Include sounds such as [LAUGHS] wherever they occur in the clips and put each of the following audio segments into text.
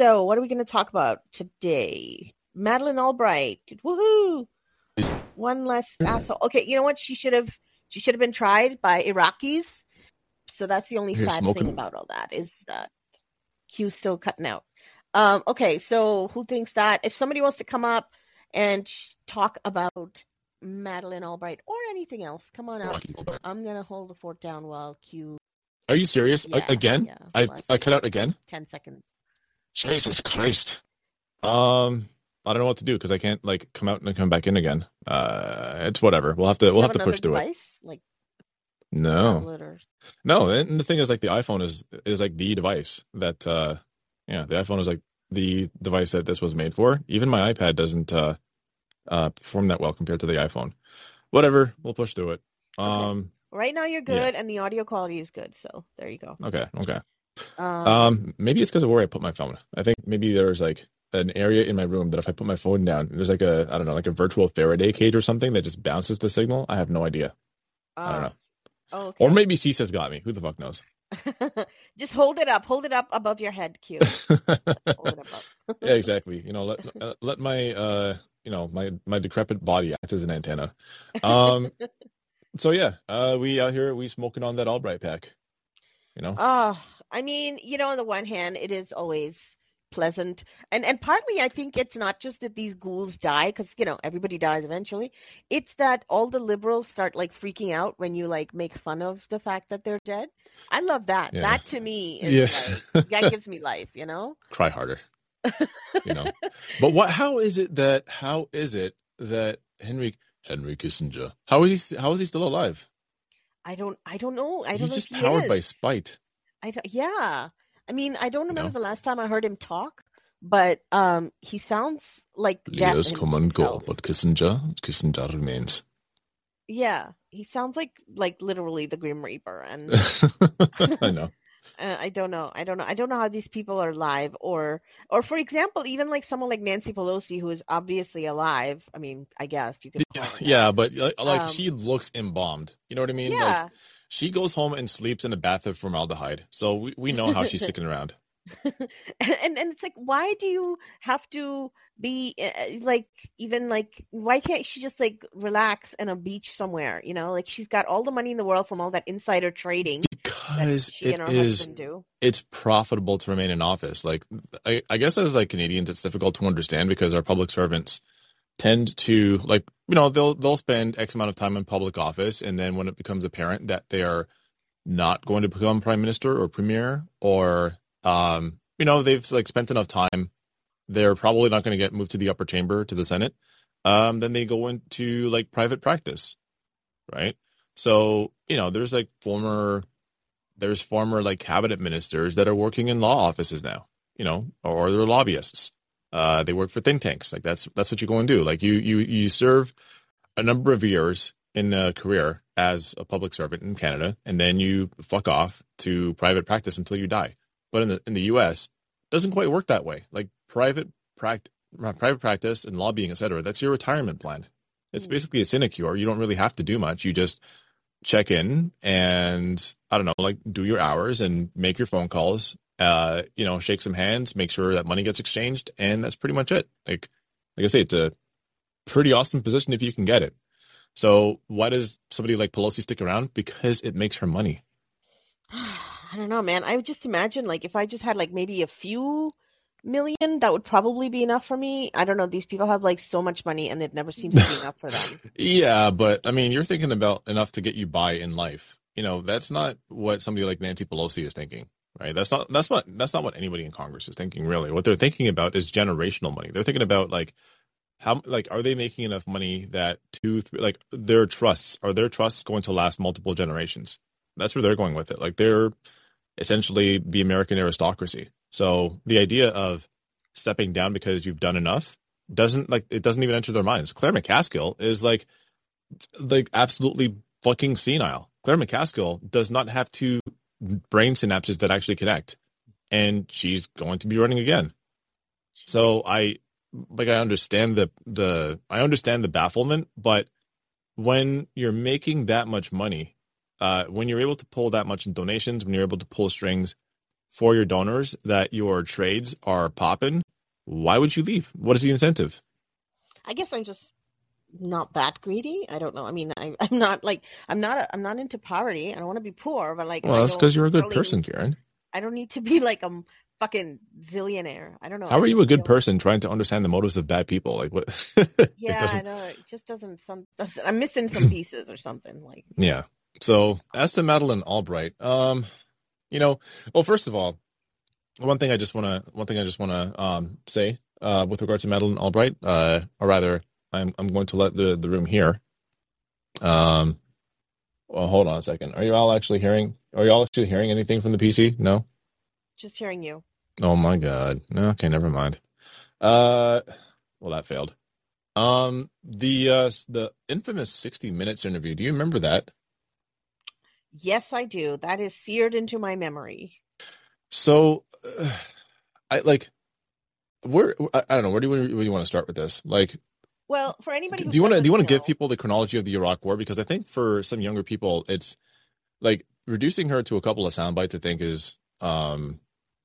So, what are we going to talk about today? Madeleine Albright. Woohoo! One less asshole. Okay, you know what? She should have she should have been tried by Iraqis. So that's the only You're sad smoking. thing about all that is that Q's still cutting out. Um, okay, so who thinks that? If somebody wants to come up and sh- talk about Madeleine Albright or anything else, come on up. I'm gonna hold the fort down while Q Are you serious? Yeah, again? yeah, I I cut out again. ten seconds. Jesus Christ. Um, I don't know what to do because I can't like come out and come back in again. Uh, it's whatever. We'll have to we'll You have to another push through it. Like No, no. And the thing is, like the iPhone is is like the device that uh, yeah, the iPhone is like the device that this was made for. Even my iPad doesn't uh, uh perform that well compared to the iPhone. Whatever. We'll push through it. Um. right now you're Yeah. good and the audio quality is good, so there you go. Okay. Okay. Um, Um, maybe it's because of where I put my phone. I think maybe there's like an area in my room that if I put my phone down, there's like a I don't know, like a virtual Faraday cage or something that just bounces the signal. I have no idea. I don't uh, know. oh, okay. Or maybe CISA's got me. Who the fuck knows? [LAUGHS] [LAUGHS] Just hold it up. Hold it up above your head, Q. [LAUGHS] Hold it up. up. yeah, exactly. You know, let uh, let my uh, you know, my my decrepit body act as an antenna. Um, so yeah, uh, we out here we smoking on that Albright pack. You know, Oh, I mean, you know, on the one hand, it is always pleasant, and and partly I think it's not just that these ghouls die because you know everybody dies eventually. It's that all the liberals start like freaking out when you like make fun of the fact that they're dead. I love that. Yeah. That to me is yeah, like, [LAUGHS] that gives me life. You know. cry harder. [LAUGHS] you know, but what? How is it that? How is it that Henry Henry Kissinger? How is he? How is he still alive? I don't. I don't know. I don't He's just powered by spite. I don't, yeah. I mean, I don't remember know? the last time I heard him talk, but um, he sounds like Leaders come and go, but Kissinger, Kissinger remains. Yeah, he sounds like like literally the Grim Reaper, and [LAUGHS] I know. [LAUGHS] uh, I don't know, I don't know, I don't know how these people are alive, or or for example, even like someone like Nancy Pelosi, who is obviously alive. I mean, I guess you could. That. Yeah, but like, like Um, she looks embalmed. You know what I mean? Like, yeah. She goes home and sleeps in a bath of formaldehyde. So we, we know how she's sticking [LAUGHS] around. and, and it's like why do you have to be uh, like even like why can't she just like relax on a beach somewhere you know like she's got all the money in the world from all that insider trading Because it is it's profitable to remain in office. Like I, I guess as like Canadians, it's difficult to understand because our public servants tend to like you know they'll they'll spend X amount of time in public office, and then when it becomes apparent that they are not going to become prime minister or premier, or um you know they've like spent enough time, they're probably not going to get moved to the upper chamber to the Senate. Um, then they go into like private practice, right? So you know there's like former there's former like cabinet ministers that are working in law offices now, you know, or they're lobbyists. Uh, they work for think tanks. Like that's that's what you go and do. Like you you you serve a number of years in a career as a public servant in Canada, and then you fuck off to private practice until you die. But in the in the U.S., it doesn't quite work that way. Like private practice, private practice and lobbying, et cetera, that's your retirement plan. It's Mm. basically a sinecure. You don't really have to do much. You just check in and I don't know, like do your hours and make your phone calls. Uh, you know, shake some hands, make sure that money gets exchanged, and that's pretty much it. Like, like I say, it's a pretty awesome position if you can get it. So why does somebody like Pelosi stick around? Because it makes her money. [SIGHS] I don't know, man. I would just imagine like if I just had like maybe a few million, that would probably be enough for me. I don't know. These people have like so much money, and it never seems to be enough for them. [LAUGHS] Yeah, but I mean, you're thinking about enough to get you by in life. You know, that's not what somebody like Nancy Pelosi is thinking, right? That's not that's what that's not what anybody in Congress is thinking. Really, what they're thinking about is generational money. They're thinking about like how like are they making enough money that two three, like their trusts are their trusts going to last multiple generations? That's where they're going with it. Like they're essentially the American aristocracy. So the idea of stepping down because you've done enough doesn't like it doesn't even enter their minds. Claire McCaskill is like like absolutely fucking senile. Claire McCaskill does not have two brain synapses that actually connect, and she's going to be running again. So I like I understand the the I understand the bafflement, but when you're making that much money, uh, when you're able to pull that much in donations, when you're able to pull strings, for your donors that your trades are popping, why would you leave? What is the incentive? I guess I'm just not that greedy. I don't know. I mean, I, I'm not like I'm not a, I'm not into poverty. I don't want to be poor, but like Well, I that's because you're a good really- person, Kiran. I don't need to be like a fucking zillionaire. I don't know. How are you a good person trying to understand the motives of bad people? Like what? [LAUGHS] It Yeah, I know. It just doesn't. Some doesn't, I'm missing some [CLEARS THROAT] pieces or something. Like Yeah. So as to Madeleine Albright, um, you know, well, first of all, one thing I just want to, one thing I just want to um, say uh, with regard to Madeleine Albright, uh, or rather, I'm I'm going to let the the room hear. Um, well, hold on a second. Are you all actually hearing? Are you all actually hearing anything from the PC? No. just hearing you. Oh my god. No, okay, never mind. Uh well that failed. Um the uh the infamous 60 minutes interview. Do you remember that? Yes, I do. That is seared into my memory. So uh, I like where I, I don't know, where do you, where do you want to start with this? Like Well, for anybody, who do you want to do you want to give people the chronology of the Iraq war because I think for some younger people it's like reducing her to a couple of sound bites I think is um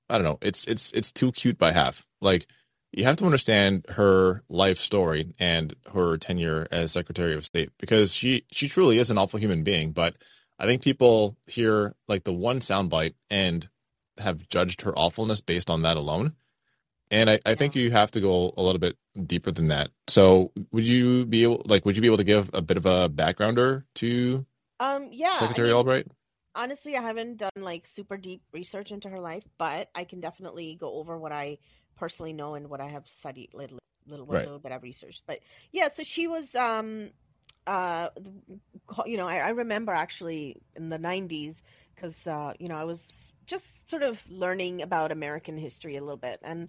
I don't know, it's it's it's too cute by half. Like you have to understand her life story and her tenure as Secretary of State because she she truly is an awful human being, but I think people hear like the one soundbite and have judged her awfulness based on that alone. And I, I think you have to go a little bit deeper than that. So would you be able like would you be able to give a bit of a backgrounder to Um, yeah. I Secretary mean, Albright? honestly, I haven't done like super deep research into her life, but I can definitely go over what I personally know and what I have studied little little Right. little bit I've researched. But yeah, so she was um uh you know, I, I remember actually in the 90s cuz uh you know, I was just sort of learning about American history a little bit and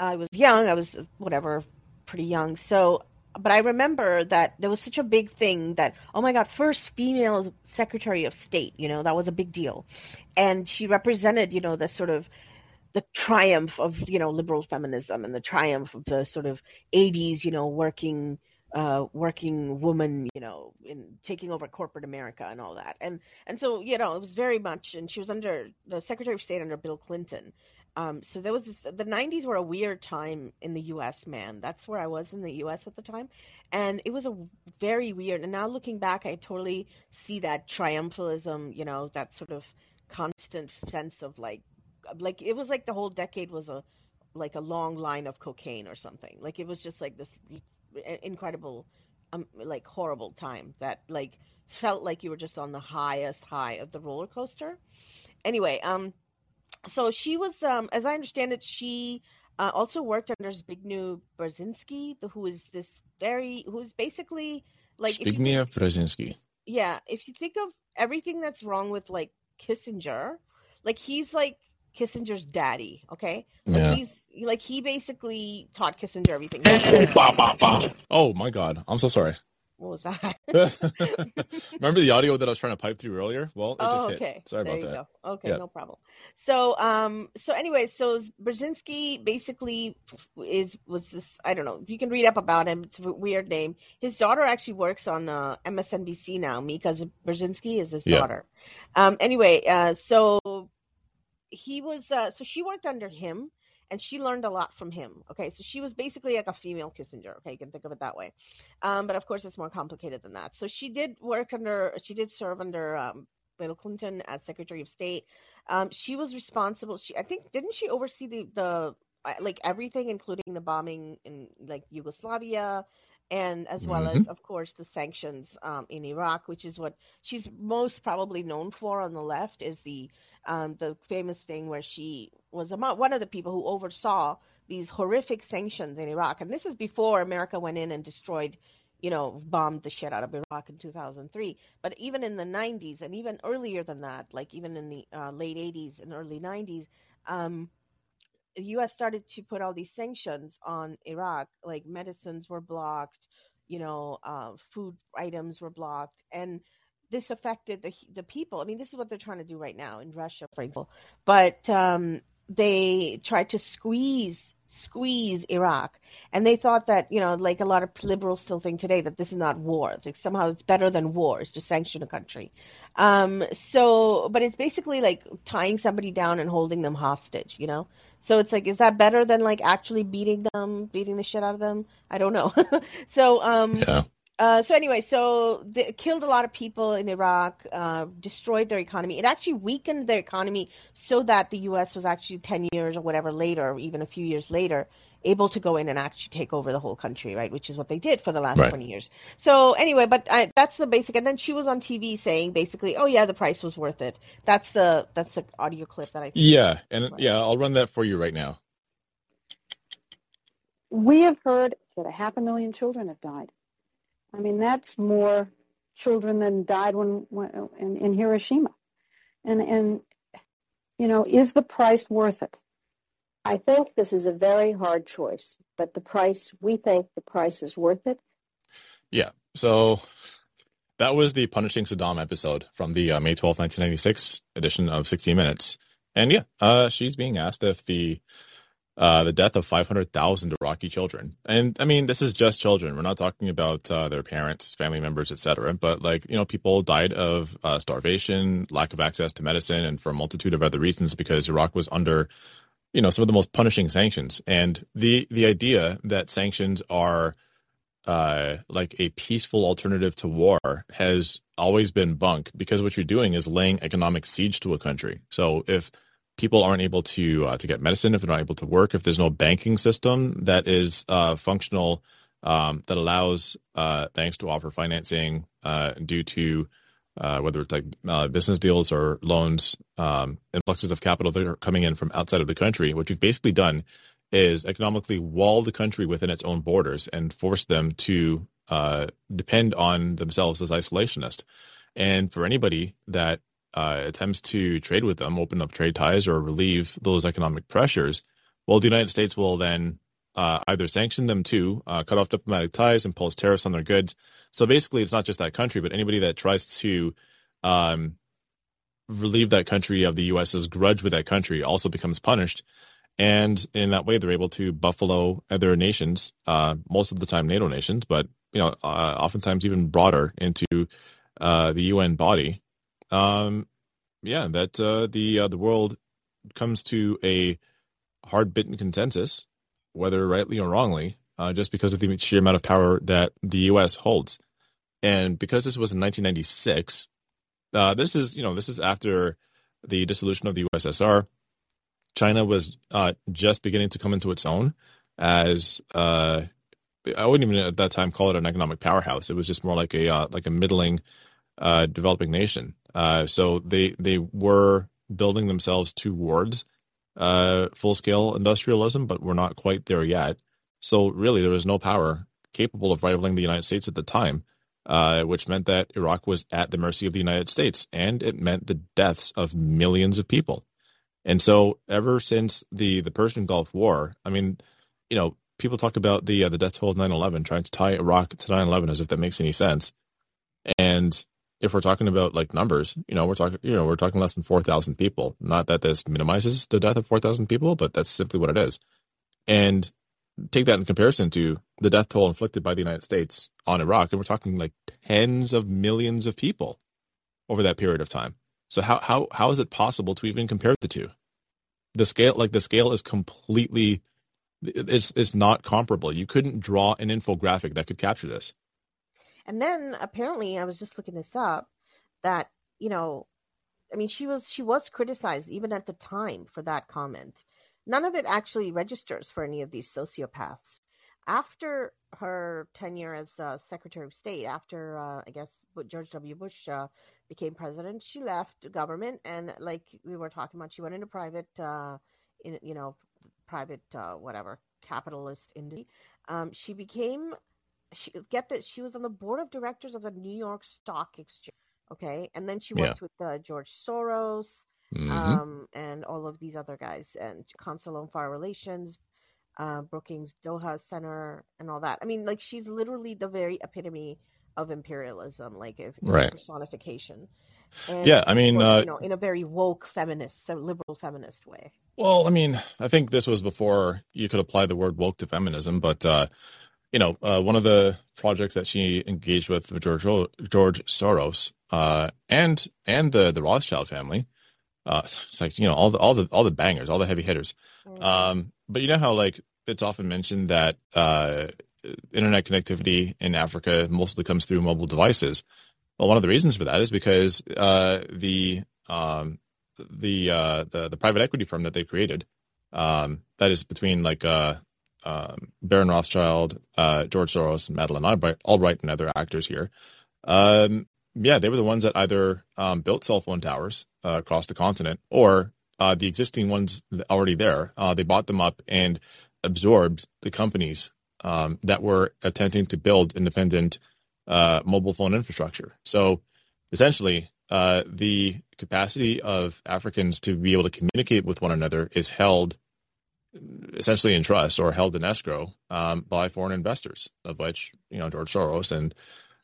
I was young, I was whatever pretty young. So but I remember that there was such a big thing that oh my god, first female Secretary of State, you know, that was a big deal, and she represented, you know, the sort of the triumph of you know liberal feminism and the triumph of the sort of 80s, you know, working uh working woman, you know, in taking over corporate America and all that, and and so you know it was very much, and she was under the Secretary of State under Bill Clinton. Um, so there was this, the 90s were a weird time in the U.S. Man, that's where I was in the U.S. at the time, and it was a very weird. And now looking back, I totally see that triumphalism, you know, that sort of constant sense of like, like it was like the whole decade was a like a long line of cocaine or something. Like it was just like this incredible, um, like horrible time that like felt like you were just on the highest high of the roller coaster. Anyway, um, so she was, um, as I understand it, she uh, also worked under Zbigniew Brzezinski, the- who is this very, who's basically like, think- Zbigniew Brzezinski. yeah, if you think of everything that's wrong with like Kissinger, like he's like Kissinger's daddy, okay? Like Yeah. he's like he basically taught Kissinger everything. Oh my god. I'm so sorry. What was that? [LAUGHS] Remember the audio that I was trying to pipe through earlier? Well, it oh, just hit. okay. Sorry there about you that. Go. Okay, Yeah. no problem. So, um, so anyway, so Brzezinski basically is was this. I don't know. You can read up about him. It's a weird name. His daughter actually works on uh, MSNBC now. Mika Brzezinski is his Yeah. daughter. Um, anyway, uh, so he was. Uh, so she worked under him. And she learned a lot from him. Okay, so she was basically like a female Kissinger. Okay, you can think of it that way. Um, but of course, it's more complicated than that. So she did work under, she did serve under um, Bill Clinton as Secretary of State. Um, she was responsible. She, I think, didn't she oversee the the uh, like everything, including the bombing in like Yugoslavia, and as well as, of course, the sanctions um, in Iraq, which is what she's most probably known for on the left, is the um, the famous thing where she was among, one of the people who oversaw these horrific sanctions in Iraq, and this is before America went in and destroyed you know, bombed the shit out of Iraq in 2003. But even in the 90s and even earlier than that, like even in the uh, late 80s and early 90s, um, the U.S. started to put all these sanctions on Iraq. Like medicines were blocked, you know, uh, food items were blocked, and this affected the the people. I mean, this is what they're trying to do right now in Russia, for example. But um, they tried to squeeze squeeze Iraq. And they thought that, you know, like a lot of liberals still think today that this is not war. It's like somehow it's better than war is to sanction a country. Um, so, but it's basically like tying somebody down and holding them hostage, you know? So it's like, is that better than like actually beating them, beating the shit out of them? I don't know. [LAUGHS] so, um, Yeah. Uh, so anyway, so they killed a lot of people in Iraq, uh, destroyed their economy. It actually weakened their economy so that the U.S. was actually ten years or whatever later, or even a few years later, able to go in and actually take over the whole country, right? Which is what they did for the last Right. twenty years. So anyway, but I, that's the basic. And then she was on TV saying basically, "Oh yeah, the price was worth it." That's the that's the audio clip that I. Yeah, and yeah, I'll run that for you right now. We have heard that a half a million children have died. I mean, that's more children than died when, when in, in Hiroshima. And and you know, is the price worth it? I think this is a very hard choice, but the price, we think the price is worth it. Yeah. So that was the Punishing Saddam episode from the uh, May twelfth, 1996 edition of 60 Minutes. And yeah, uh, she's being asked if the uh, the death of 500,000 Iraqi children. And I mean, this is just children. We're not talking about uh, their parents, family members, etc. But like, you know, people died of uh, starvation, lack of access to medicine, and for a multitude of other reasons because Iraq was under, you know, some of the most punishing sanctions. And the the idea that sanctions are uh, like a peaceful alternative to war has always been bunk because what you're doing is laying economic siege to a country. So if people aren't able to uh, to get medicine, if they're not able to work, if there's no banking system that is uh, functional um, that allows uh, banks to offer financing uh, due to uh, whether it's like uh, business deals or loans, um, influxes of capital that are coming in from outside of the country, what you've basically done is economically wall the country within its own borders and force them to depend on themselves as isolationist. And for anybody that uh, attempts to trade with them, open up trade ties, or relieve those economic pressures, well, the United States will then uh, either sanction them too, uh, cut off diplomatic ties, and impose tariffs on their goods. So basically, it's not just that country, but anybody that tries to um, relieve that country of the U.S.'s grudge with that country also becomes punished. And in that way, they're able to buffalo other nations, uh, most of the time NATO nations, but you know, uh, oftentimes even broader into uh, the UN body. Um, yeah, that uh, the uh, the world comes to a hard bitten consensus, whether rightly or wrongly, uh, just because of the sheer amount of power that the U.S. holds. And because this was in 1996, uh, this is you know this is after the dissolution of the USSR. China was uh, just beginning to come into its own as uh, I wouldn't even at that time call it an economic powerhouse. It was just more like a like a middling developing nation. Uh, so they they were building themselves towards uh, full scale industrialism, but we're not quite there yet. So really, there was no power capable of rivaling the United States at the time, uh, which meant that Iraq was at the mercy of the United States, and it meant the deaths of millions of people. And so, ever since the the Persian Gulf War, I mean, you know, people talk about the uh, the death toll of 9/11, trying to tie Iraq to 9/11 as if that makes any sense. And if we're talking about like numbers, you know, we're talking, you know, we're talking less than 4,000 people. Not that this minimizes the death of 4,000 people, but that's simply what it is. And take that in comparison to the death toll inflicted by the United States on Iraq, and we're talking like tens of millions of people over that period of time. So how how how is it possible to even compare the two? The scale, like the scale, is completely it's it's not comparable. You couldn't draw an infographic that could capture this. And then apparently, I was just looking this up that you know, I mean, she was she was criticized even at the time for that comment. None of it actually registers for any of these sociopaths. After her tenure as uh, Secretary of State, after uh, I guess George W. Bush uh, became president, she left government and, like we were talking about, she went into private, uh, in you know, private uh, whatever capitalist industry. Um, she became she get that she was on the board of directors of the New York Stock Exchange. Okay, and then she Yeah. worked with uh, George Soros Mhm. um, and all of these other guys, and Council on Foreign Relations, uh, Brookings Doha Center, and all that. I mean, like she's literally the very epitome of imperialism, like if Right. personification. And Yeah, I mean, course, uh, you know, in a very woke feminist, so liberal feminist way. Well, I mean, I think this was before you could apply the word woke to feminism, but uh, you know, uh, one of the projects that she engaged with George George Soros uh, and and the the Rothschild family, uh, [LAUGHS] it's like you know all the all the all the bangers, all the heavy hitters. Mm-hmm. Um, but you know how like it's often mentioned that uh, internet connectivity in Africa mostly comes through mobile devices. Well, one of the reasons for that is because uh, the um, the uh, the the private equity firm that they created, um, that is between like uh, um, Baron Rothschild, uh, George Soros, Madeleine Albright, Albright, and other actors here. Um, yeah, they were the ones that either um, built cell phone towers uh, across the continent or uh, the existing ones already there. Uh, they bought them up and absorbed the companies um, that were attempting to build independent uh, mobile phone infrastructure. So essentially, uh, the capacity of Africans to be able to communicate with one another is held essentially in trust or held in escrow um, by foreign investors, of which you know George Soros and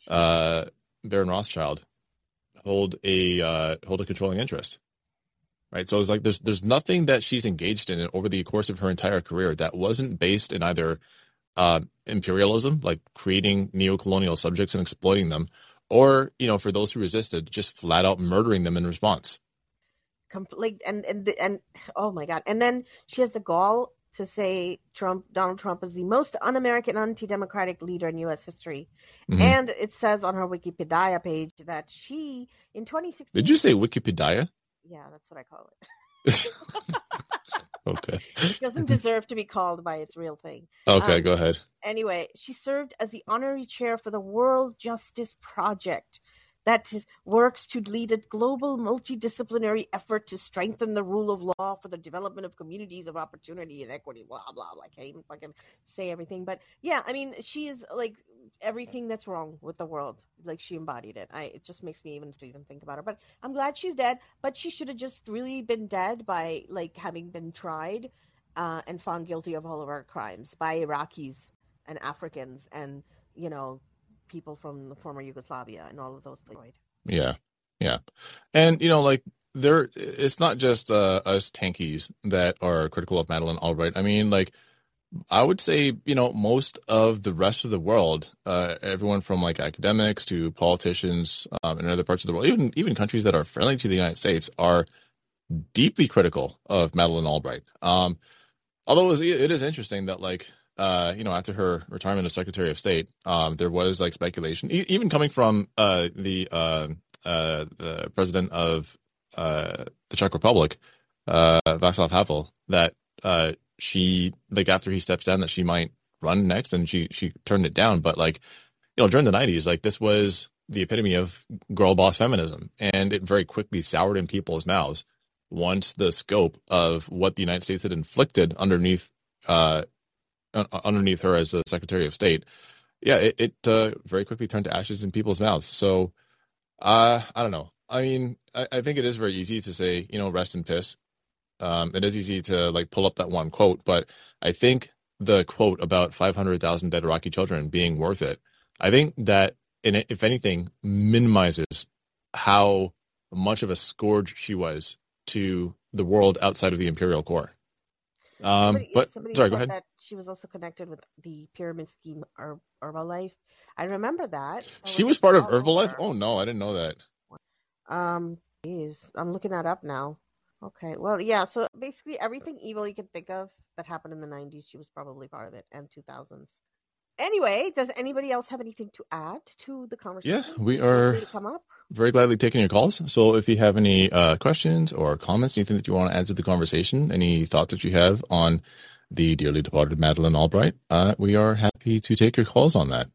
uh, Baron Rothschild hold a uh, hold a controlling interest. Right, so it's like there's there's nothing that she's engaged in over the course of her entire career that wasn't based in either uh, imperialism, like creating neo-colonial subjects and exploiting them, or you know, for those who resisted, just flat out murdering them in response complete and and and oh my god and then she has the gall to say Trump Donald Trump is the most un-American anti-democratic leader in US history mm-hmm. and it says on her Wikipedia page that she in 2016 Did you say Wikipedia? Yeah that's what I call it [LAUGHS] Okay. it doesn't deserve to be called by its real thing. Okay, um, go ahead. Anyway, she served as the honorary chair for the World Justice Project, that works to lead a global multidisciplinary effort to strengthen the rule of law for the development of communities of opportunity and equity. Blah blah. blah. I can't even fucking say everything, but yeah, I mean, she is like everything that's wrong with the world. Like she embodied it. I it just makes me even to even think about her. But I'm glad she's dead. But she should have just really been dead by like having been tried uh, and found guilty of all of our crimes by Iraqis and Africans and you know people from the former Yugoslavia and all of those places. Yeah, yeah, and you know, like there, it's not just uh, us tankies that are critical of Madeleine Albright. I mean, like I would say, you know, most of the rest of the world, uh, everyone from like academics to politicians um, in other parts of the world, even even countries that are friendly to the United States, are deeply critical of Madeleine Albright. Um, although it is interesting that like uh, you know, after her retirement as Secretary of State, um, there was like speculation, e- even coming from uh, the uh, uh, the president of uh, the Czech Republic, uh, Václav Havel, that she like after he steps down, that she might run next, and she she turned it down. But like, you know, during the '90s, like this was the epitome of girl boss feminism, and it very quickly soured in people's mouths once the scope of what the United States had inflicted underneath uh, underneath her as the Secretary of State, yeah, it, it uh, very quickly turned to ashes in people's mouths. So, uh, I don't know. I mean, I, I, think it is very easy to say, you know, rest in piss. Um, it is easy to like pull up that one quote, but I think the quote about 500,000 dead Iraqi children being worth it, I think that, in, if anything, minimizes how much of a scourge she was to the world outside of the imperial core. Um, somebody, but somebody sorry, go ahead. That she was also connected with the pyramid scheme Her- Herbalife. I remember that. I she was part of Herbalife. Oh no, I didn't know that. Um, geez, I'm looking that up now. Okay, well, yeah. So basically, everything evil you can think of that happened in the '90s, she was probably part of it, and 2000s. Anyway, does anybody else have anything to add to the conversation? Yeah, we are. Come up very gladly taking your calls. So if you have any uh, questions or comments, anything that you want to add to the conversation, any thoughts that you have on the dearly departed Madeleine Albright, uh, we are happy to take your calls on that.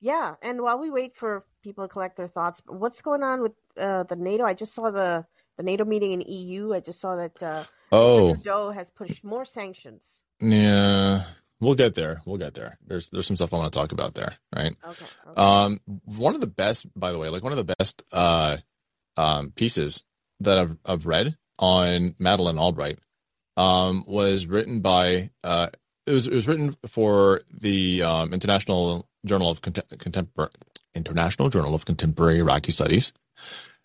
Yeah, and while we wait for people to collect their thoughts, what's going on with uh, the NATO? I just saw the the NATO meeting in EU. I just saw that uh, oh, Trudeau has pushed more sanctions. Yeah, We'll get there. We'll get there. There's there's some stuff I want to talk about there, right? Okay, okay. Um, one of the best, by the way, like one of the best uh, um, pieces that I've I've read on Madeleine Albright um, was written by uh, it was it was written for the um, International Journal of Contem- Contemporary International Journal of Contemporary Iraqi Studies.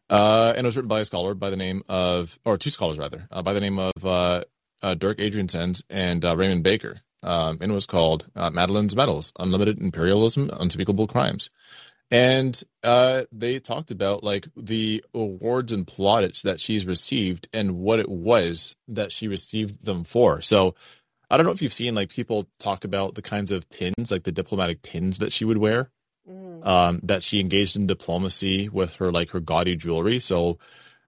Uh, and it was written by a scholar by the name of, or two scholars rather, uh, by the name of uh, uh, Dirk Adriaensens and uh, Raymond Baker, um, and it was called uh, Madeleine's Medals: Unlimited Imperialism, Unspeakable Crimes. And uh, they talked about like the awards and plaudits that she's received and what it was that she received them for. So I don't know if you've seen like people talk about the kinds of pins, like the diplomatic pins that she would wear. Mm. Um, that she engaged in diplomacy with her like her gaudy jewelry. So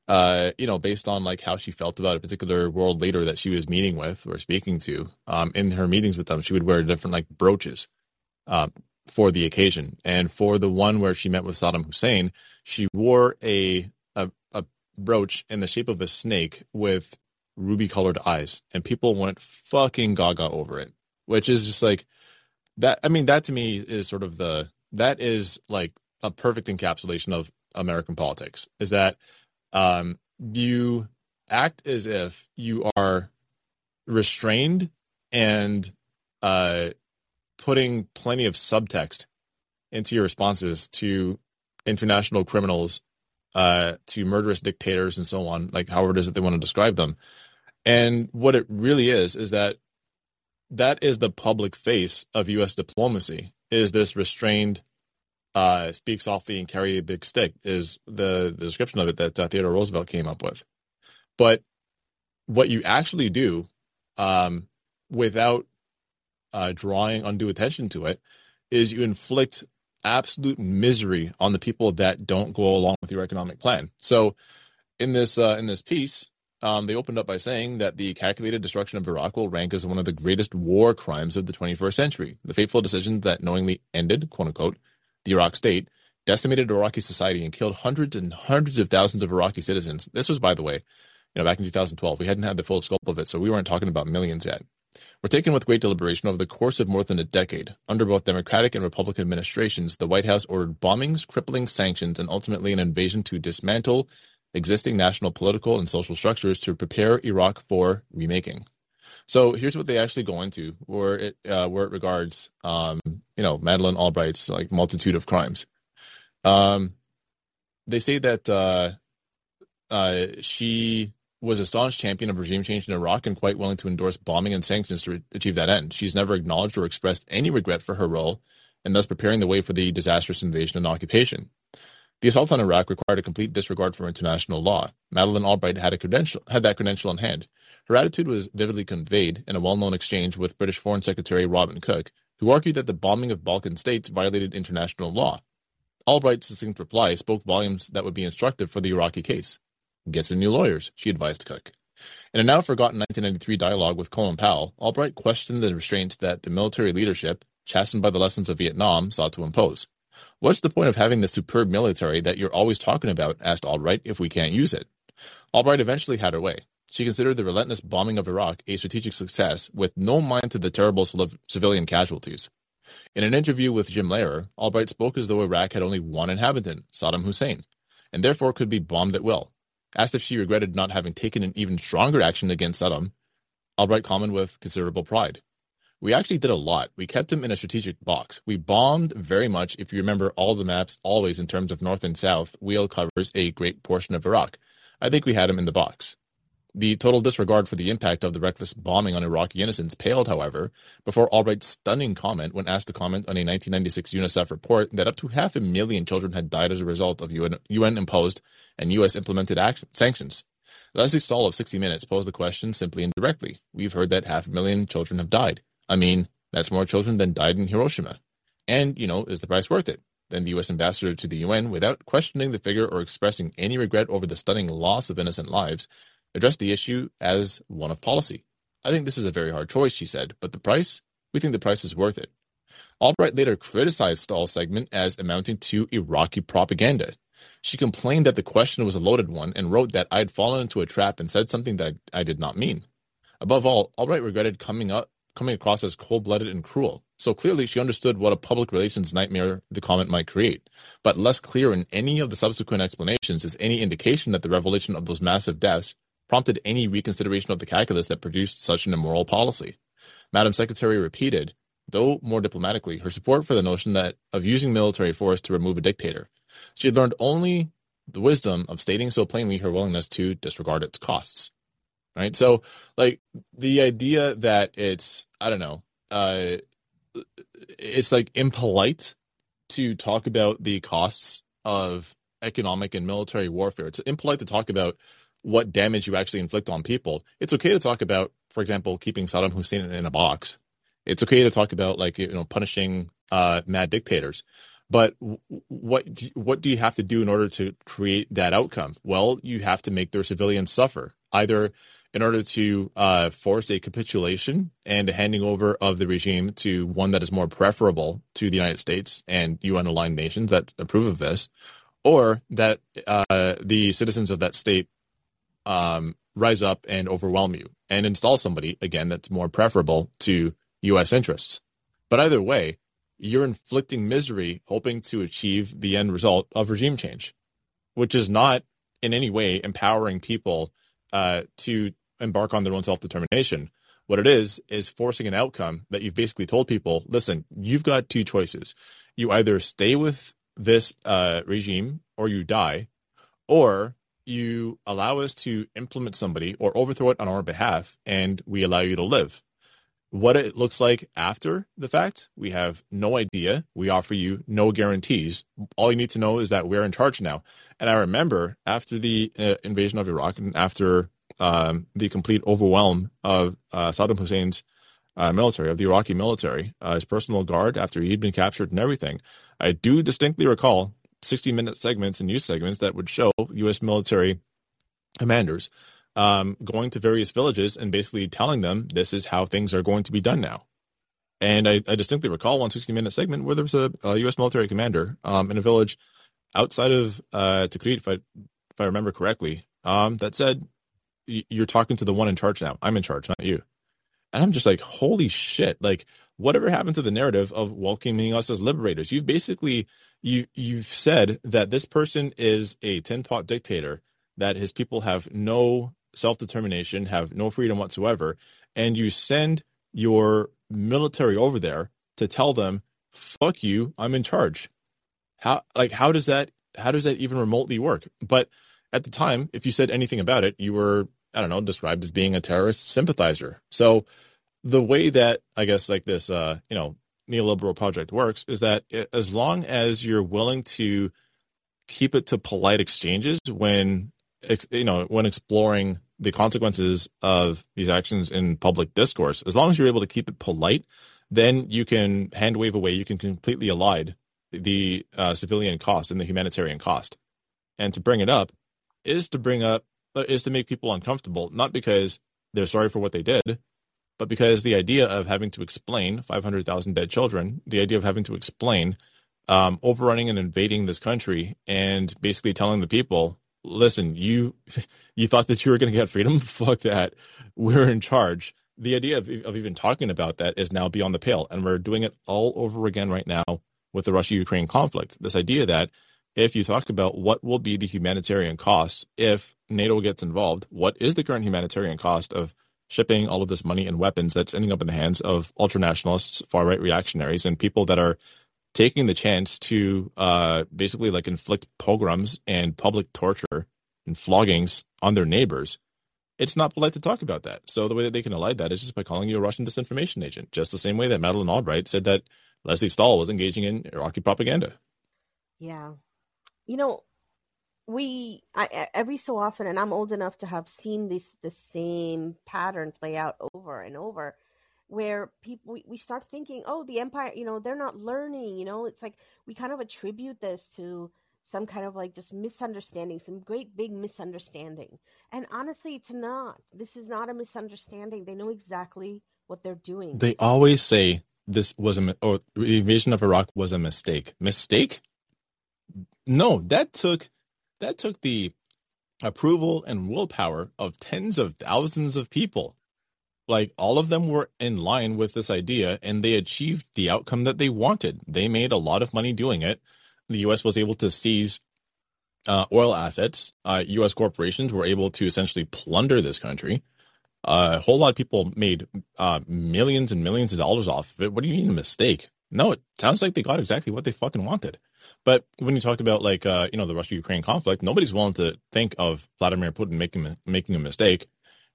uh, you know, based on like how she felt about a particular world leader that she was meeting with or speaking to, um, in her meetings with them, she would wear different like brooches, um, for the occasion. And for the one where she met with Saddam Hussein, she wore a a, a brooch in the shape of a snake with ruby colored eyes, and people went fucking gaga over it, which is just like that. I mean, that to me is sort of the that is like a perfect encapsulation of American politics. Is that um, you act as if you are restrained and uh, putting plenty of subtext into your responses to international criminals, uh, to murderous dictators, and so on, like however it is that they want to describe them. And what it really is is that that is the public face of U.S. diplomacy. Is this restrained uh, speak softly and carry a big stick is the, the description of it that uh, Theodore Roosevelt came up with. But what you actually do um, without uh, drawing undue attention to it is you inflict absolute misery on the people that don't go along with your economic plan. So in this uh, in this piece, um, they opened up by saying that the calculated destruction of Iraq will rank as one of the greatest war crimes of the 21st century. The fateful decision that knowingly ended, quote unquote, the Iraq state, decimated Iraqi society and killed hundreds and hundreds of thousands of Iraqi citizens. This was, by the way, you know, back in 2012. We hadn't had the full scope of it, so we weren't talking about millions yet. Were taken with great deliberation over the course of more than a decade. Under both Democratic and Republican administrations, the White House ordered bombings, crippling sanctions, and ultimately an invasion to dismantle existing national political and social structures to prepare Iraq for remaking. So here's what they actually go into, where it uh, where it regards, um, you know, Madeleine Albright's like multitude of crimes. Um, they say that uh, uh, she was a staunch champion of regime change in Iraq and quite willing to endorse bombing and sanctions to re- achieve that end. She's never acknowledged or expressed any regret for her role and thus preparing the way for the disastrous invasion and occupation. The assault on Iraq required a complete disregard for international law. Madeleine Albright had a credential had that credential in hand. Her attitude was vividly conveyed in a well-known exchange with British Foreign Secretary Robin Cook, who argued that the bombing of Balkan states violated international law. Albright's succinct reply spoke volumes that would be instructive for the Iraqi case. Get some new lawyers, she advised Cook. In a now forgotten 1993 dialogue with Colin Powell, Albright questioned the restraints that the military leadership, chastened by the lessons of Vietnam, sought to impose. What's the point of having the superb military that you're always talking about, asked Albright, if we can't use it? Albright eventually had her way. She considered the relentless bombing of Iraq a strategic success, with no mind to the terrible civilian casualties. In an interview with Jim Lehrer, Albright spoke as though Iraq had only one inhabitant, Saddam Hussein, and therefore could be bombed at will. Asked if she regretted not having taken an even stronger action against Saddam, Albright commented with considerable pride. We actually did a lot. We kept him in a strategic box. We bombed very much. If you remember all the maps, always in terms of north and south, wheel covers a great portion of Iraq. I think we had him in the box. The total disregard for the impact of the reckless bombing on Iraqi innocents paled, however, before Albright's stunning comment when asked to comment on a 1996 UNICEF report that up to half a million children had died as a result of UN, UN imposed and US implemented sanctions. Lesley Stahl of 60 Minutes posed the question simply and directly. We've heard that half a million children have died. I mean, that's more children than died in Hiroshima. And, you know, is the price worth it? Then the U.S. ambassador to the UN, without questioning the figure or expressing any regret over the stunning loss of innocent lives, addressed the issue as one of policy. I think this is a very hard choice, she said, but the price? We think the price is worth it. Albright later criticized Stahl's segment as amounting to Iraqi propaganda. She complained that the question was a loaded one and wrote that I had fallen into a trap and said something that I did not mean. Above all, Albright regretted coming up coming across as cold-blooded and cruel. So clearly she understood what a public relations nightmare the comment might create. But less clear in any of the subsequent explanations is any indication that the revelation of those massive deaths prompted any reconsideration of the calculus that produced such an immoral policy. Madam Secretary repeated, though more diplomatically, her support for the notion that of using military force to remove a dictator. She had learned only the wisdom of stating so plainly her willingness to disregard its costs. right? So, like the idea that it's I don't know, uh, it's like impolite to talk about the costs of economic and military warfare. It's impolite to talk about what damage you actually inflict on people. It's okay to talk about, for example, keeping Saddam Hussein in a box. It's okay to talk about like you know punishing uh, mad dictators. But what what do you have to do in order to create that outcome? Well, you have to make their civilians suffer, either in order to uh, force a capitulation and a handing over of the regime to one that is more preferable to the United States and UN aligned nations that approve of this, or that uh, the citizens of that state um, rise up and overwhelm you and install somebody again that's more preferable to U.S. interests. But either way, you're inflicting misery hoping to achieve the end result of regime change, which is not in any way empowering people uh, to embark on their own self determination. What it is, is forcing an outcome that you've basically told people listen, you've got two choices. You either stay with this uh, regime or you die, or you allow us to implement somebody or overthrow it on our behalf and we allow you to live. What it looks like after the fact, we have no idea. We offer you no guarantees. All you need to know is that we're in charge now. And I remember after the uh, invasion of Iraq and after um, the complete overwhelm of uh, Saddam Hussein's uh, military, of the Iraqi military, uh, his personal guard, after he'd been captured and everything, I do distinctly recall 60 minute segments and news segments that would show U.S. military commanders um, going to various villages and basically telling them this is how things are going to be done now. And I, I distinctly recall one 60 minute segment where there was a, a U.S. military commander um, in a village outside of uh, Tikrit, if I, if I remember correctly, um, that said, You're talking to the one in charge now. I'm in charge, not you. And I'm just like, Holy shit. Like, whatever happened to the narrative of welcoming us as liberators? You've basically you you've said that this person is a tin pot dictator, that his people have no self determination, have no freedom whatsoever, and you send your military over there to tell them, "Fuck you, I'm in charge." How like how does that how does that even remotely work? But at the time, if you said anything about it, you were I don't know described as being a terrorist sympathizer. So the way that I guess like this uh you know neoliberal project works is that as long as you're willing to keep it to polite exchanges when you know when exploring the consequences of these actions in public discourse as long as you're able to keep it polite then you can hand wave away you can completely elide the uh, civilian cost and the humanitarian cost. And to bring it up is to bring up uh, is to make people uncomfortable not because they're sorry for what they did but because the idea of having to explain 500,000 dead children, the idea of having to explain um, overrunning and invading this country and basically telling the people, listen, you [LAUGHS] you thought that you were going to get freedom? [LAUGHS] Fuck that. We're in charge. The idea of, of even talking about that is now beyond the pale. And we're doing it all over again right now with the Russia Ukraine conflict. This idea that if you talk about what will be the humanitarian cost if NATO gets involved, what is the current humanitarian cost of shipping all of this money and weapons that's ending up in the hands of ultranationalists, far right reactionaries, and people that are taking the chance to uh, basically like inflict pogroms and public torture and floggings on their neighbors. It's not polite to talk about that. So the way that they can elide that is just by calling you a Russian disinformation agent, just the same way that Madeleine Albright said that Lesley Stahl was engaging in Iraqi propaganda. Yeah. You know, we I, every so often and i'm old enough to have seen this the same pattern play out over and over where people we, we start thinking oh the empire you know they're not learning you know? It's like we kind of attribute this to some kind of like just misunderstanding some great big misunderstanding. And honestly it's not. This is not a misunderstanding. They know exactly what they're doing. They always say this was a or the invasion of iraq was a mistake. Mistake? No. That took that took the approval and willpower of tens of thousands of people. Like all of them were in line with this idea and they achieved the outcome that they wanted. They made a lot of money doing it. The US was able to seize uh, oil assets. Uh, US corporations were able to essentially plunder this country. Uh, a whole lot of people made uh, millions and millions of dollars off of it. What do you mean a mistake? No, it sounds like they got exactly what they fucking wanted. But when you talk about like uh, you know the Russia Ukraine conflict, nobody's willing to think of Vladimir Putin making making a mistake.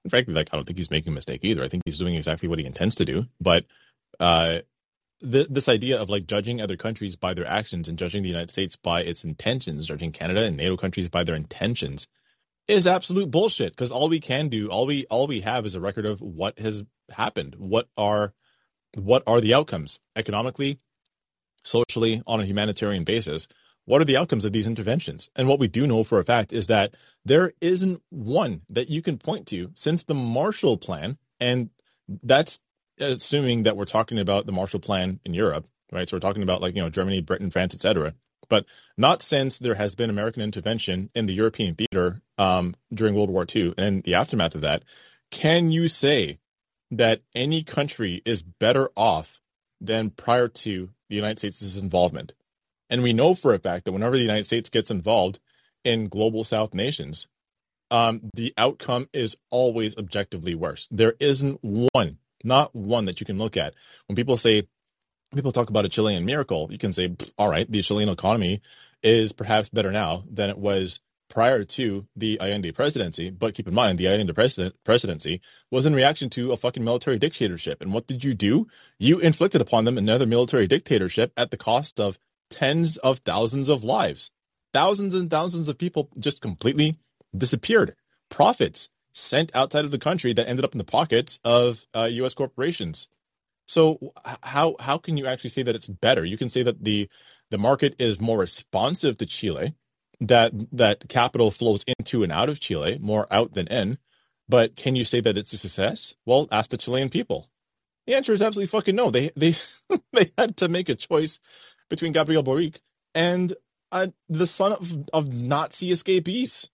And frankly, like I don't think he's making a mistake either. I think he's doing exactly what he intends to do. But uh, th- this idea of like judging other countries by their actions and judging the United States by its intentions, judging Canada and NATO countries by their intentions, is absolute bullshit. Because all we can do, all we all we have, is a record of what has happened. What are what are the outcomes economically, socially, on a humanitarian basis? What are the outcomes of these interventions? And what we do know for a fact is that there isn't one that you can point to since the Marshall Plan, and that's assuming that we're talking about the Marshall Plan in Europe, right? So we're talking about like you know Germany, Britain, France, etc. But not since there has been American intervention in the European theater um, during World War II and the aftermath of that. Can you say that any country is better off than prior to the United States' involvement? And we know for a fact that whenever the United States gets involved in global South nations, um, the outcome is always objectively worse. There isn't one, not one that you can look at. When people say, people talk about a Chilean miracle, you can say, all right, the Chilean economy is perhaps better now than it was prior to the Allende presidency. But keep in mind, the Allende president, presidency was in reaction to a fucking military dictatorship. And what did you do? You inflicted upon them another military dictatorship at the cost of tens of thousands of lives. Thousands and thousands of people just completely disappeared. Profits sent outside of the country that ended up in the pockets of uh, U.S. corporations. So how how can you actually say that it's better? You can say that the the market is more responsive to Chile, that that capital flows into and out of Chile more out than in. But can you say that it's a success? Well, ask the Chilean people. The answer is absolutely fucking no. They they [LAUGHS] they had to make a choice between Gabriel Boric and uh, the son of, of Nazi escapees.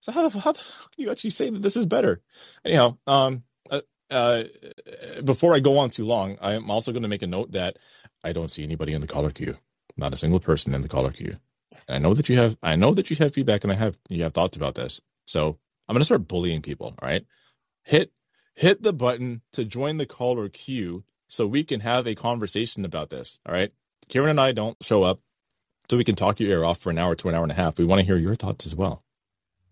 So how the, how the can you actually say that this is better? Anyhow, um, uh, uh, before I go on too long, I'm also going to make a note that I don't see anybody in the caller queue. Not a single person in the caller queue. I know that you have. I know that you have feedback, and I have you have thoughts about this. So I'm going to start bullying people. All right, hit hit the button to join the caller queue so we can have a conversation about this. All right. Kiran and I don't show up so we can talk your ear off for an hour to an hour and a half. We want to hear your thoughts as well.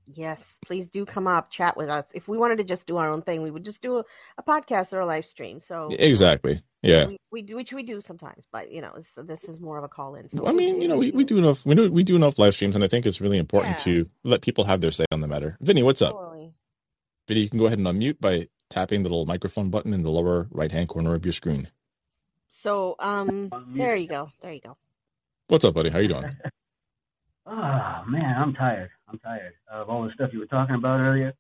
Yes, please do come up, chat with us. If we wanted to just do our own thing, we would just do a, a podcast or a live stream. So exactly, yeah, we, we, do which we do sometimes, but you know, this is more of a call in. So I mean, you know, we, we do enough we do we do enough live streams, and I think it's really important yeah. to let people have their say on the matter. Vinny, what's up? Totally. Vinny, you can go ahead and unmute by tapping the little microphone button in the lower right hand corner of your screen. So um, there you go, there you go. What's up, buddy? How you doing? [LAUGHS] oh man, I'm tired. I'm tired of all the stuff you were talking about earlier.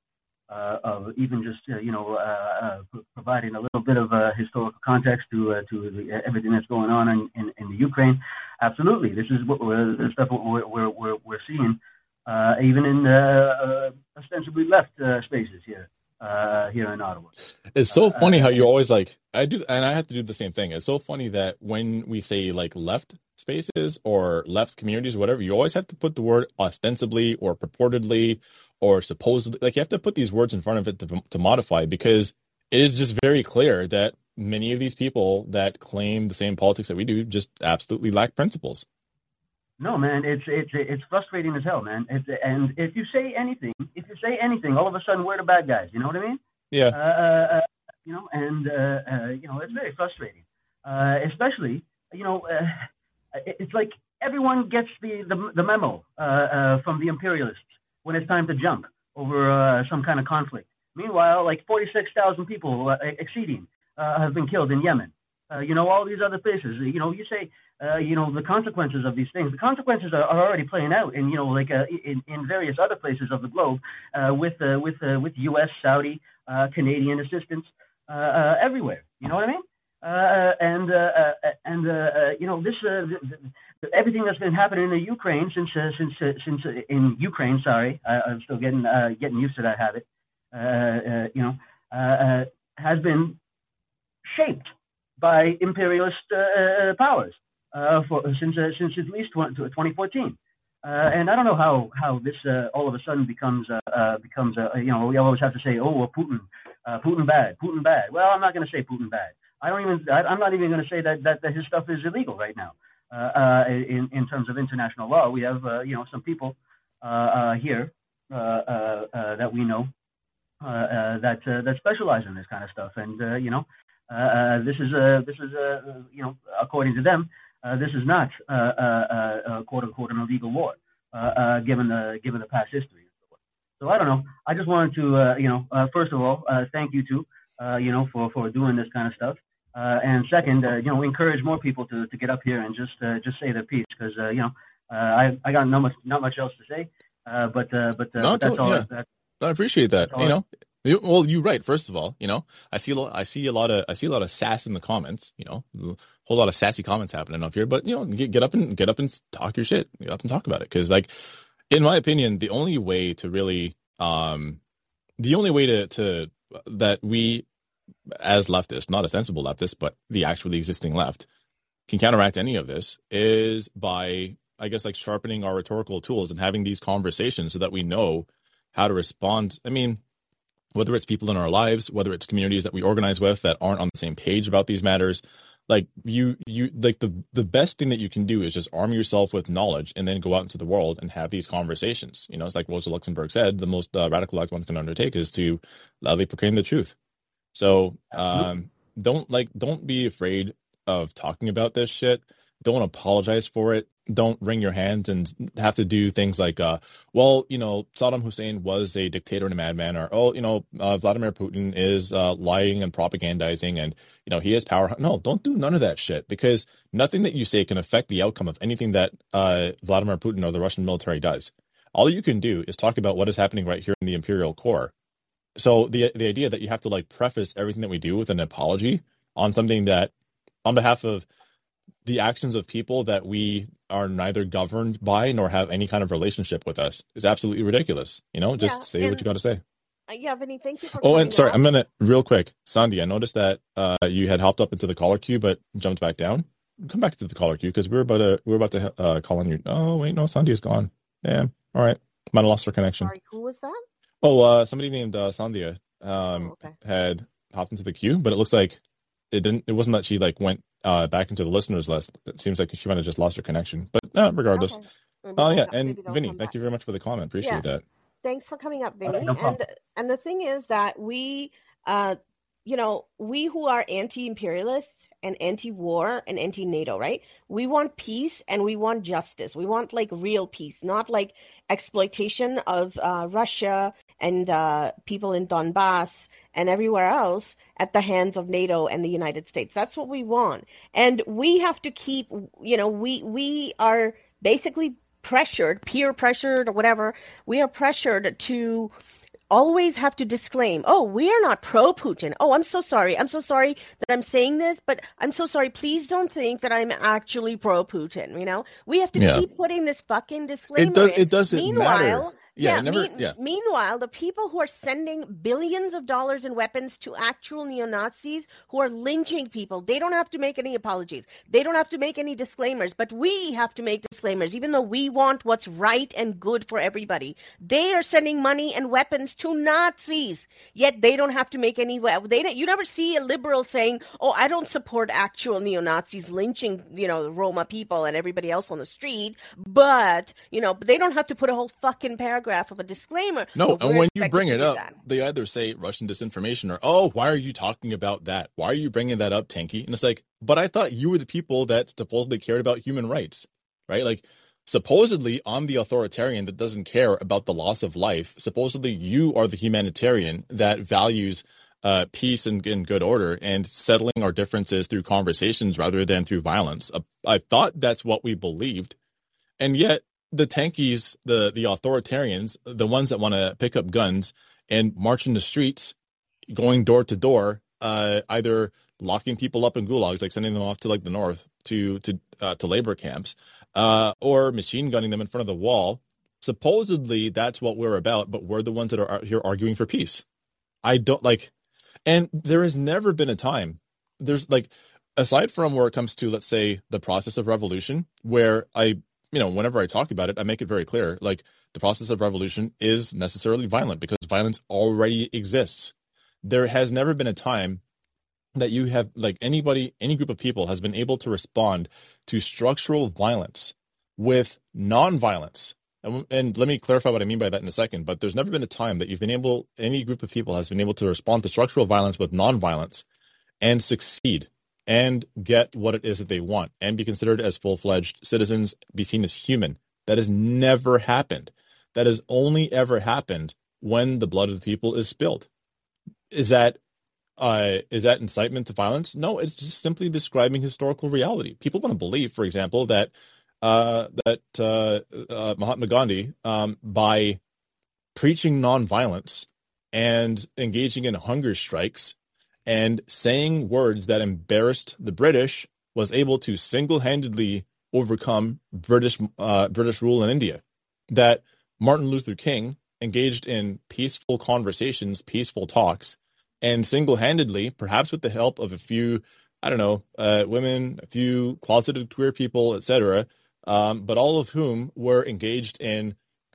Uh, of even just uh, you know uh, uh providing a little bit of uh, historical context to uh, to the, everything that's going on in, in, in, the Ukraine. Absolutely, this is what we're, stuff we're we're we're, we're seeing even in the ostensibly left spaces here uh, here in Ottawa. It's so uh, funny how you always like I do, and I have to do the same thing. It's so funny that when we say like left spaces or left communities, whatever, you always have to put the word ostensibly or purportedly or supposedly. Like you have to put these words in front of it to, to modify because it is just very clear that many of these people that claim the same politics that we do just absolutely lack principles. No, man, it's it's it's frustrating as hell, man. It's, and if you say anything, if you say anything, all of a sudden we're the bad guys. You know what I mean? Yeah. Uh, uh, uh you know, and uh, uh, you know, it's very frustrating, uh, especially you know, it's like everyone gets the the, the memo from the imperialists when it's time to jump over some kind of conflict. Meanwhile, like 46,000 people exceeding have been killed in Yemen. You know, all these other places. You know, you say uh, you know, the consequences of these things. The consequences are, are already playing out in, you know, like uh, in, in various other places of the globe uh, with uh, with uh, with U.S., Saudi, uh, Canadian assistance uh, uh, everywhere. You know what I mean? Uh, and uh, uh, and uh, uh, you know this uh, everything that's been happening in Ukraine since uh, since uh, since uh, in Ukraine. Sorry, I, I'm still getting uh, getting used to that habit. Uh, uh, you know, uh, uh, has been shaped by imperialist uh, powers uh, for, since uh, since at least 2014. Uh, and I don't know how how this uh, all of a sudden becomes uh, uh, becomes uh, you know we always have to say oh well, Putin uh, Putin bad Putin bad. Well, I'm not going to say Putin bad. I don't even I, I'm not even going to say that, that that his stuff is illegal right now. Uh, uh, in in terms of international law, we have uh, you know some people uh, uh, here uh, uh, uh, that we know uh, uh, that uh, that specialize in this kind of stuff, and uh, you know, uh, uh, this is uh, this is uh, you know, according to them, uh, this is not uh, uh, uh, quote unquote an illegal war, uh, uh, given the given the past history. So I don't know. I just wanted to, uh, you know, uh, first of all, uh, thank you uh, you know, for for doing this kind of stuff. Uh, and second, uh, you know, encourage more people to, to get up here and just uh, just say their piece because uh, you know uh, I I got not much not much else to say, uh, but uh, but uh, No, that's all. yeah. That, I appreciate that. You know, well, you're right. First of all, you know, I see a lot, I see a lot of I see a lot of sass in the comments. You know, a whole lot of sassy comments happening up here. But you know, get, get up and get up and talk your shit. Get up and talk about it because, like, in my opinion, the only way to really, um, the only way to to that we as leftists, not a sensible leftist, but the actually existing left, can counteract any of this is by, I guess, like sharpening our rhetorical tools and having these conversations so that we know how to respond. I mean, whether it's people in our lives, whether it's communities that we organize with that aren't on the same page about these matters, like you, you like the the best thing that you can do is just arm yourself with knowledge and then go out into the world and have these conversations. You know, it's like Rosa Luxemburg said, the most uh, radical act one can undertake is to loudly proclaim the truth. So um, don't like don't be afraid of talking about this shit. Don't apologize for it. Don't wring your hands and have to do things like, uh, well, you know, Saddam Hussein was a dictator and a madman, or oh, you know, uh, Vladimir Putin is uh, lying and propagandizing, and you know he has power. No, don't do none of that shit because nothing that you say can affect the outcome of anything that uh, Vladimir Putin or the Russian military does. All you can do is talk about what is happening right here in the imperial core so the the idea that you have to like preface everything that we do with an apology on something that on behalf of the actions of people that we are neither governed by nor have any kind of relationship with us is absolutely ridiculous you know? Just Yeah, say what you got to say. Uh, yeah, Vinny, thank you for oh and sorry i'm gonna real quick sandy i noticed that uh you had hopped up into the caller queue but jumped back down. Come back to the caller queue because we were about to we were about to uh call on you. Oh wait no sandy is gone. Damn all right. Might have lost her connection. Sorry, who was that? Oh, uh, somebody named uh, Sandhya um, Oh, okay. had hopped into the queue, but it looks like it didn't. It wasn't that she like went uh, back into the listeners list. It seems like she might have just lost her connection. But uh, regardless, oh they'll yeah, and Vinny, thank back. you very much for the comment. Appreciate Yeah. that. Thanks for coming up, Vinny. Okay, no and and the thing is that we, uh, you know, we who are anti-imperialist and anti-war and anti-NATO, right? We want peace and we want justice. We want like real peace, not like exploitation of uh, Russia and uh, people in Donbass and everywhere else at the hands of NATO and the United States. That's what we want, and we have to keep. You know, we we are basically pressured, peer pressured or whatever, we are pressured to always have to disclaim, oh, we are not pro Putin. Oh, I'm so sorry. I'm so sorry that I'm saying this, but I'm so sorry. Please don't think that I'm actually pro Putin. You know, we have to Yeah. keep putting this fucking disclaimer. It does. in. It doesn't Meanwhile, matter. Yeah, it never. mean- yeah, Meanwhile, the people who are sending billions of dollars in weapons to actual neo Nazis who are lynching people, they don't have to make any apologies. They don't have to make any disclaimers, but we have to make disclaimers, even though we want what's right and good for everybody. They are sending money and weapons to Nazis, yet they don't have to make any. They don't, you never see a liberal saying, "Oh, I don't support actual neo Nazis lynching, you know, Roma people and everybody else on the street," but you know, they don't have to put a whole fucking paragraph of a disclaimer. No, and when you bring it up, that. they either say Russian disinformation or, oh, why are you talking about that? Why are you bringing that up, Tanky? And it's like, but I thought you were the people that supposedly cared about human rights, right? Like, supposedly I'm the authoritarian that doesn't care about the loss of life. Supposedly you are the humanitarian that values uh, peace and, and good order and settling our differences through conversations rather than through violence. Uh, I thought that's what we believed. And yet the tankies, the the authoritarians, the ones that want to pick up guns and march in the streets, going door to door, uh, either locking people up in gulags, like sending them off to like the north to to uh, to labor camps, uh, or machine gunning them in front of the wall. Supposedly, that's what we're about, but we're the ones that are out here arguing for peace. I don't like, and there has never been a time. There's like, aside from where it comes to, let's say, the process of revolution, where I you know, whenever I talk about it, I make it very clear. Like the process of revolution is necessarily violent because violence already exists. There has never been a time that you have, like anybody, any group of people has been able to respond to structural violence with nonviolence. And, and let me clarify what I mean by that in a second. But there's never been a time that you've been able, any group of people has been able to respond to structural violence with nonviolence and succeed and get what it is that they want and be considered as full fledged citizens, be seen as human. That has never happened. That has only ever happened when the blood of the people is spilled. Is that uh, is that incitement to violence? No, it's just simply describing historical reality. People want to believe, for example, that uh, that uh, uh, Mahatma Gandhi, um, by preaching nonviolence and engaging in hunger strikes and saying words that embarrassed the British, was able to single-handedly overcome British uh, British rule in India. That Martin Luther King engaged in peaceful conversations, peaceful talks, and single-handedly, perhaps with the help of a few, I don't know, uh, women, a few closeted queer people, etc., um, but all of whom were engaged in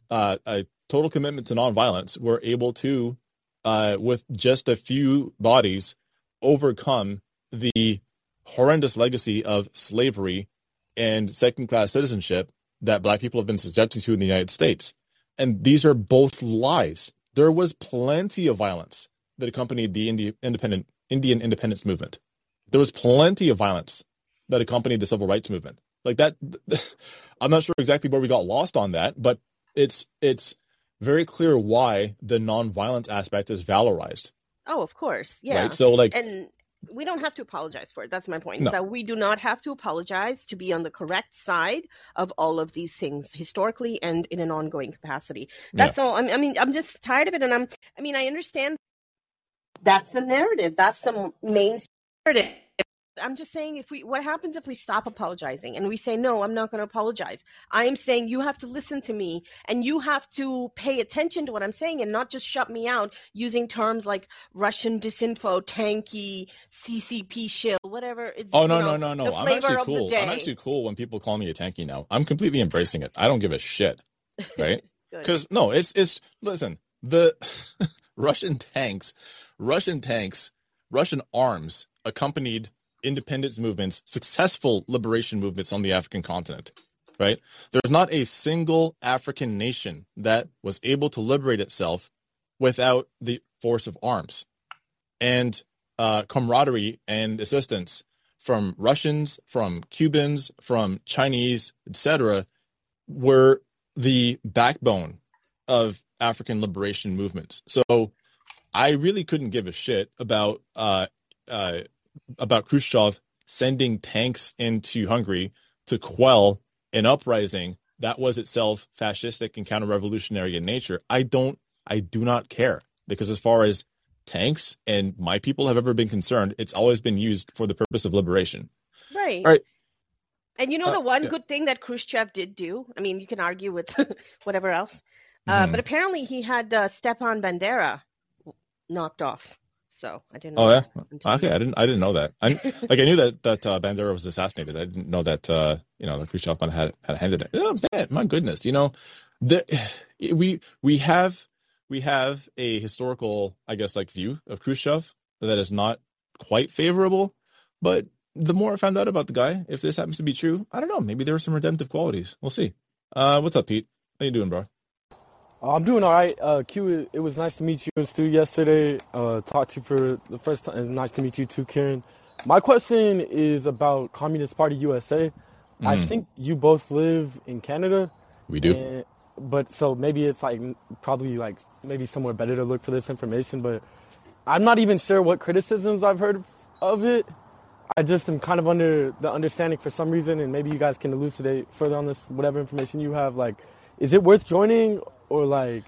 uh, a total commitment to nonviolence, were able to, uh, with just a few bodies, overcome the horrendous legacy of slavery and second-class citizenship that Black people have been subjected to in the United States. And these are both lies. There was plenty of violence that accompanied the Indi- independent Indian independence movement. There was plenty of violence that accompanied the civil rights movement. Like that, [LAUGHS] I'm not sure exactly where we got lost on that, but it's it's very clear why the nonviolence aspect is valorized. Oh, of course, yeah. Right. So like, and we don't have to apologize for it. That's my point. No. That we do not have to apologize to be on the correct side of all of these things historically and in an ongoing capacity. That's all. I mean, I mean, I'm just tired of it, and I'm. I mean, I understand. That's the narrative. That's the main narrative. I'm just saying, if we, what happens if we stop apologizing and we say, no, I'm not going to apologize? I am saying you have to listen to me and you have to pay attention to what I'm saying and not just shut me out using terms like Russian disinfo, tanky, CCP shill, whatever. It's, oh no know, no no no! I'm actually cool. I'm actually cool when people call me a tanky now. I'm completely embracing it. I don't give a shit. Right? [LAUGHS] Because no, it's it's listen the [LAUGHS] Russian tanks, Russian tanks, Russian arms accompanied independence movements, successful liberation movements on the African continent. Right? There's not a single African nation that was able to liberate itself without the force of arms and uh, camaraderie and assistance from Russians, from Cubans, from Chinese, etc., were the backbone of African liberation movements. So I really couldn't give a shit about uh, uh, about Khrushchev sending tanks into Hungary to quell an uprising that was itself fascistic and counter-revolutionary in nature. I don't, I do not care because as far as tanks and my people have ever been concerned, it's always been used for the purpose of liberation. Right. All right. And you know Uh, the one yeah. good thing that Khrushchev did do? I mean, you can argue with [LAUGHS] whatever else. Uh, Mhm. but apparently he had uh, Stepan Bandera knocked off. So I didn't know Oh yeah. that Okay, I didn't. I didn't know that. I [LAUGHS] like. I knew that that uh, Bandera was assassinated. I didn't know that. Uh, you know, that Khrushchev had had handed it. Oh man, my goodness. You know, the [SIGHS] we we have we have a historical, I guess, like view of Khrushchev that is not quite favorable. But the more I found out about the guy, if this happens to be true, I don't know. Maybe there were some redemptive qualities. We'll see. Uh, what's up, Pete? How you doing, bro? Uh, I'm doing all right. Uh, Q, it was nice to meet you in Stu yesterday. Uh, talked to you for the first time. It's nice to meet you too, Kiran. My question is about Communist Party USA. I Mm. think you both live in Canada. We do. and- but so maybe it's like probably like maybe somewhere better to look for this information. But I'm not even sure what criticisms I've heard of it. I just am kind of under the understanding for some reason, and maybe you guys can elucidate further on this, whatever information you have. Like, is it worth joining, or like,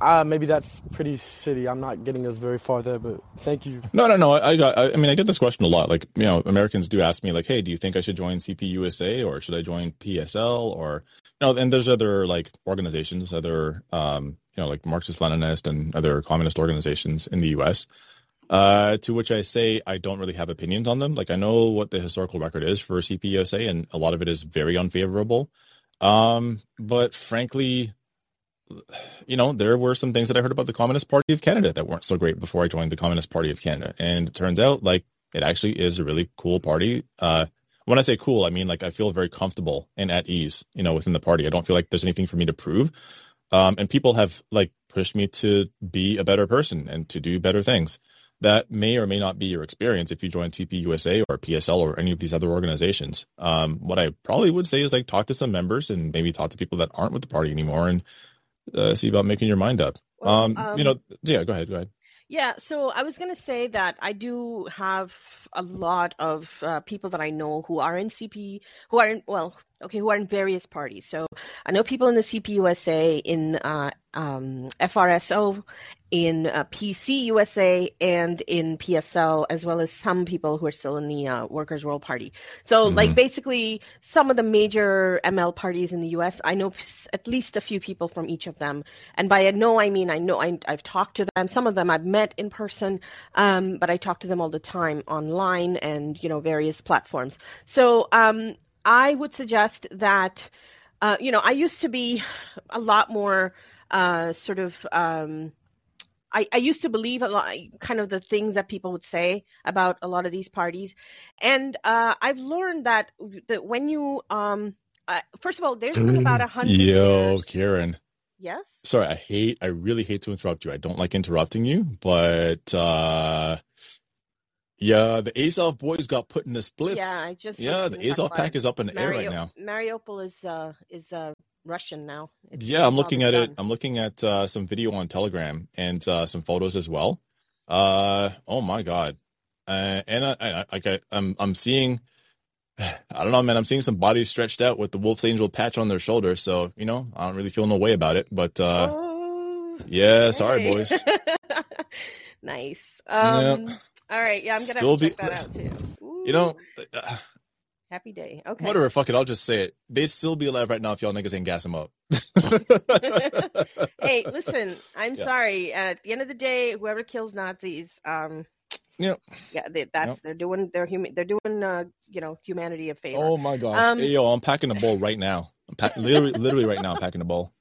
ah, maybe that's pretty shitty. I'm not getting us very far there, but thank you. No, no, no. I I got. I, I mean, I get this question a lot. Like, you know, Americans do ask me, like, "Hey, do you think I should join CPUSA or should I join PSL or you know?" And there's other like organizations, other um, you know, like Marxist Leninist and other communist organizations in the U.S. Uh, to which I say I don't really have opinions on them. Like, I know what the historical record is for CPUSA, and a lot of it is very unfavorable. Um, but frankly, you know, there were some things that I heard about the Communist Party of Canada that weren't so great before I joined the Communist Party of Canada. And it turns out like it actually is a really cool party. Uh, when I say cool, I mean like I feel very comfortable and at ease, you know, within the party. I don't feel like there's anything for me to prove. Um, and people have like pushed me to be a better person and to do better things. That may or may not be your experience if you join CPUSA or PSL or any of these other organizations. Um, what I probably would say is like talk to some members and maybe talk to people that aren't with the party anymore and uh, see about making your mind up. Well, um, um, you know, yeah, go ahead, go ahead. Yeah, so I was going to say that I do have a lot of uh, people that I know who are in CP, who are in, well, okay, who are in various parties. So I know people in the CPUSA, in uh, um, FRSO, in uh, PCUSA, and in PSL, as well as some people who are still in the uh, Workers' World Party. So, like, basically, some of the major ML parties in the US, I know at least a few people from each of them. And by know, I mean I know I, I've talked to them. Some of them I've met in person, um, but I talk to them all the time online and you know various platforms. So um, I would suggest that uh, you know I used to be a lot more uh, sort of. Um, I, I used to believe a lot, kind of the things that people would say about a lot of these parties, and uh, I've learned that that when you, um, uh, first of all, there's been about a hundred Yo, years. Kiran. Yes. Sorry, I hate, I really hate to interrupt you. I don't like interrupting you, but uh yeah, the Azov boys got put in a split. Yeah, I just Yeah, the Azov pack is up in the air right now. Mariupol is uh is uh Russian now. It's, Yeah, I'm looking at all it. I'm looking at uh, some video on Telegram and uh, some photos as well. Uh, oh my God. Uh, and I, I, I, I, I'm, I'm seeing, [SIGHS] I don't know, man. I'm seeing some bodies stretched out with the Wolfsangel patch on their shoulder. So you know, I don't really feel no way about it. But uh, oh, yeah, sorry, boys. [LAUGHS] nice. Um, All right. Yeah, I'm gonna Still have to be- check that out too. [LAUGHS] You know, uh, happy day. Okay. whatever. Fuck it. I'll just say it. They'd still be alive right now if y'all niggas ain't gas them up. hey, listen. I'm [LAUGHS] Yeah. sorry. At the end of the day, whoever kills Nazis, um, Yep. yeah, they, that's Yep. they're doing they're human they're doing uh you know humanity a favor. Oh my gosh. Um, hey, yo, I'm packing the bowl right now. I'm pack- [LAUGHS] literally, literally right now. I'm packing the bowl.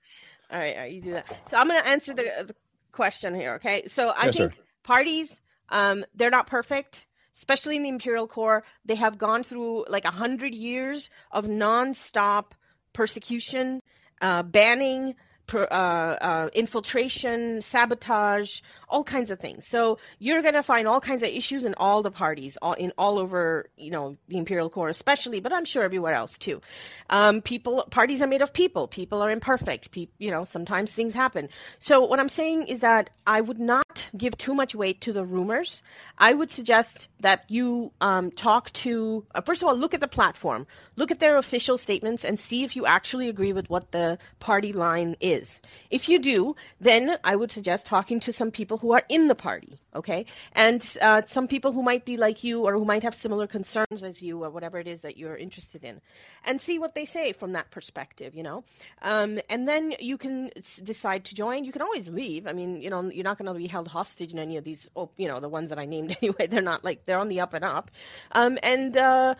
All right, all right, you do that. So I'm to answer the, the question here. Okay, so I Yes, think sir. parties, um, they're not perfect, especially in the imperial core. They have gone through like a hundred years of nonstop persecution, uh, banning. Per, uh, uh, infiltration, sabotage, all kinds of things. So you're gonna find all kinds of issues in all the parties, all in all over, you know, the imperial core, especially, but I'm sure everywhere else too. Um, people, parties are made of people. People are imperfect. Pe- you know, sometimes things happen. So what I'm saying is that I would not give too much weight to the rumors. I would suggest that you um, talk to, uh, first of all, look at the platform, look at their official statements, and see if you actually agree with what the party line is. If you do, then I would suggest talking to some people who are in the party, okay, and uh, some people who might be like you or who might have similar concerns as you or whatever it is that you're interested in, and see what they say from that perspective, you know. Um, and then you can decide to join. You can always leave. I mean, you know, you're not going to be held hostage in any of these. You know, the ones that I named [LAUGHS] anyway. They're not like they're on the up and up. Um, and uh,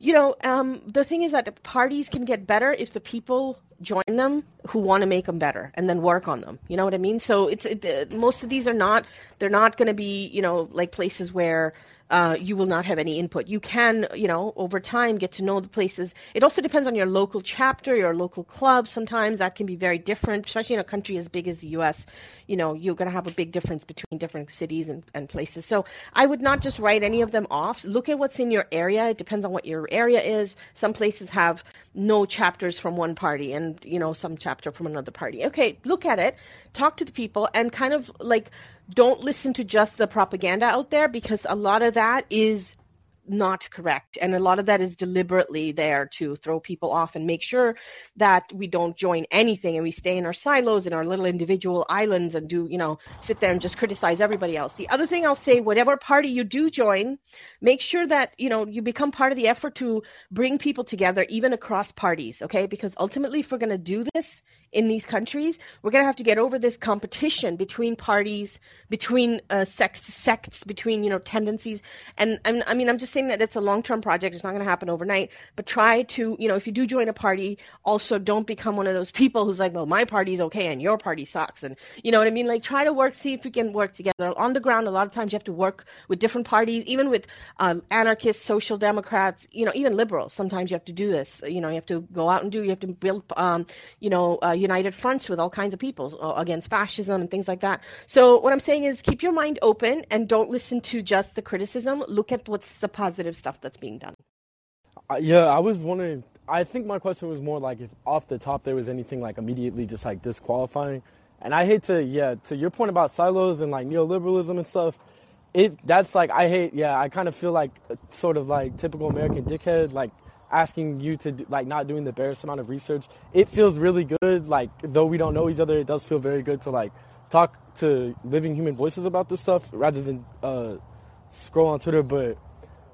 you know, um, the thing is that parties can get better if the people join them who want to make them better and then work on them. You know what I mean? So it's it, uh, most of these are not they're not going to be you know like places where uh, you will not have any input. You can, you know, over time get to know the places. It also depends on your local chapter, your local club. Sometimes that can be very different, especially in a country as big as the U.S. You know, you're going to have a big difference between different cities and, and places. So I would not just write any of them off. Look at what's in your area. It depends on what your area is. Some places have no chapters from one party and, you know, some chapter from another party. Okay, look at it, talk to the people, and kind of like don't listen to just the propaganda out there because a lot of that is not correct. And a lot of that is deliberately there to throw people off and make sure that we don't join anything and we stay in our silos in our little individual islands and do you know sit there and just criticize everybody else. The other thing i'll say whatever party you do join make sure that you know you become part of the effort to bring people together even across parties okay? Because ultimately if we're going to do this in these countries, we're going to have to get over this competition between parties, between uh, sects, sects, between you know tendencies. And I mean, I mean, I'm just saying that it's a long-term project. It's not going to happen overnight. But try to, you know, if you do join a party, also don't become one of those people who's like, well, my party's okay and your party sucks, and you know what I mean. Like, try to work, see if we can work together on the ground. A lot of times you have to work with different parties, even with um, anarchists, social democrats, you know, even liberals. Sometimes you have to do this. You know, you have to go out and do. You have to build, um, you know, uh, united fronts with all kinds of people uh, against fascism and things like that. So what I'm saying is, keep your mind open and don't listen to just the criticism. Look at what's the positive stuff that's being done. Uh, yeah, I was wondering. I think my question was more like if off the top there was anything like immediately just like disqualifying. And I hate to, yeah, to your point about silos and like neoliberalism and stuff. It that's like I hate. Yeah, I kind of feel like sort of like typical American dickhead, like asking you to do, like not doing the barest amount of research. It feels really good. Like though we don't know each other, it does feel very good to like talk to living human voices about this stuff rather than uh, scroll on Twitter. But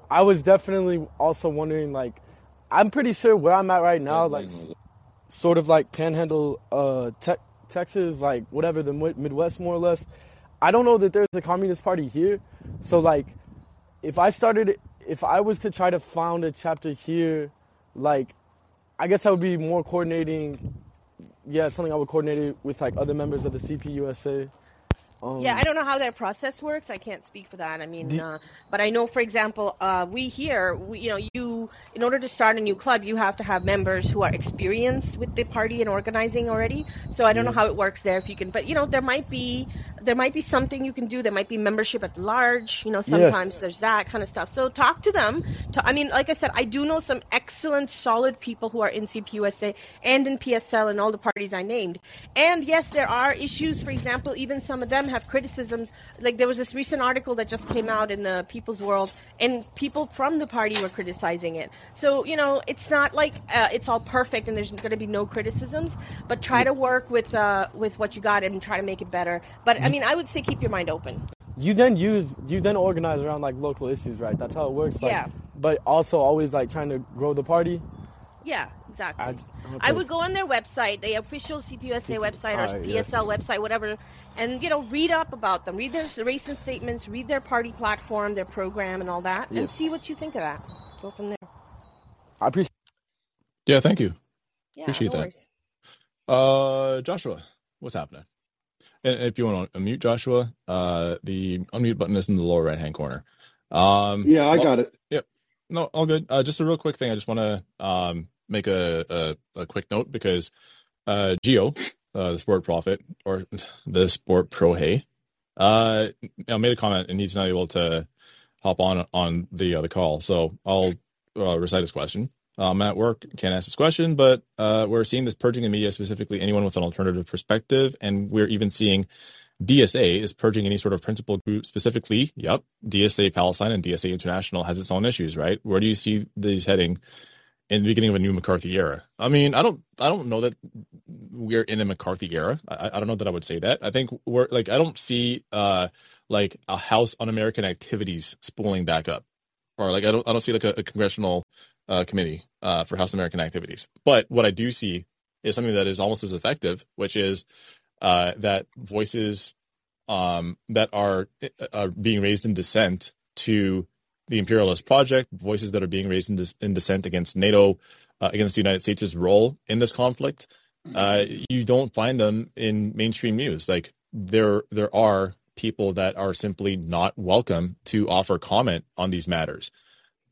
I was definitely also wondering like I'm pretty sure where I'm at right now, like sort of like Panhandle, uh, te- Texas, like whatever the Midwest more or less. I don't know that there's a communist party here, so like if I started if I was to try to found a chapter here, like, I guess I would be more coordinating. Yeah, something I would coordinate with like other members of the CPUSA. Um, yeah, I don't know how that process works. I can't speak for that. I mean, the, uh, but I know, for example, uh, we here, we, you know, you in order to start a new club, you have to have members who are experienced with the party and organizing already. So I don't yeah. know how it works there. If you can, but you know, there might be there might be something you can do. There might be membership at large. You know, sometimes yes. there's that kind of stuff. So talk to them. I mean, like I said, I do know some excellent, solid people who are in CPUSA and in PSL and all the parties I named. And yes, there are issues. For example, even some of them have criticisms. Like there was this recent article that just came out in the People's World, and people from the party were criticizing it. So you know, it's not like uh, it's all perfect and there's going to be no criticisms. But try to work with uh, with what you got and try to make it better. But I mean mean, I would say keep your mind open. You then use you then organize around like local issues, right? That's how it works. Like, yeah. But also always like trying to grow the party. Yeah, exactly. I, okay. I would go on their website, the official CPUSA website or right, PSL yeah. website, whatever, and you know read up about them, read their recent statements, read their party platform, their program, and all that, and see what you think of that. Go from there. I appreciate. Yeah, thank you. Yeah, appreciate no that. Uh, Joshua, what's happening? And if you want to unmute Joshua, uh, the unmute button is in the lower right hand corner. Um, yeah, I well, got it. Yep. No, all good. Uh, just a real quick thing. I just want to um, make a, a, a quick note because uh, Geo, uh, the sport prophet or [LAUGHS] the sport pro hey, uh, made a comment and he's not able to hop on on the uh, the call. So I'll uh, recite his question. Um, at work, can't ask this question, but uh, we're seeing this purging in media, specifically anyone with an alternative perspective, and we're even seeing DSA is purging any sort of principal group. Specifically, yep, DSA Palestine and DSA International has its own issues, right? Where do you see these heading in the beginning of a new McCarthy era? I mean, I don't, I don't know that we're in a McCarthy era. I, I don't know that I would say that. I think we're like, I don't see uh like a House Un-American Activities spooling back up, or like I don't, I don't see like a, a congressional uh, committee uh, for House American activities. But what I do see is something that is almost as effective, which is uh, that voices um, that are, uh, are being raised in dissent to the imperialist project, voices that are being raised in, dis- in dissent against NATO, uh, against the United States' role in this conflict. Uh, you don't find them in mainstream news. Like there, there are people that are simply not welcome to offer comment on these matters.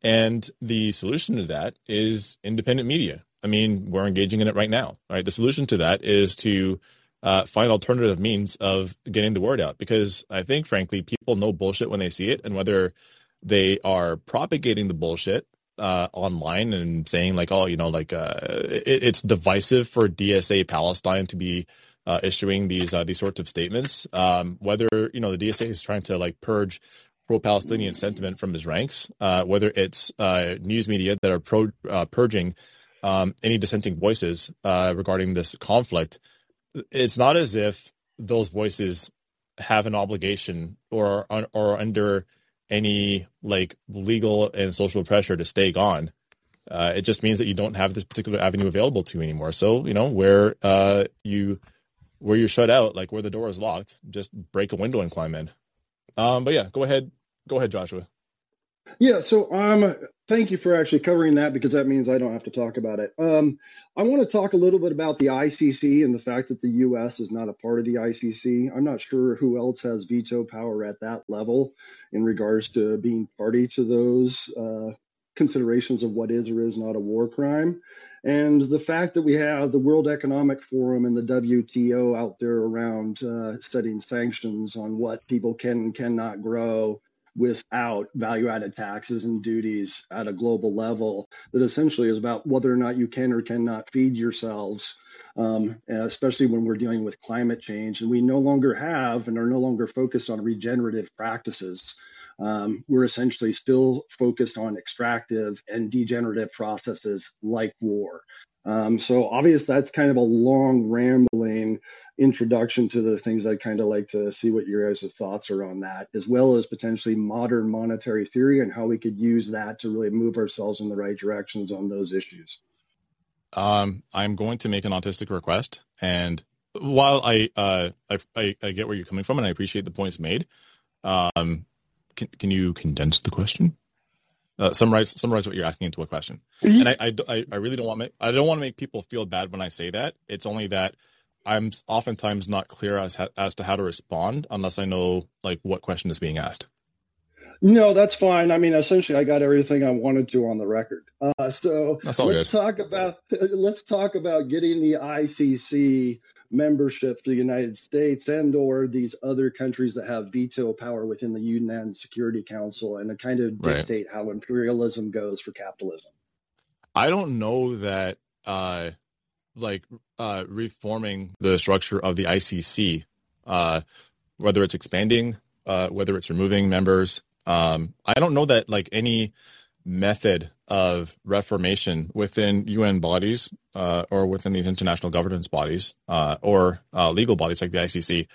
And the solution to that is independent media. I mean, we're engaging in it right now, right? The solution to that is to uh, find alternative means of getting the word out because I think, frankly, people know bullshit when they see it, and whether they are propagating the bullshit uh, online and saying like, oh, you know, like uh, it, it's divisive for DSA Palestine to be uh, issuing these uh, these sorts of statements. Um, whether you know the DSA is trying to like purge pro-Palestinian sentiment from his ranks, uh, whether it's uh, news media that are pro uh, purging um, any dissenting voices uh, regarding this conflict. It's not as if those voices have an obligation or or under any like legal and social pressure to stay gone. Uh, it just means that you don't have this particular avenue available to you anymore. So you know where uh, you where you're shut out, like where the door is locked, just break a window and climb in. Um, but yeah, go ahead, go ahead, Joshua. Yeah, so um, thank you for actually covering that because that means I don't have to talk about it. Um, I want to talk a little bit about the ICC and the fact that the U.S. is not a part of the ICC. I'm not sure who else has veto power at that level in regards to being party to those uh, considerations of what is or is not a war crime. And the fact that we have the World Economic Forum and the WTO out there around uh, setting sanctions on what people can and cannot grow without value added taxes and duties at a global level that essentially is about whether or not you can or cannot feed yourselves. Um, especially when we're dealing with climate change, and we no longer have and are no longer focused on regenerative practices. Um, we're essentially still focused on extractive and degenerative processes like war. Um, so obvious that's kind of a long rambling introduction to the things I'd kind of like to see what your guys' thoughts are on that, as well as potentially modern monetary theory and how we could use that to really move ourselves in the right directions on those issues. Um, I'm going to make an autistic request, and while I, uh, I, I I get where you're coming from, and I appreciate the points made, um, can can you condense the question? Uh, summarize summarize what you're asking into a question. And I, I, I really don't want I don't want to make people feel bad when I say that. It's only that I'm oftentimes not clear as as to how to respond unless I know like what question is being asked. No, that's fine. I mean, essentially, I got everything I wanted to on the record. Uh, so let's good. talk about [LAUGHS] let's talk about getting the ICC membership to the United States and or these other countries that have veto power within the UN Security Council and to kind of dictate right. how imperialism goes for capitalism. I don't know that uh, like uh, reforming the structure of the ICC, uh, whether it's expanding, uh, whether it's removing members. Um, I don't know that like any method of reformation within UN bodies uh, or within these international governance bodies uh, or uh, legal bodies like the ICC.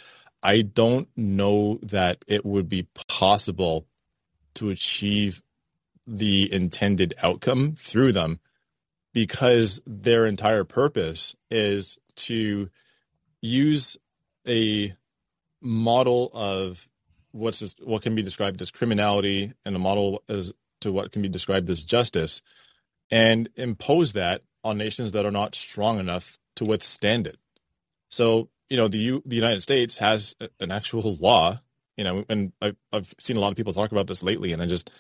I don't know that it would be possible to achieve the intended outcome through them because their entire purpose is to use a model of what's what can be described as criminality and a model as to what can be described as justice and impose that on nations that are not strong enough to withstand it. So, you know, the U, the United States has an actual [LAUGHS] law, you know, and I've, I've seen a lot of people talk about this lately, and I just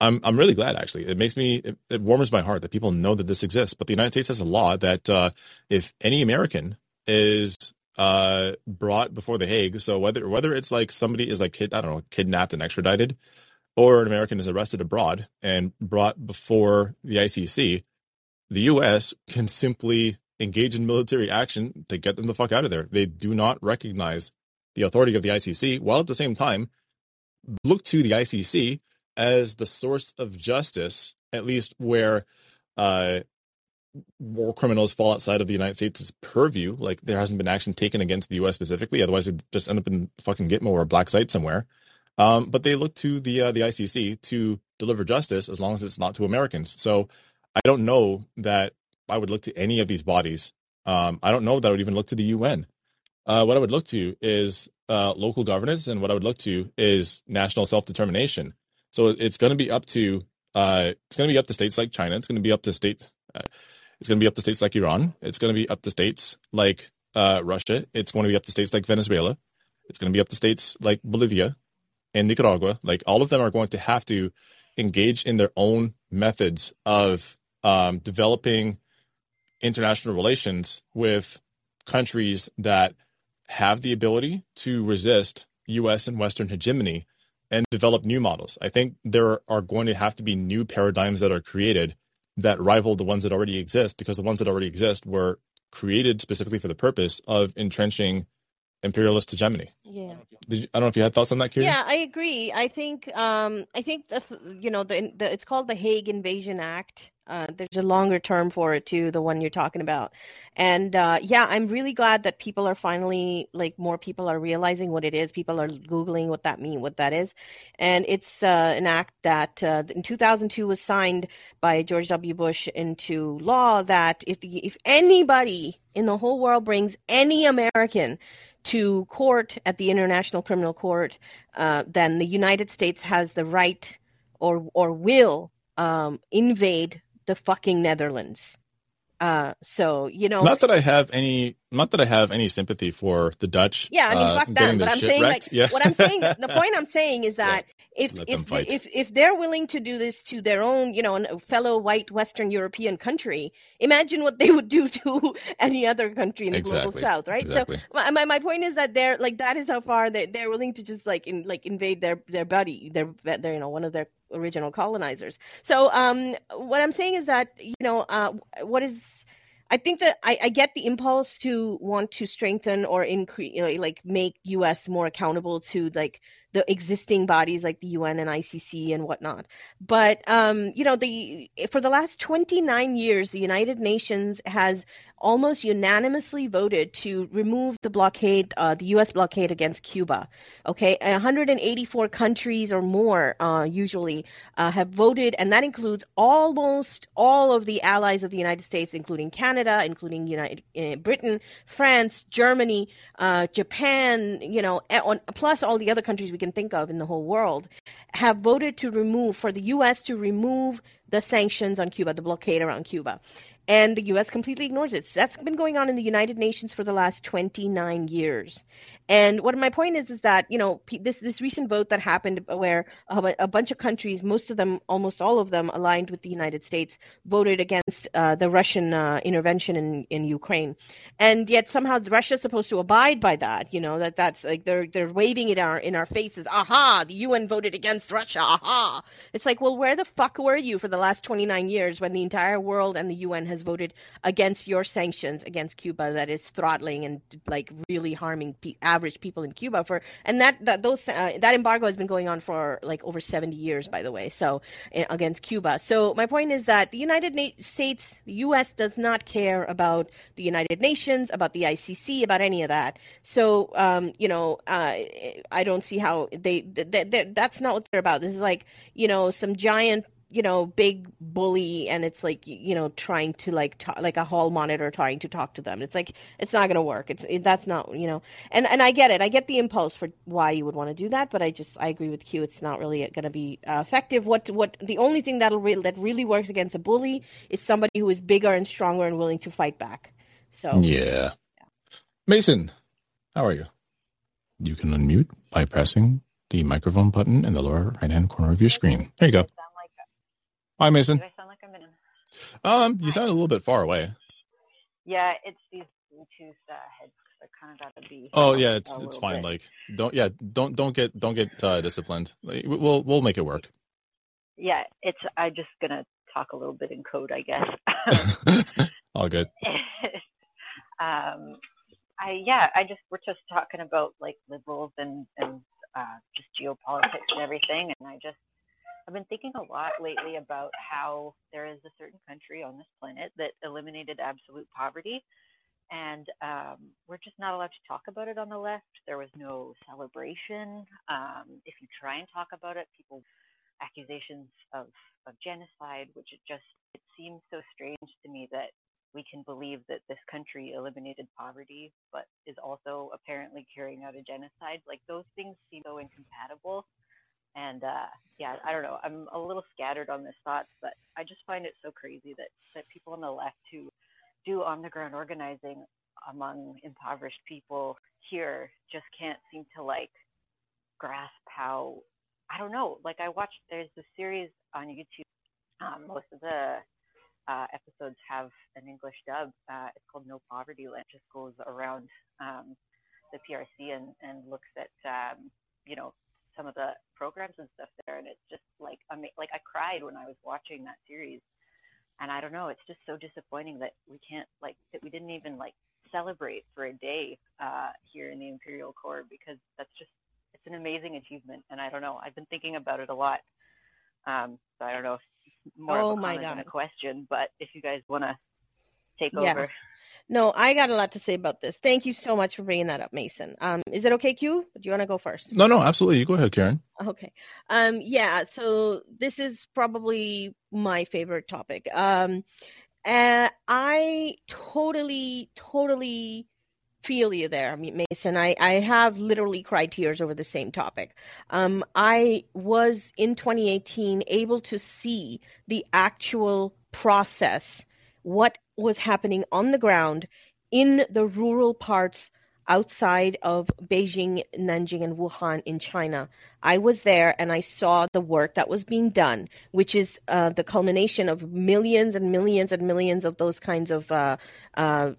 I'm I'm really glad actually. It makes me it, it, warms my heart that people know that this exists. But the United States has a law that uh, if any American is uh, brought before the Hague, so whether whether it's like somebody is like kid, I don't know kidnapped and extradited, or an American is arrested abroad and brought before the ICC, the U.S. can simply engage in military action to get them the fuck out of there. They do not recognize the authority of the ICC, while at the same time look to the ICC as the source of justice, at least where uh, war criminals fall outside of the United States' purview. Like there hasn't been action taken against the U.S. specifically, otherwise it just end up in fucking Gitmo or a black site somewhere. Um, but they look to the uh, the ICC to deliver justice as long as it's not to Americans. So I don't know that I would look to any of these bodies. Um, I don't know that I would even look to the UN. Uh, what I would look to is uh, local governance, and what I would look to is national self determination. So it's going to be up to uh, it's going to be up to states like China. It's going to be up to state. Uh, it's going to be up to states like Iran. It's going to be up to states like uh, Russia. It's going to be up to states like Venezuela. It's going to be up to states like Bolivia and Nicaragua. Like all of them are going to have to engage in their own methods of um, developing international relations with countries that have the ability to resist U.S. and Western hegemony and develop new models. I think there are going to have to be new paradigms that are created that rival the ones that already exist because the ones that already exist were created specifically for the purpose of entrenching imperialist hegemony. Yeah. You, I don't know if you had thoughts on that, Kira. Yeah, I agree. I think um, I think the you know the, the it's called the Hague Invasion Act. Uh, there's a longer term for it too, the one you're talking about. And uh, yeah, I'm really glad that people are finally like more people are realizing what it is. People are googling what that mean, what that is, and it's uh, an act that uh, in 2002 was signed by George W. Bush into law that if if anybody in the whole world brings any American to court at the International Criminal Court, uh, then the United States has the right or or will um, invade the fucking Netherlands. Uh, so you know, not that I have any, not that I have any sympathy for the Dutch. Yeah, I mean, uh, fuck them. But I'm saying, wrecked. like, yeah. what I'm saying, [LAUGHS] the point I'm saying is that yeah, if if if if they're willing to do this to their own, you know, fellow white Western European country, imagine what they would do [LAUGHS] to any other country in the exactly. global South, right? Exactly. So my my point is that they're like that is how far they they're willing to just like in like invade their their buddy, their their you know one of their original colonizers. So um, what I'm saying is that you know uh, what is I think that I, I, get the impulse to want to strengthen or increase, you know, like make U.S. more accountable to like the existing bodies like the UN and ICC and whatnot. But um, you know, the for the last 29 years, the United Nations has almost unanimously voted to remove the blockade, uh, the U.S. blockade against Cuba. Okay, 184 countries or more uh, usually uh, have voted, and that includes almost all of the allies of the United States, including Canada, including United uh, Britain, France, Germany, uh, Japan. You know, on, plus all the other countries we can think of in the whole world, have voted to remove for the U.S. to remove the sanctions on Cuba, the blockade around Cuba and the U.S. completely ignores it. That's been going on in the United Nations for the last 29 years. And what my point is is that you know this this recent vote that happened where a, a bunch of countries, most of them, almost all of them, aligned with the United States, voted against uh, the Russian uh, intervention in in Ukraine, and yet somehow Russia's supposed to abide by that. You know that that's like they're they're waving it in our in our faces. Aha! The UN voted against Russia. Aha! It's like, well, where the fuck were you for the last 29 years when the entire world and the UN has voted against your sanctions against Cuba that is throttling and like really harming people average people in Cuba for, and that that those uh, that embargo has been going on for like over 70 years, by the way. So uh, against Cuba. So my point is that the United States, the U.S. does not care about the United Nations, about the ICC, about any of that. So um, you know, uh, I don't see how they, they, they that's not what they're about. This is like you know some giant you know big bully and it's like you know trying to like talk, like a hall monitor trying to talk to them. It's like it's not going to work. It's it, that's not you know and and i get it. I get the impulse for why you would want to do that but i just i agree with q. It's not really going to be uh, effective. What what the only thing that'll re- that really works against a bully is somebody who is bigger and stronger and willing to fight back. So yeah, yeah. mason how are you? You can unmute by pressing the microphone button in the lower right hand corner of your screen. There you go Hi, Mason. Do I sound like I'm in? Um, you sound a little bit far away. Yeah, it's these Bluetooth uh, heads. I kind of got to be. Oh yeah, it's it's fine. Bit. Like don't yeah don't don't get don't get uh, disciplined. Like, we'll we'll make it work. Yeah, it's. I'm just gonna talk a little bit in code, I guess. [LAUGHS] All good. [LAUGHS] um, I yeah, I just we're just talking about like liberals and and uh, just geopolitics and everything, and I just I've been thinking a lot lately about how there is a certain country on this planet that eliminated absolute poverty, and um, we're just not allowed to talk about it on the left. There was no celebration. Um, if you try and talk about it, people accusations of, of genocide, which it just it seems so strange to me that we can believe that this country eliminated poverty, but is also apparently carrying out a genocide. Like those things seem so incompatible. And uh, yeah, I don't know. I'm a little scattered on this thoughts, but I just find it so crazy that that people on the left who do on the ground organizing among impoverished people here just can't seem to like grasp how I don't know. Like I watched there's a series on YouTube. Um, most of the uh, episodes have an English dub. Uh, it's called No Poverty Land. It just goes around um, the PRC and, and looks at um, you know some of the programs and stuff there, and it's just like I mean, like I cried when I was watching that series. And I don't know, it's just so disappointing that we can't like that we didn't even like celebrate for a day uh, here in the Imperial Core because that's just it's an amazing achievement. And I don't know, I've been thinking about it a lot. Um, so I don't know if more Oh of a my comment than a question. But if you guys want to take Yeah. over, No, I got a lot to say about this. Thank you so much for bringing that up, Mason. Um, is it okay, Q? Do you want to go first? No, no, absolutely. You go ahead, Kiran. Okay. Um, yeah, so this is probably my favorite topic. Um, uh, I totally, totally feel you there, Mason. I, I have literally cried tears over the same topic. Um, I was in 2018 able to see the actual process, what was happening on the ground in the rural parts outside of Beijing, Nanjing, and Wuhan in China. I was there and I saw the work that was being done, which is uh, the culmination of millions and millions and millions of those kinds of, uh, uh,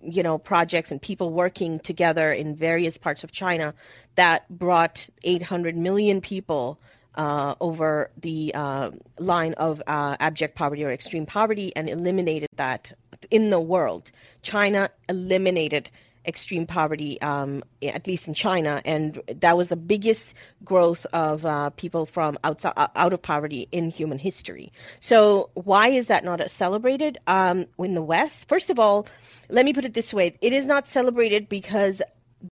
you know, projects and people working together in various parts of China that brought 800 million people uh, over the uh, line of uh, abject poverty or extreme poverty and eliminated that in the world. China eliminated extreme poverty, um, at least in China, and that was the biggest growth of uh, people from outside out of poverty in human history. So why is that not celebrated um, in the West? First of all, let me put it this way: it is not celebrated because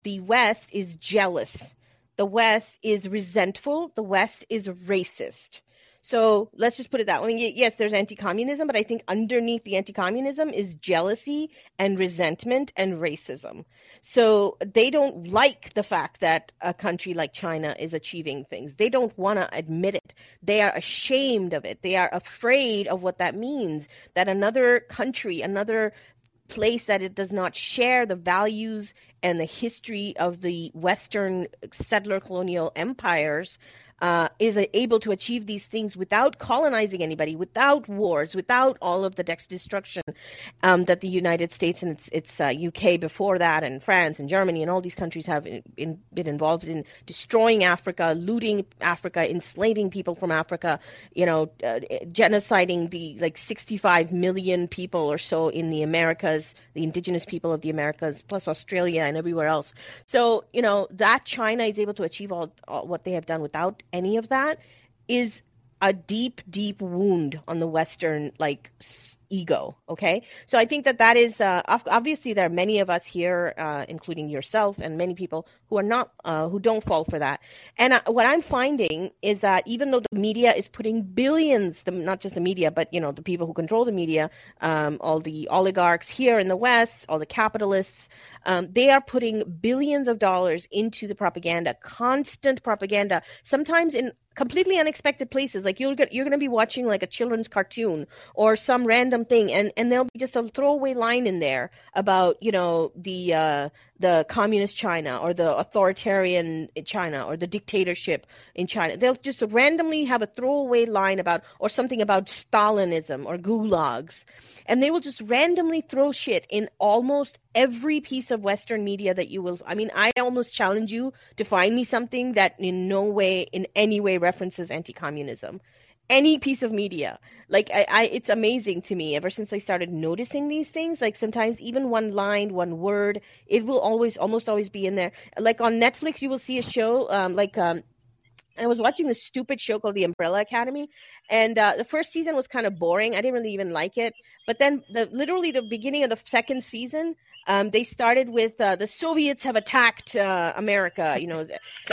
the West is jealous. The West is resentful. The West is racist. So let's just put it that way. Yes, there's anti-communism, but I think underneath the anti-communism is jealousy and resentment and racism. So they don't like the fact that a country like China is achieving things. They don't want to admit it. They are ashamed of it. They are afraid of what that means. That another country, another place that it does not share the values and the history of the Western settler colonial empires uh, is able to achieve these things without colonizing anybody, without wars, without all of the destruction um, that the United States and its, its uh, UK before that, and France and Germany and all these countries have in, in, been involved in destroying Africa, looting Africa, enslaving people from Africa, you know, uh, genociding the like 65 million people or so in the Americas, the indigenous people of the Americas, plus Australia and everywhere else. So, you know, that China is able to achieve all, all what they have done without any of that is a deep, deep wound on the Western like ego. Okay, so I think that that is uh, obviously there are many of us here, uh, including yourself and many people who are not uh, who don't fall for that. And uh, what I'm finding is that even though the media is putting billions, the, not just the media, but you know the people who control the media, um, all the oligarchs here in the West, all the capitalists, um, they are putting billions of dollars into the propaganda, constant propaganda, sometimes in completely unexpected places. Like you're you're going to be watching like a children's cartoon or some random thing, and and there'll be just a throwaway line in there about you know the uh, the communist China or the authoritarian China or the dictatorship in China. They'll just randomly have a throwaway line about or something about Stalinism or gulags, and they will just randomly throw shit in almost every piece of Western media that you will. I mean, I almost challenge you to find me something that in no way, in any way, references anti-communism. Any piece of media, like I, I, it's amazing to me. Ever since I started noticing these things, like sometimes even one line, one word, it will always, almost always be in there. Like on Netflix, you will see a show, um, like um, I was watching this stupid show called The Umbrella Academy, and uh, the first season was kind of boring. I didn't really even like it. But then, the literally the beginning of the second season, um, they started with uh, the Soviets have attacked uh, America. You know,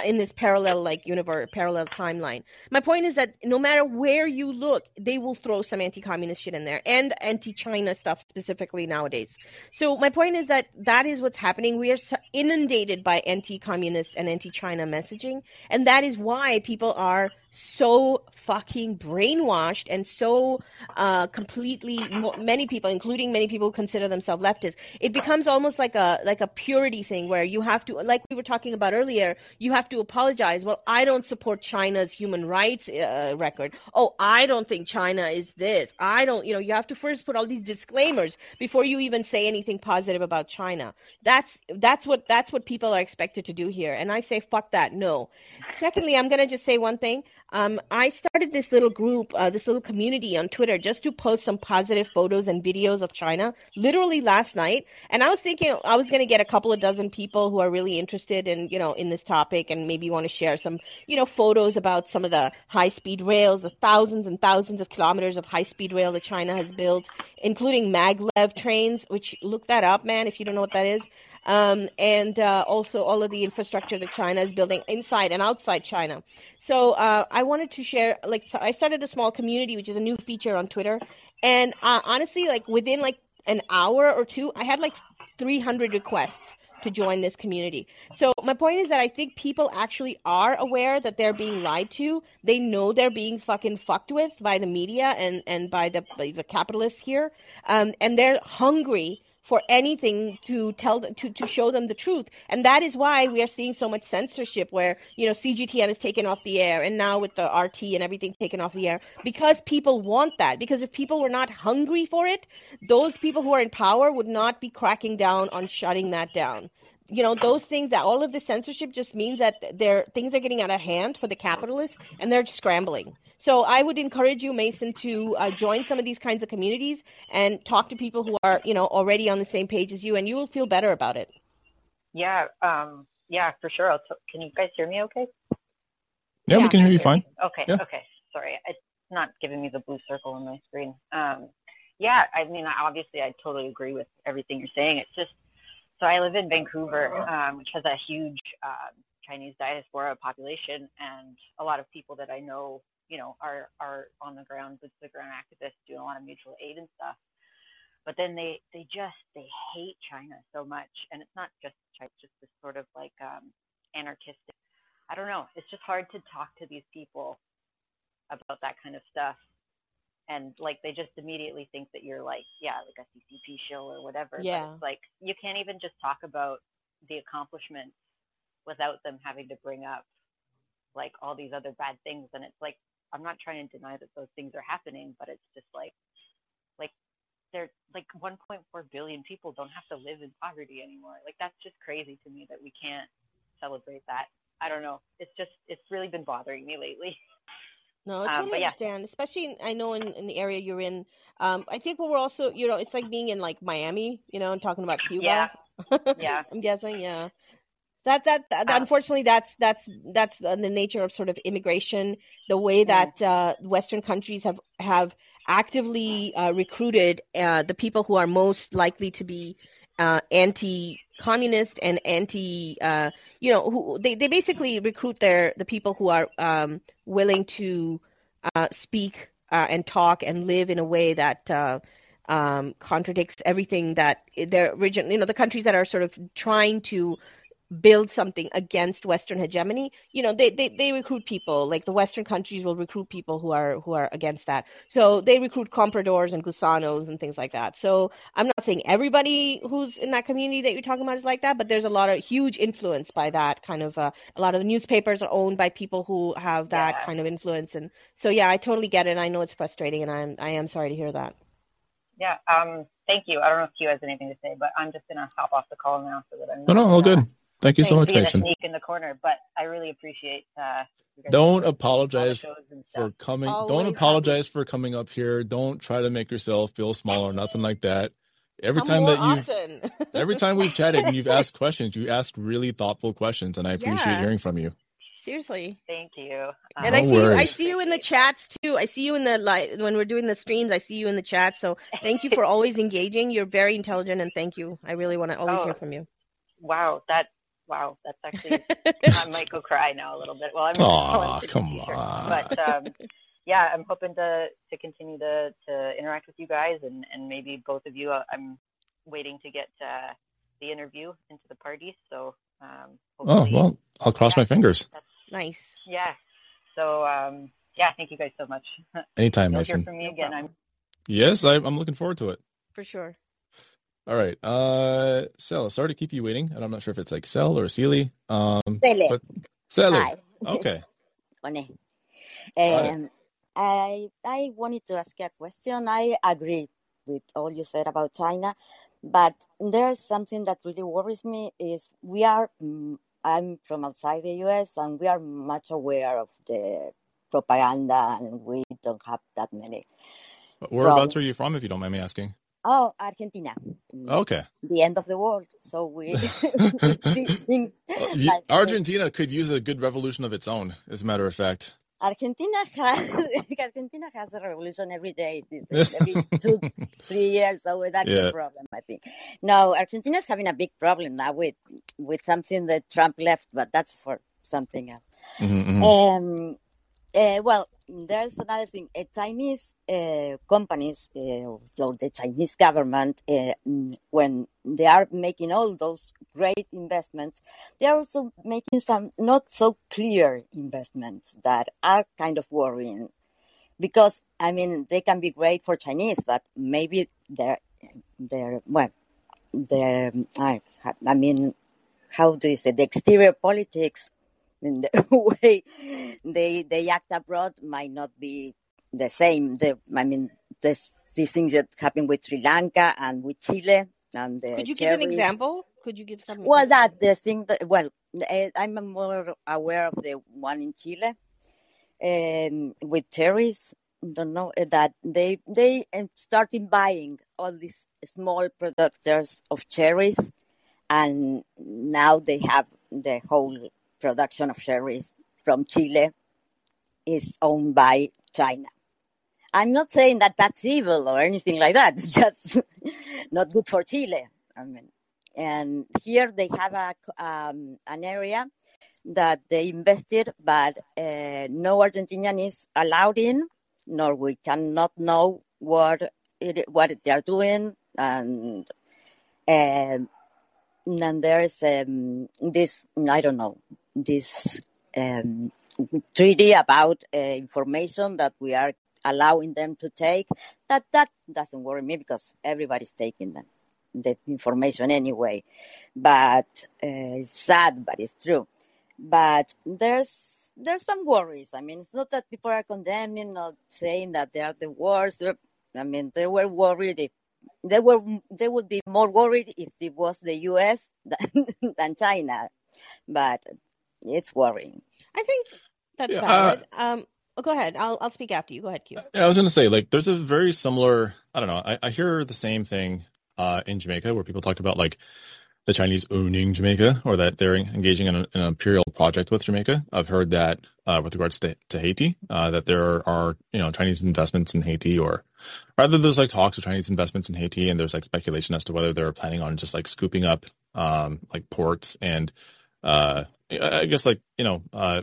in this parallel like universe, parallel timeline. My point is that no matter where you look, they will throw some anti-communist shit in there and anti-China stuff specifically nowadays. So my point is that that is what's happening. We are inundated by anti-communist and anti-China messaging, and that is why people are so fucking brainwashed and so uh, completely many people including many people who consider themselves leftists. It becomes almost like a like a purity thing where you have to like we were talking about earlier you have to apologize. Well i don't support china's human rights uh, record. Oh i don't think china is this. I don't you know you have to first put all these disclaimers before you even say anything positive about china. That's that's what that's what people are expected to do here. And i say fuck that. No. Secondly i'm going to just say one thing Um, I started this little group, uh, this little community on Twitter just to post some positive photos and videos of China literally last night. And I was thinking I was going to get a couple of dozen people who are really interested in, you know, in this topic and maybe want to share some, you know, photos about some of the high speed rails, the thousands and thousands of kilometers of high speed rail that China has built, including maglev trains, which look that up, man, if you don't know what that is um, and uh, also all of the infrastructure that China is building inside and outside China. So uh, I wanted to share, like, so I started a small community, which is a new feature on Twitter, and uh, honestly, like within like an hour or two, I had like 300 requests to join this community. So my point is that I think people actually are aware that they're being lied to. They know they're being fucking fucked with by the media and and by the by the capitalists here, um, and they're hungry for anything to tell them, to, to show them the truth. And that is why we are seeing so much censorship where, you know, CGTN is taken off the air and now with the RT and everything taken off the air because people want that. Because if people were not hungry for it, those people who are in power would not be cracking down on shutting that down you know those things that all of the censorship just means that their things are getting out of hand for the capitalists and they're scrambling so I would encourage you, Mason, to uh, join some of these kinds of communities and talk to people who are, you know, already on the same page as you, and you will feel better about it. Yeah, um, yeah, for sure. T- can you guys hear me? Okay. Yeah, yeah we can hear you fine. Okay. Yeah. Okay. Sorry, it's not giving me the blue circle on my screen. Um, yeah, I mean, obviously, I totally agree with everything you're saying. It's just so I live in Vancouver, um, which has a huge uh, Chinese diaspora population, and a lot of people that I know you know, are are on the ground, boots the ground activists doing a lot of mutual aid and stuff. But then they they just they hate China so much, and it's not just China, it's just this sort of like um, anarchistic. I don't know. It's just hard to talk to these people about that kind of stuff, and like they just immediately think that you're like yeah, like a CCP shill or whatever. Yeah. But it's like you can't even just talk about the accomplishments without them having to bring up like all these other bad things and it's like I'm not trying to deny that those things are happening, but it's just like like they're like 1.4 billion people don't have to live in poverty anymore. Like that's just crazy to me that we can't celebrate that. I don't know. It's just it's really been bothering me lately. No, I totally um, understand. Yeah. Especially, I know in, in the area you're in. Um, I think what we're also, you know, it's like being in like Miami, you know, and talking about Cuba. Yeah. [LAUGHS] yeah. I'm guessing. Yeah. That, that, that uh, unfortunately that's that's that's the nature of sort of immigration the way that uh, western countries have have actively uh, recruited uh, the people who are most likely to be uh, anti-communist and anti uh, you know who they, they basically recruit their the people who are um, willing to speak and talk and live in a way that um, contradicts everything that their original, you know, the countries that are sort of trying to build something against Western hegemony, you know, they, they, they recruit people, like the Western countries will recruit people who are who are against that. So they recruit compradors and gusanos and things like that. So I'm not saying everybody who's in that community that you're talking about is like that, but there's a lot of huge influence by that kind of uh, a lot of the newspapers are owned by people who have that yeah. kind of influence. And so yeah, I totally get it. I know it's frustrating and I'm I am sorry to hear that. Yeah, um, thank you. I don't know if Q has anything to say, but I'm just gonna hop off the call now so that I'm. No, no, all good. Thank you so much, Mason. Sneak in the corner, but I really appreciate. Uh, don't apologize for coming. Always don't apologize happy. for coming up here. Don't try to make yourself feel small or nothing like that. Every Come time that you, [LAUGHS] every time we've chatted and you've asked questions, you ask really thoughtful questions, and I appreciate yeah. hearing from you. Seriously. Thank you. Um, and I see you, I see you in the chats too. I see you in the light when we're doing the streams. I see you in the chat. So thank you for [LAUGHS] always engaging. You're very intelligent, and thank you. I really want to always oh, hear from you. Wow, that wow, that's actually [LAUGHS] I might go cry now a little bit. Well, I'm Aw, come on. But um, yeah, I'm hoping to to continue to to interact with you guys and and maybe both of you. Uh, I'm waiting to get uh, the interview into the party, so um, oh well, I'll cross yeah, my fingers. Nice. Yeah. So um, yeah, thank you guys so much. [LAUGHS] Anytime, You'll Mason. Hear from me again. I'm. Yes, I, I'm looking forward to it. For sure. All right. Uh Cel, sorry to keep you waiting. And I'm not sure if it's like Cel or Seely. Um Cele. But Cele. Hi. [LAUGHS] Okay. Funny. Um, I I wanted to ask a question. I agree with all you said about China, but there's something that really worries me is we are mm, I'm from outside the US and we are much aware of the propaganda, and we don't have that many. Whereabouts are you from, if you don't mind me asking? Oh, Argentina. Okay. The end of the world. So we, [LAUGHS] [LAUGHS] like, Argentina could use a good revolution of its own, as a matter of fact. Argentina has [LAUGHS] Argentina has a revolution every day, every two, three years. So that's Yeah. the problem, I think. No, Argentina is having a big problem now with with something that Trump left, but that's for something else. Mhm, mhm. Um, uh, well, there's another thing. Uh, Chinese uh, companies or the Chinese government, mm, when they are making all those great investments, they are also making some not so clear investments that are kind of worrying. Because I mean, they can be great for Chinese, but maybe they're they're well, they're I, I mean, how do you say the exterior politics in the [LAUGHS] way they they act abroad might not be the same. The, I mean, this, these things that happen with Sri Lanka and with Chile and the Could you give an example? Could you give some? Well, that the thing that well, eh, I'm more aware of the one in Chile um, with cherries. Don't know eh, that they they eh, started buying all these small producers of cherries, and now they have the whole production of cherries from Chile is owned by China. I'm not saying that that's evil or anything like that. It's [LAUGHS] just not good for Chile. I mean, and here they have a um, an area that they invested, but uh, no Argentinian is allowed in, nor we cannot know what it, what they are doing, and um, and there is um, this I don't know this um, treaty about uh, information that we are allowing them to take. That that doesn't worry me because everybody's taking them the information anyway. But uh, it's sad, but it's true. But there's there's some worries. I mean, it's not that people are condemning or saying that they are the worst. I mean, they were worried if they were they would be more worried if it was the U.S. [LAUGHS] than, than China. But it's worrying. I think that's Yeah, uh, valid. um, oh, go ahead. I'll I'll speak after you. Go ahead, Q. Yeah, I was gonna say, like, there's a very similar. I don't know. I, I hear the same thing uh, in Jamaica, where people talk about like the Chinese owning Jamaica, or that they're engaging in, a, an imperial project with Jamaica. I've heard that uh, with regards to, to Haiti, uh, that there are you know Chinese investments in Haiti, or rather, there's like talks of Chinese investments in Haiti, and there's like speculation as to whether they're planning on just like scooping up um, like ports and uh, I I guess like you know uh,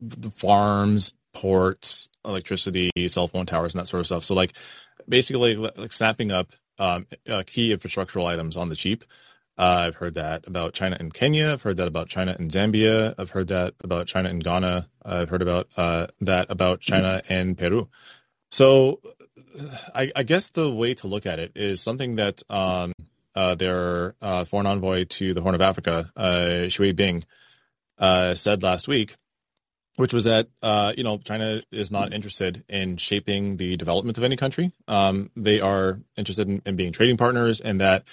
the farms, ports, electricity, cell phone towers, and that sort of stuff. So like basically like snapping up um, uh, key infrastructural items on the cheap. Uh, I've heard that about China and Kenya. I've heard that about China and Zambia. I've heard that about China and Ghana. I've heard about uh, that about China and Peru. So I, I guess the way to look at it is something that um, uh, their uh, foreign envoy to the Horn of Africa, uh, Xue Bing, uh, said last week, which was that uh, you know China is not interested in shaping the development of any country. Um, they are interested in, in being trading partners, and that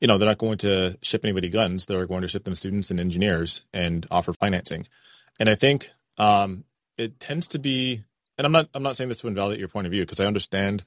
you know they're not going to ship anybody guns. They're going to ship them students and engineers and offer financing. And I think um, it tends to be, and I'm not I'm not saying this to invalidate your point of view because I understand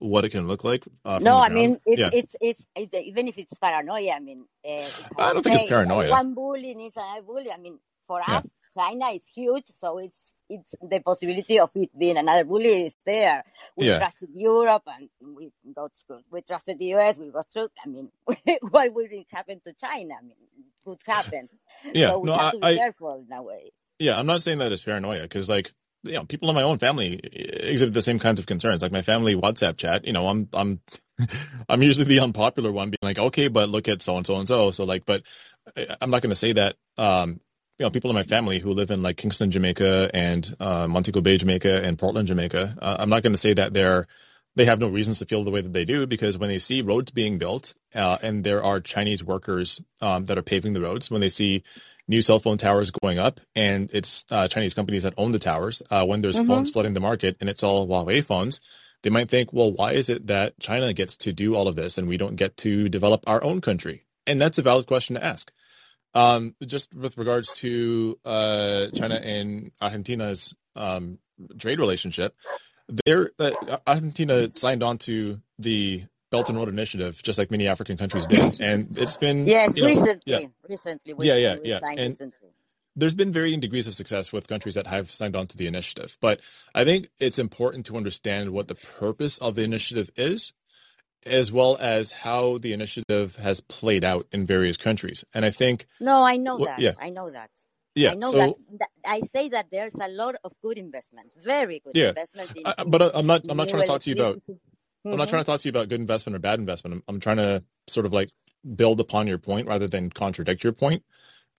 what it can look like. Uh, No, I mean it's, yeah, it's it's it's even if it's paranoia. I mean, uh, I don't think it's paranoia. one bully needs another bully. I mean, for Yeah. us, China is huge, so it's it's the possibility of it being another bully is there. We Yeah. trusted Europe and we got screwed. We trusted the US, we got screwed. I mean, [LAUGHS] what would it happen to China? I mean, it could happen. Yeah, So we no, have I, to be I careful in a way. Yeah, I'm not saying that it's paranoia because, like, you know, people in my own family exhibit the same kinds of concerns. Like my family WhatsApp chat, you know, I'm I'm [LAUGHS] I'm usually the unpopular one, being like, okay, but look at so and so and so. So like, but I'm not going to say that. Um, you know, people in my family who live in like Kingston, Jamaica, and uh, Montego Bay, Jamaica, and Portland, Jamaica. Uh, I'm not going to say that they're they have no reasons to feel the way that they do because when they see roads being built uh, and there are Chinese workers um, that are paving the roads, when they see new cell phone towers going up and it's uh, Chinese companies that own the towers, uh, when there's Mhm. phones flooding the market and it's all Huawei phones, they might think, well, why is it that China gets to do all of this and we don't get to develop our own country? And that's a valid question to ask. Um, just with regards to uh, China and Argentina's um, trade relationship, there uh, Argentina signed on to the Belt and Road Initiative, just like many African countries did, [COUGHS] and it's been Yes, you know, recently, yeah, recently we, yeah, yeah, we yeah, and recently. there's been varying degrees of success with countries that have signed on to the initiative. But I think it's important to understand what the purpose of the initiative is, as well as how the initiative has played out in various countries. And I think, No, I know wh- that. yeah, I know that. yeah. I know So that. I say that there's a lot of good investment, very good yeah, investment in, I, I- but I- I'm not. I'm not trying to talk to you about. Electricity. I'm not trying to talk to you about good investment or bad investment. I'm, I'm trying to sort of like build upon your point rather than contradict your point.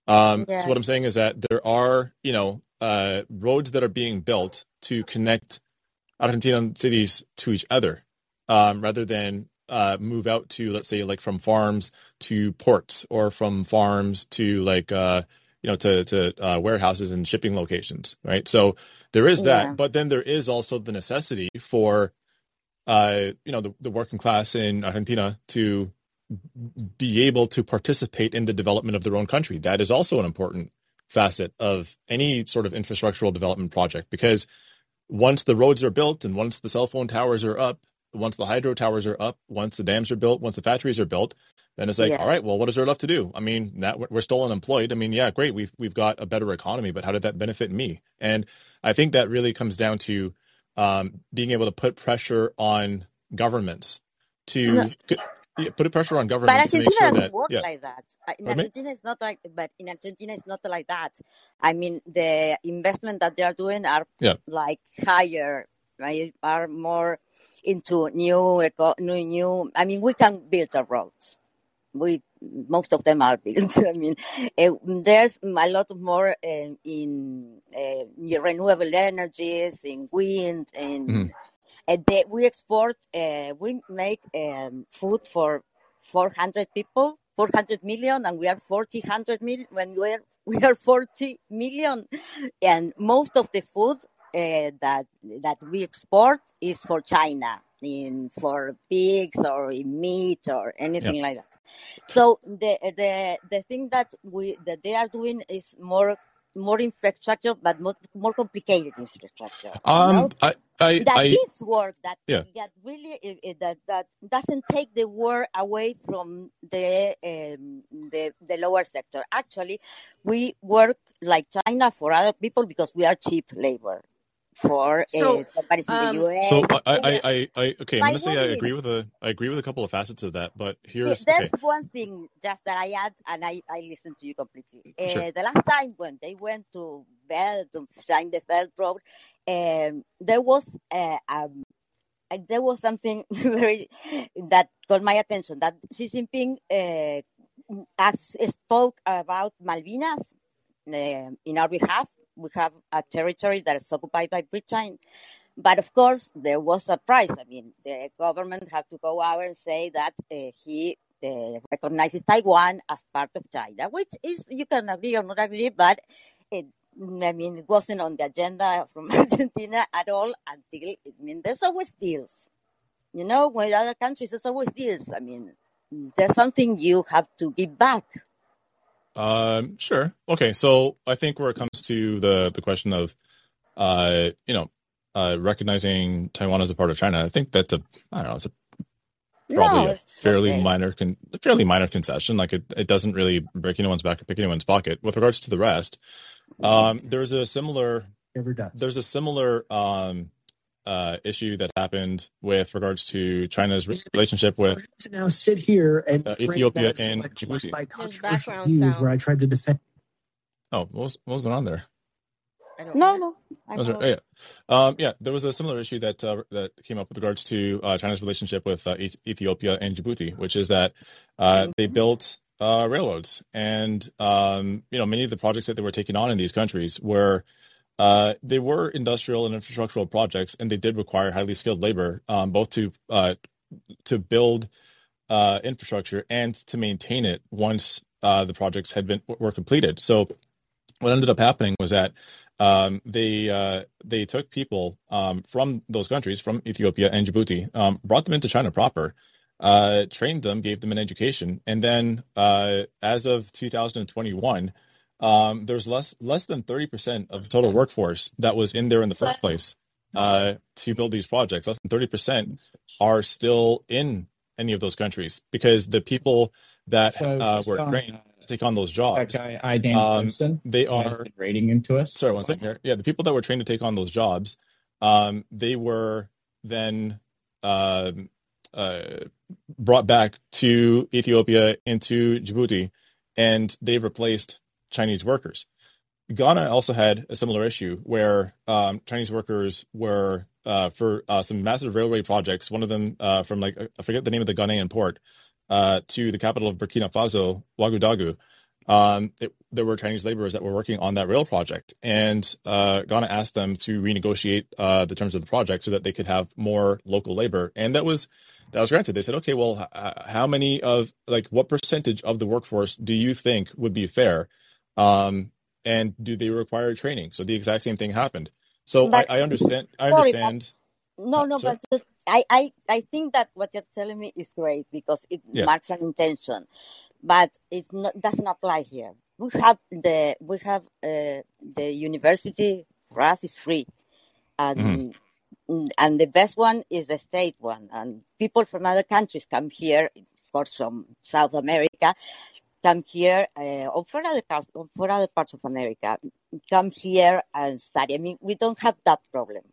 Um, so what I'm saying is that there are, you know, uh, roads that are being built to connect Argentinian cities to each other, um, rather than uh, move out to, let's say, like from farms to ports or from farms to like, uh, you know, to to uh, warehouses and shipping locations, right? So there is Yeah. that, but then there is also the necessity for, uh, you know, the, the working class in Argentina to be able to participate in the development of their own country. That is also an important facet of any sort of infrastructural development project because once the roads are built and once the cell phone towers are up, once the hydro towers are up, once the dams are built, once the factories are built, then it's like, Yeah. all right, well, what is there left to do? I mean, that we're still unemployed. I mean, yeah, great, we've we've got a better economy, but how did that benefit me? And I think that really comes down to um, being able to put pressure on governments No, to yeah, put pressure on but governments to make Argentina sure that work yeah, like that. In pardon me. Argentina, it's not like, but in Argentina, it's not like that. I mean, the investment that they are doing are Yeah, like higher, right? Are more into new, eco, new, new. I mean, we can build the roads. We most of them are [LAUGHS] built. I mean, uh, there's a lot more uh, in uh, renewable energies, in wind, in hmm and they, we export, uh, we make um, food for 400 people, 400 million, and we are 40, 100 million. When we are, [LAUGHS] we are 40 million, and most of the food uh, that that we export is for China, in for pigs or in meat or anything like that. So the the the thing that we that they are doing is more more infrastructure, but more, more complicated infrastructure. You know, Um, I, I, that I, gives work that yeah. that really that that doesn't take the work away from the um, the the lower sector. Actually, we work like China for other people because we are cheap labor for uh, So, companies in the um, US. So I, I, I, I, I okay. I'm gonna say I agree with a, I agree with a couple of facets of that, but The- here's There's okay. one thing just that I add, and I, I listen to you completely. Sure. Uh, the last time when they went to Belt to sign the Belt Road, um, there was uh, um, uh, there was something [LAUGHS] very that caught my attention. That Xi Jinping uh, as- spoke about Malvinas uh, in our behalf. We have a territory that is occupied by Britain, but of course, there was a price. I mean, the government had to go out and say that uh, he uh, recognizes Taiwan as part of China, which is, you can agree or not agree, but it, I mean, it wasn't on the agenda from [LAUGHS] Argentina at all until, I mean, there's always deals. You know, with other countries, there's always deals. I mean, there's something you have to give back. Um, sure. Okay. So I think where it comes to the the question of, uh, you know, uh, recognizing Taiwan as a part of China, I think that's a, I don't know, it's a probably No, a fairly okay. minor, con- fairly minor concession. Like it, it doesn't really break anyone's back or pick anyone's pocket. With regards to the rest, um, there's a similar, Ever does. there's a similar um, uh, issue that happened with regards to China's relationship with To now sit here and uh, Ethiopia and like Djibouti. my there's controversial background views where. I tried to defend. Oh, what was, what was going on there? I No, no, Oh, sorry. Oh, yeah. Um, yeah, there was a similar issue that uh, that came up with regards to uh, China's relationship with uh, Eth- Ethiopia and Djibouti, which is that uh, they built uh, railroads, and um, you know many of the projects that they were taking on in these countries were uh, they were industrial and infrastructural projects, and they did require highly skilled labor, um, both to uh, to build uh, infrastructure and to maintain it once uh, the projects had been were completed. So what ended up happening was that um, they uh, they took people um, from those countries, from Ethiopia and Djibouti, um, brought them into China proper, uh, trained them, gave them an education, and then as of 2021, um, there's less less than 30% of the total workforce that was in there in the first place uh, to build these projects. Less than 30% are still in any of those countries because the people that So uh, were trained uh, to take on those jobs, guy, I Dan um, Clemson, they are been rating into us. sorry one second here. Yeah, the people that were trained to take on those jobs, um, they were then um uh, brought back to Ethiopia into Djibouti, and they replaced Chinese workers. Ghana also had a similar issue where um, Chinese workers were uh, for uh, some massive railway projects. One of them uh, from like I forget the name of the Ghanaian port uh, to the capital of Burkina Faso, Ouagadougou. Um, it, there were Chinese laborers that were working on that rail project, and uh, Ghana asked them to renegotiate uh, the terms of the project so that they could have more local labor, and that was that was granted. They said, okay, well, h- how many of like what percentage of the workforce do you think would be fair? Um, and do they require training? So the exact same thing happened. So I, But I understand. I sorry, but understand. no, Uh, no, sorry. but I, I, I think that what you're telling me is great because it marks an intention, but it not, doesn't apply here. We have the we have uh, the university for us is free, and and the best one is the state one. And people from other countries come here, of course, from South America, come here, uh, or for other parts, or for other parts of America, come here and study. I mean, we don't have that problem.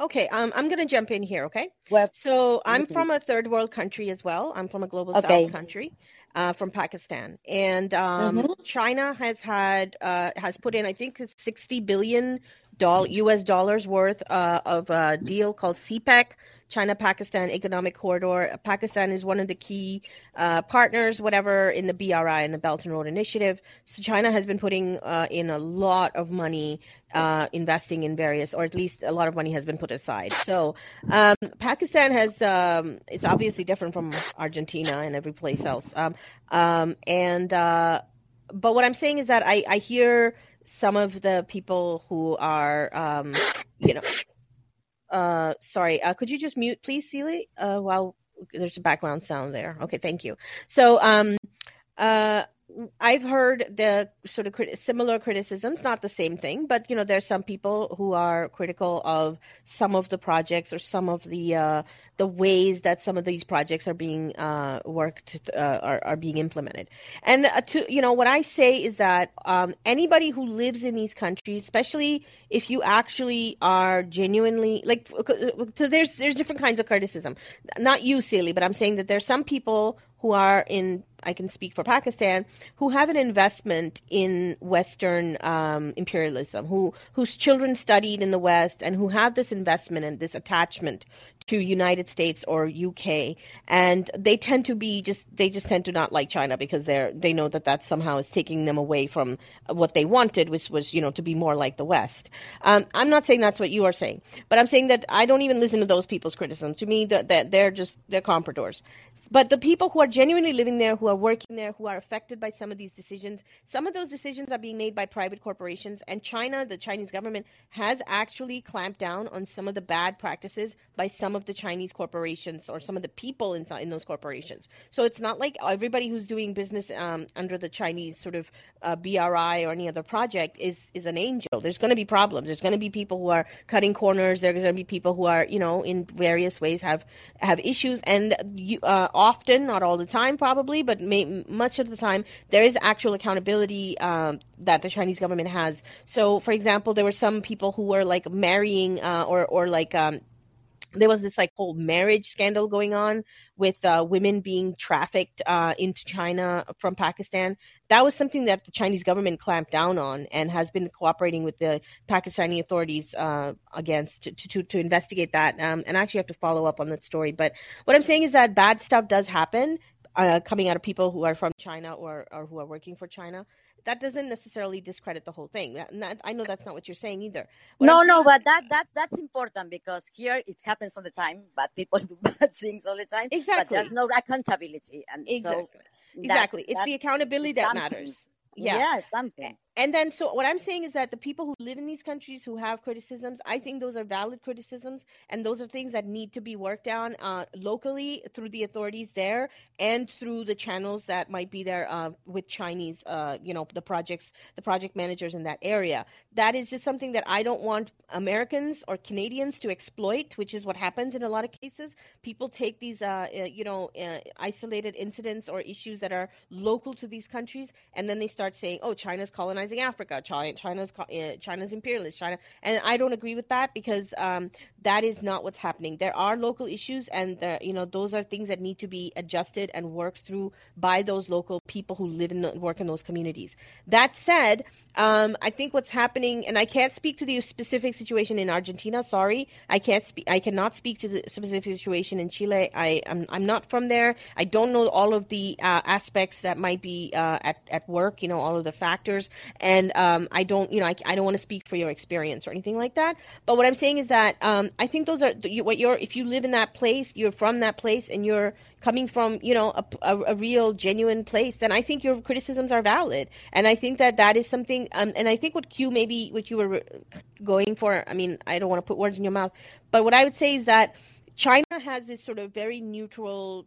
Okay, um, I'm going to jump in here, okay? Well, So I'm mhm. from a third world country as well. I'm from a global okay. south country, uh, from Pakistan, and um, hmm China has had uh, has put in I think it's 60 billion doll U.S. dollars worth uh, of a deal called CPEC, China Pakistan Economic Corridor. Pakistan is one of the key uh, partners, whatever, in the BRI and the Belt and Road Initiative. So China has been putting uh, in a lot of money, uh, investing in various, or at least a lot of money has been put aside. So um, Pakistan has, um, it's obviously different from Argentina and every place else. Um, um, and uh, but what I'm saying is that I, I hear some of the people who are, um, you know, uh, sorry, uh, could you just mute, please, Celie? Uh, while there's a background sound there. Okay, thank you. So, um, uh, I've heard the sort of crit- similar criticisms, not the same thing, but you know, there's some people who are critical of some of the projects or some of the uh, the ways that some of these projects are being uh, worked uh, are, are being implemented. And uh, to you know, what I say is that um, anybody who lives in these countries, especially if you actually are genuinely like, so there's there's different kinds of criticism. Not you, Celie, but I'm saying that there's some people who are in I can speak for Pakistan who have an investment in Western um, imperialism, who whose children studied in the West and who have this investment and this attachment to United States or UK, and they tend to be just they just tend to not like China because they're they know that that somehow is taking them away from what they wanted, which was you know to be more like the West. Um, I'm not saying that's what you are saying, but I'm saying that I don't even listen to those people's criticism. To me, that they're just they're compradors. But the people who are genuinely living there, who are working there, who are affected by some of these decisions, some of those decisions are being made by private corporations. And China, the Chinese government, has actually clamped down on some of the bad practices by some of the Chinese corporations or some of the people in, in those corporations. So it's not like everybody who's doing business um, under the Chinese sort of uh, BRI or any other project is, is an angel. There's going to be problems. There's going to be people who are cutting corners. There's going to be people who are, you know, in various ways have have issues. And you, uh, often, not all the time, probably, but may, much of the time, there is actual accountability um, that the Chinese government has. So, for example, there were some people who were like marrying uh, or or like. Um, there was this like whole marriage scandal going on with uh, women being trafficked uh, into China from Pakistan. That was something that the Chinese government clamped down on and has been cooperating with the Pakistani authorities uh, against to, to, to investigate that. Um, and I actually have to follow up on that story. But what I'm saying is that bad stuff does happen uh, coming out of people who are from China or, or who are working for China that doesn't necessarily discredit the whole thing. That, not, I know that's not what you're saying either. What no, I'm no, but that that that's important because here it happens all the time. But people [LAUGHS] do bad things all the time. Exactly. But there's no accountability, and Exactly. so that- exactly. it's that the accountability that matters. Yeah. yeah, something. And then so what i'm saying is that the people who live in these countries who have criticisms i think those are valid criticisms and those are things that need to be worked on uh, locally through the authorities there and through the channels that might be there uh, with chinese uh, you know the projects the project managers in that area. That is just something that i don't want americans or canadians to exploit which is what happens in a lot of cases. People take these uh, uh, you know uh, isolated incidents or issues that are local to these countries and then they start saying oh china's colonizing colonizing Africa. China's uh, China's imperialist. China, and I don't agree with that because um, that is not what's happening. There are local issues, and you know those are things that need to be adjusted and worked through by those local people who live and work in those communities. That said, um, I think what's happening, and I can't speak to the specific situation in Argentina. Sorry, I can't speak. I cannot speak to the specific situation in Chile. I am I'm, I'm not from there. I don't know all of the uh, aspects that might be uh, at at work. You know all of the factors, and um, I don't, you know, I, I don't want to speak for your experience or anything like that. But what I'm saying is that um, I think those are what you're. If you live in that place, you're from that place, and you're coming from, you know, a, a, a real, genuine place, then I think your criticisms are valid. And I think that that is something. Um, and I think what Q maybe what you were going for. I mean, I don't want to put words in your mouth, but what I would say is that China has this sort of very neutral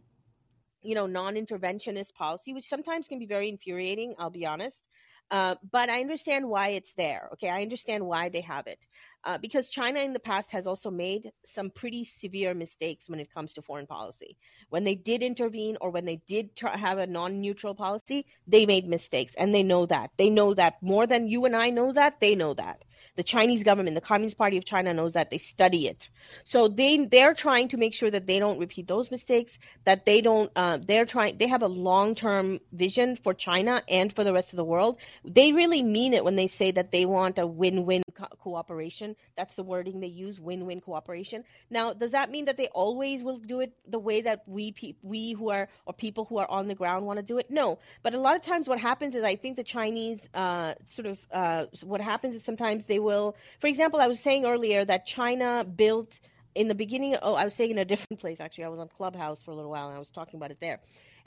you know, non-interventionist policy, which sometimes can be very infuriating. I'll be honest. Uh, but I understand why it's there. Okay, I understand why they have it. Uh, because China in the past has also made some pretty severe mistakes when it comes to foreign policy. When they did intervene or when they did try, have a non neutral policy, they made mistakes and they know that. They know that more than you and I know that, they know that. The Chinese government, the Communist Party of China knows that they study it. So they they're trying to make sure that they don't repeat those mistakes. That they don't. Uh, they're trying. They have a long term vision for China and for the rest of the world. They really mean it when they say that they want a win win co- cooperation. That's the wording they use: win win cooperation. Now, does that mean that they always will do it the way that we pe- we who are or people who are on the ground want to do it? No. But a lot of times, what happens is I think the Chinese uh, sort of uh, what happens is sometimes they will, for example, I was saying earlier that China built in the beginning. Oh, I was saying in a different place actually. I was on Clubhouse for a little while and I was talking about it there.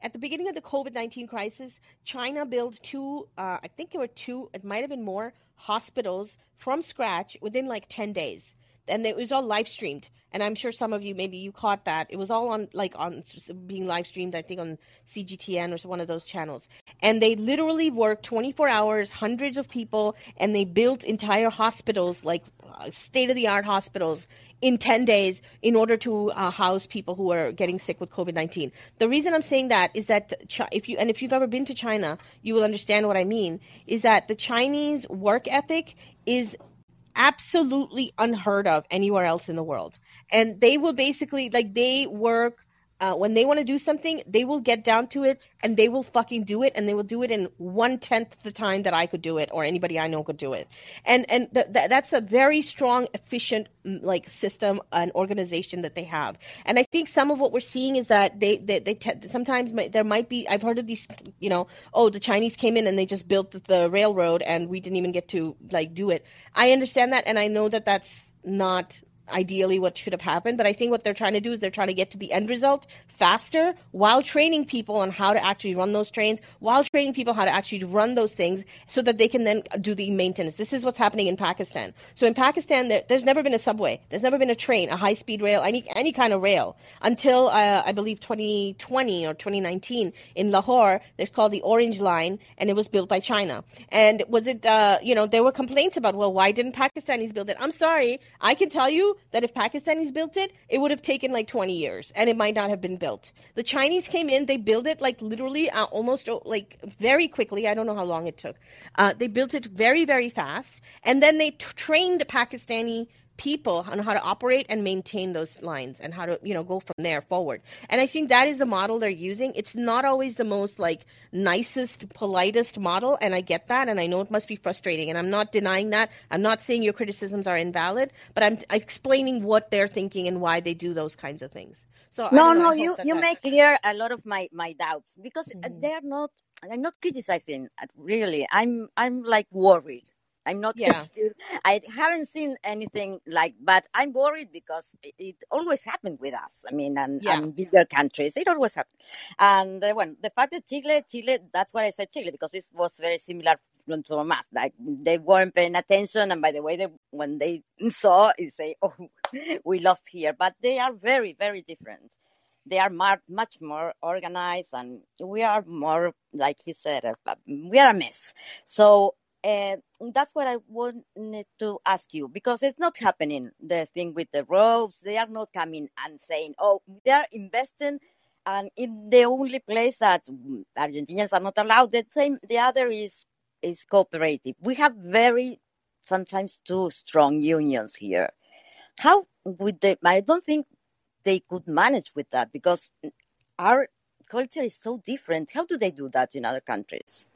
At the beginning of the COVID 19 crisis, China built two, uh, I think there were two, it might have been more, hospitals from scratch within like 10 days. And it was all live streamed and I'm sure some of you maybe you caught that. It was all on like on being live streamed, I think on CGTN or one of those channels. And they literally worked 24 hours, hundreds of people, and they built entire hospitals, like uh, state of the art hospitals, in 10 days in order to uh, house people who are getting sick with COVID-19. The reason I'm saying that is that if you and if you've ever been to China, you will understand what I mean. Is that the Chinese work ethic is absolutely unheard of anywhere else in the world. And they were basically like they work uh, when they want to do something, they will get down to it and they will fucking do it, and they will do it in one tenth the time that I could do it or anybody I know could do it. And and th- th- that's a very strong, efficient like system and organization that they have. And I think some of what we're seeing is that they they, they te- sometimes might, there might be I've heard of these you know oh the Chinese came in and they just built the railroad and we didn't even get to like do it. I understand that, and I know that that's not ideally what should have happened. But I think what they're trying to do is they're trying to get to the end result faster while training people on how to actually run those trains, while training people how to actually run those things so that they can then do the maintenance. This is what's happening in Pakistan. So in Pakistan, there, there's never been a subway, there's never been a train, a high speed rail, any, any kind of rail until uh, I believe 2020 or 2019 in Lahore. They're called the Orange Line, and it was built by China. And was it, uh, you know, there were complaints about, well, why didn't Pakistanis build it? I'm sorry, I can tell you that if Pakistanis built it, it would have taken like 20 years and it might not have been built. The Chinese came in, they built it like literally uh, almost uh, like very quickly. I don't know how long it took. Uh, they built it very, very fast. And then they t- trained Pakistani people on how to operate and maintain those lines and how to you know go from there forward. And i think that is the model they're using. It's not always the most like nicest politest model and i get that and i know it must be frustrating and i'm not denying that. I'm not saying your criticisms are invalid but i'm explaining what they're thinking and why they do those kinds of things. So no know, no you you make clear a lot of my my doubts because mm-hmm. they're not i'm not criticizing really. I'm i'm like worried I'm not [LAUGHS] yeah. I haven't seen anything like, but I'm worried because it, it always happened with us. I mean, and, yeah. and bigger countries, it always happened. And uh, well, the fact that Chile, Chile, that's why I said Chile because it was very similar to a mask. Like they weren't paying attention, and by the way, they, when they [LAUGHS] saw, it say, "Oh, [LAUGHS] we lost here." But they are very, very different. They are mar- much more organized, and we are more, like he said, uh, we are a mess. So uh, that's what I wanted to ask you because it's not happening. The thing with the roads, they are not coming and saying, "Oh, they are investing." And in the only place that Argentinians are not allowed, the same, the other is is cooperative. We have very sometimes too strong unions here. How would they? I don't think they could manage with that because our culture is so different. How do they do that in other countries?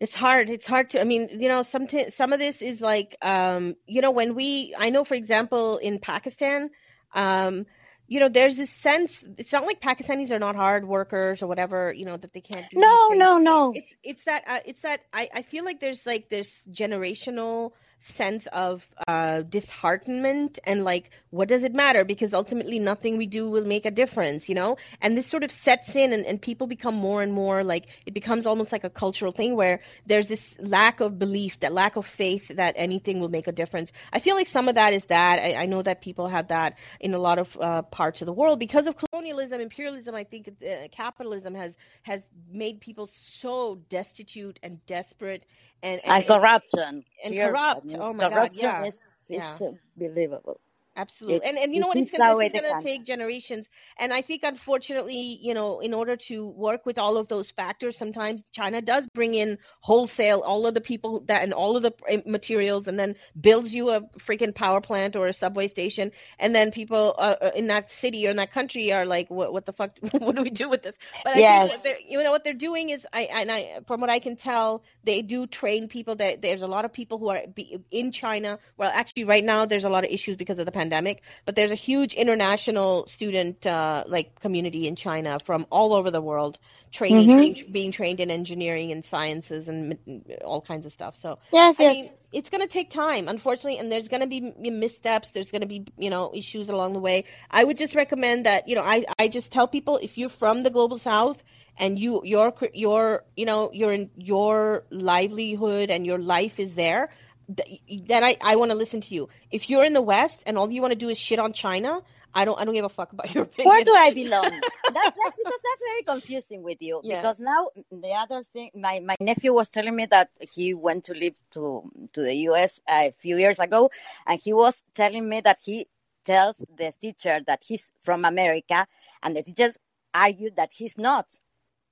It's hard. It's hard to. I mean, you know, some some of this is like, um, you know, when we. I know, for example, in Pakistan, um, you know, there's this sense. It's not like Pakistanis are not hard workers or whatever. You know that they can't do. No, no, no. It's it's that uh, it's that I I feel like there's like this generational sense of uh, disheartenment and like what does it matter? Because ultimately nothing we do will make a difference you know? And this sort of sets in and, and people become more and more like it becomes almost like a cultural thing where there's this lack of belief that lack of faith that anything will make a difference. I feel like some of that is that. I, I know that people have that in a lot of uh, parts of the world. Because of colonialism imperialism i think uh, capitalism has has made people so destitute and desperate and, and, and corruption and, corrupt. oh my god, yeah, is, yeah. believable. Absolutely, It- and and you know what? It's gonna, this is going to take generations, and I think unfortunately, you know, in order to work with all of those factors, sometimes China does bring in wholesale all of the people that and all of the eh, materials, and then builds you a freaking power plant or a subway station, and then people uh, uh, in that city or in that country are like, what what the fuck? [LAUGHS] what do we do with this? But I Yes. think you know what they're doing is, I and I from what I can tell, they do train people. That there's a lot of people who are in China. Well, actually, right now there's a lot of issues because of the pandemic, but there's a huge international student uh, like community in China from all over the world, training, Mhm. being, trained in engineering and sciences and all kinds of stuff. So Yes, I yes. mean, it's going to take time, unfortunately, and there's going to be missteps. There's going to be, you know, issues along the way. I would just recommend that, you know, I, I just tell people if you're from the global south and you, your, your, you know, your, your livelihood and your life is there, th- then I, I want to listen to you. If you're in the west and all you want to do is shit on China, I don't, I don't give a fuck about your opinion. Where do I belong? [LAUGHS] that, that's because that's very confusing with you. Yeah. Because now the other thing, my, my nephew was telling me that he went to live to to the U.S. a few years ago, and he was telling me that he tells the teacher that he's from America, and the teachers argue that he's not.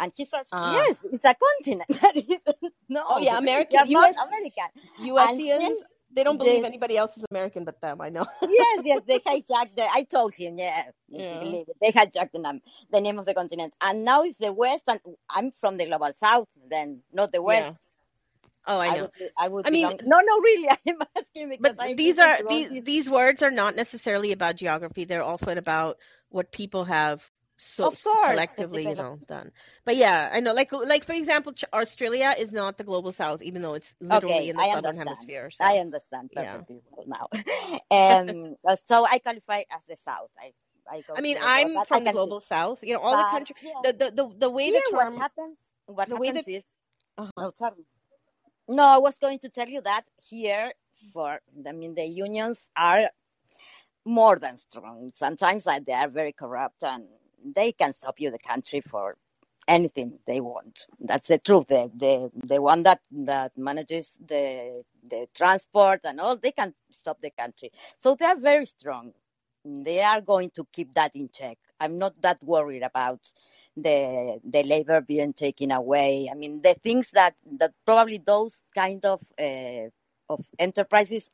And he says, Ah. "Yes, it's a continent." [LAUGHS] No, Oh, yeah, American- US American. USians, they don't believe the- anybody else is American but them. I know. [LAUGHS] yes, yes, they hijacked the. I told him, yeah, Yeah. believe it. They hijacked the name, the name of the continent, and now it's the West, and I'm from the global South, then not the West. Oh, I know. would, be- I would. I mean- belong- no, no, really, [LAUGHS] I'm asking because but I these are these these- these words are not necessarily about geography. They're often about what people have so Of course, collectively, you know, done. But yeah, I know. Like like for example, Australia is not the global south, even though it's literally Okay, in the I southern understand. hemisphere. So. I understand Yeah. perfectly well now. [LAUGHS] um, so I qualify as the South. I, I, go I mean, I'm. From the can see. global south. You know, all the But, country. yeah. The, the the the way Here, the term. what happens? What the happens that- is Uh-huh. Oh, tell. No, I was going to tell you that here, for I mean, the unions are more than strong. Sometimes like, they are very corrupt, and they can stop you the country for anything they want. That's the truth. The the the one that that manages the the transport and all, they can stop the country. So they are very strong. They are going to keep that in check. I'm not that worried about the the labor being taken away. I mean, the things that that probably those kind of uh, of enterprises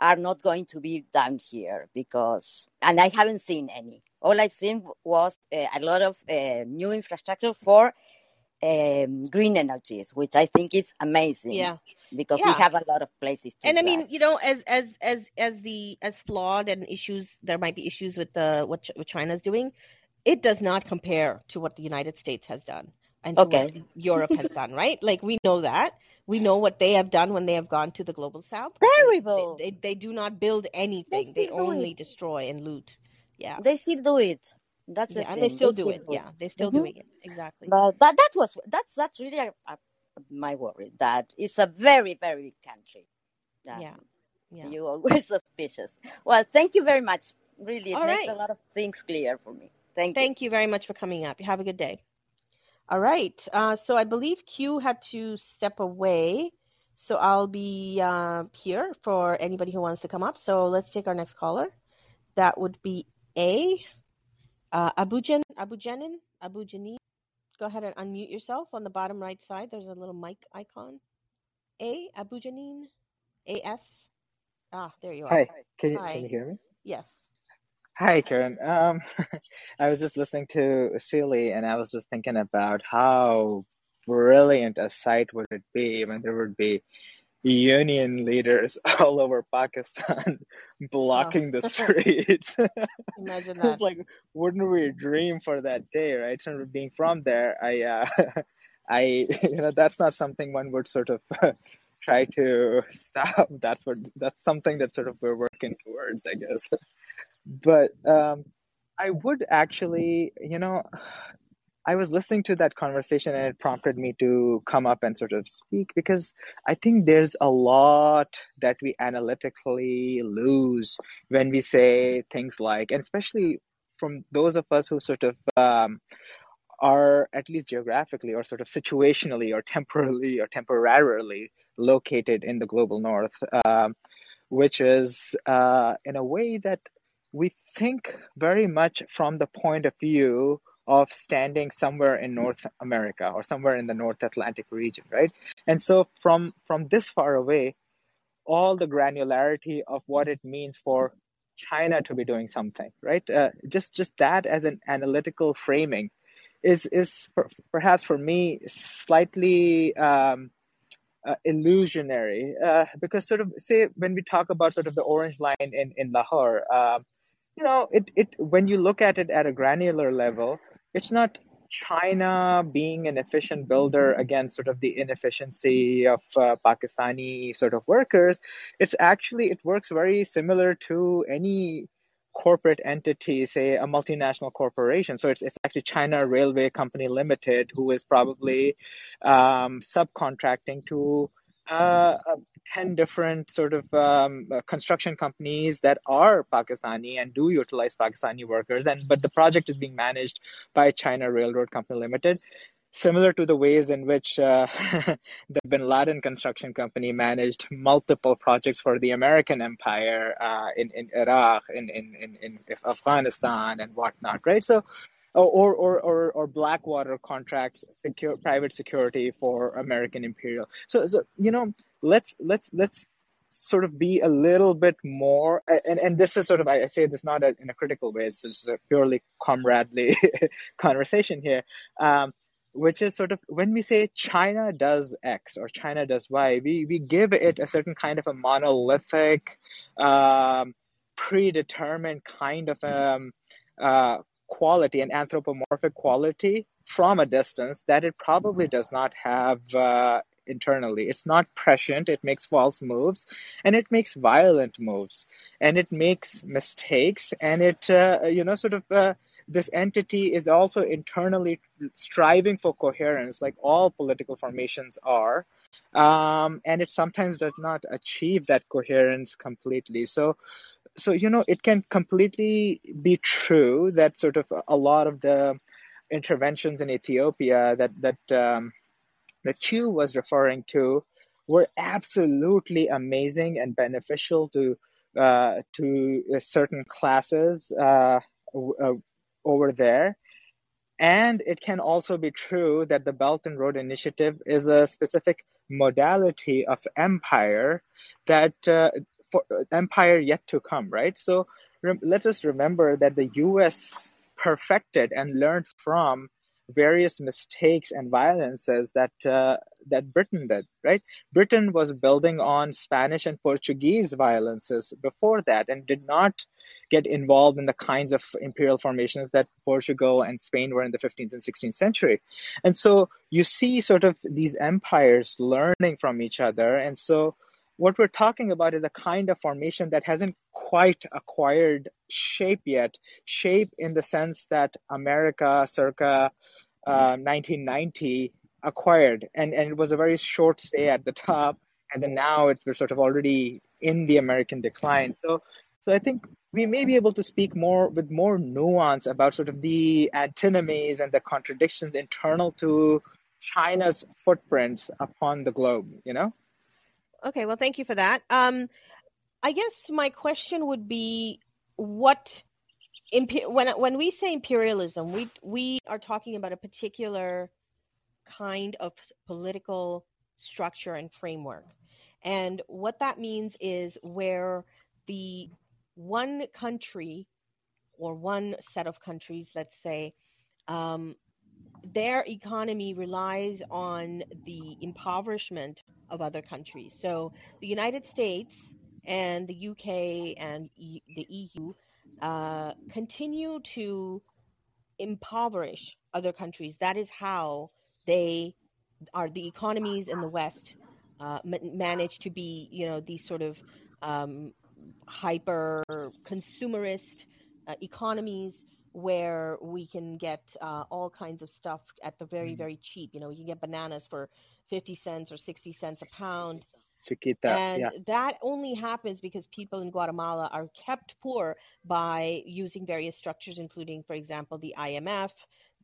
are not going to be done here because, and I haven't seen any. All I've seen was uh, a lot of uh, new infrastructure for um, green energies, which I think is amazing. Yeah. because Yeah. we have a lot of places to. and I mean, you know, as as as as the as flawed and issues there might be issues with the what Ch- what China's doing, it does not compare to what the United States has done and Okay. what Europe has done. Right? Like we know that we know what they have done when they have gone to the global south. They- Terrible. They, they, they do not build anything. They, do only destroy and loot. Yeah. they still do it. That's the Yeah, and they thing. still do it. do Yeah, they're still Mhm. doing it. Exactly. But that that was that's that's really a, a, my worry. That it's a very, very big country. Yeah. Yeah. You [LAUGHS] always suspicious. Well, thank you very much. Really, it All makes right. a lot of things clear for me. Thank you. Thank you very much for coming up. You have a good day. All right. Uh, so I believe Q had to step away. So I'll be uh, here for anybody who wants to come up. So let's take our next caller. That would be A. Uh, Abujan, Abujanin, Abujanin. Go ahead and unmute yourself on the bottom right side. There's a little mic icon. A. Abujanin. AF. Ah, there you are. Hi, can you Hi. can you hear me? Yes. Hi, Kiran. Um, [LAUGHS] I was just listening to Sealy, and I was just thinking about how brilliant a sight would it be when there would be union leaders [LAUGHS] all over Pakistan [LAUGHS] blocking the [LAUGHS] streets. Imagine It's that. like, wouldn't we dream for that day, right? So being from there, I, uh, I, you know, that's not something one would sort of try to stop. That's what, that's something that sort of we're working towards, I guess. But um, I would actually, you know, I was listening to that conversation and it prompted me to come up and sort of speak because I think there's a lot that we analytically lose when we say things like, and especially from those of us who sort of um, are at least geographically or sort of situationally or temporarily or temporarily located in the global north, um, which is uh, in a way that we think very much from the point of view of standing somewhere in North America or somewhere in the North Atlantic region, right? And so from from this far away, all the granularity of what it means for China to be doing something, right? Uh, just just that as an analytical framing is is per, perhaps for me slightly um, uh, illusionary uh, because sort of say when we talk about sort of the orange line in in Lahore, um, you know, it it when you look at it at a granular level, it's not China being an efficient builder against sort of the inefficiency of uh, Pakistani sort of workers. It's actually it works very similar to any corporate entity, say a multinational corporation. So it's, it's actually China Railway Company Limited, who is probably um, subcontracting to uh, 10 different sort of um, uh, construction companies that are Pakistani and do utilize Pakistani workers. And but the project is being managed by China Railroad Company Limited similar to the ways in which uh, [LAUGHS] the Bin Laden construction company managed multiple projects for the American empire uh, in, in Iraq, in, in, in, in Afghanistan, and whatnot, right? So, or, or, or, or Blackwater contracts, secure, private security for American imperial. So, so, you know, let's, let's, let's sort of be a little bit more and, and this is sort of i say this not in a critical way it's just a purely comradely [LAUGHS] conversation here um, which is sort of when we say China does X or China does Y, we, we give it a certain kind of a monolithic, um, predetermined kind of um, uh, quality, an anthropomorphic quality from a distance that it probably does not have uh, internally. It's not prescient, it makes false moves, and it makes violent moves, and it makes mistakes, and it, uh, you know, sort of. Uh, this entity is also internally striving for coherence, like all political formations are, um, and it sometimes does not achieve that coherence completely. So, so you know, it can completely be true that sort of a lot of the interventions in Ethiopia that that um, that Q was referring to were absolutely amazing and beneficial to uh, to certain classes. Uh, uh, over there. And it can also be true that the Belt and Road Initiative is a specific modality of empire that uh, for empire yet to come, right? So rem- let us remember that the U.S. perfected and learned from various mistakes and violences that uh, that Britain did, right? Britain was building on Spanish and Portuguese violences before that and did not get involved in the kinds of imperial formations that Portugal and Spain were in the 15th and 16th century. And so you see sort of these empires learning from each other. And so what we're talking about is a kind of formation that hasn't quite acquired shape yet. Shape in the sense that America circa uh, 1990 acquired, and and it was a very short stay at the top, and then now it's we're sort of already in the American decline. So so I think we may be able to speak more with more nuance about sort of the antinomies and the contradictions internal to China's footprints upon the globe. You know. Okay, well, thank you for that. Um, I guess my question would be, what when when we say imperialism, we we are talking about a particular kind of political structure and framework, and what that means is where the one country or one set of countries, let's say, um, their economy relies on the impoverishment of other countries. So the United States and the UK and e- the EU uh, continue to impoverish other countries. That is how they are the economies in the West uh, manage to be, you know, these sort of um, hyper consumerist uh, economies where we can get uh, all kinds of stuff at the very mm. very cheap. You know, you can get bananas for fifty cents or sixty cents a pound. Chiquita, and yeah. that only happens because people in Guatemala are kept poor by using various structures, including, for example, the IMF,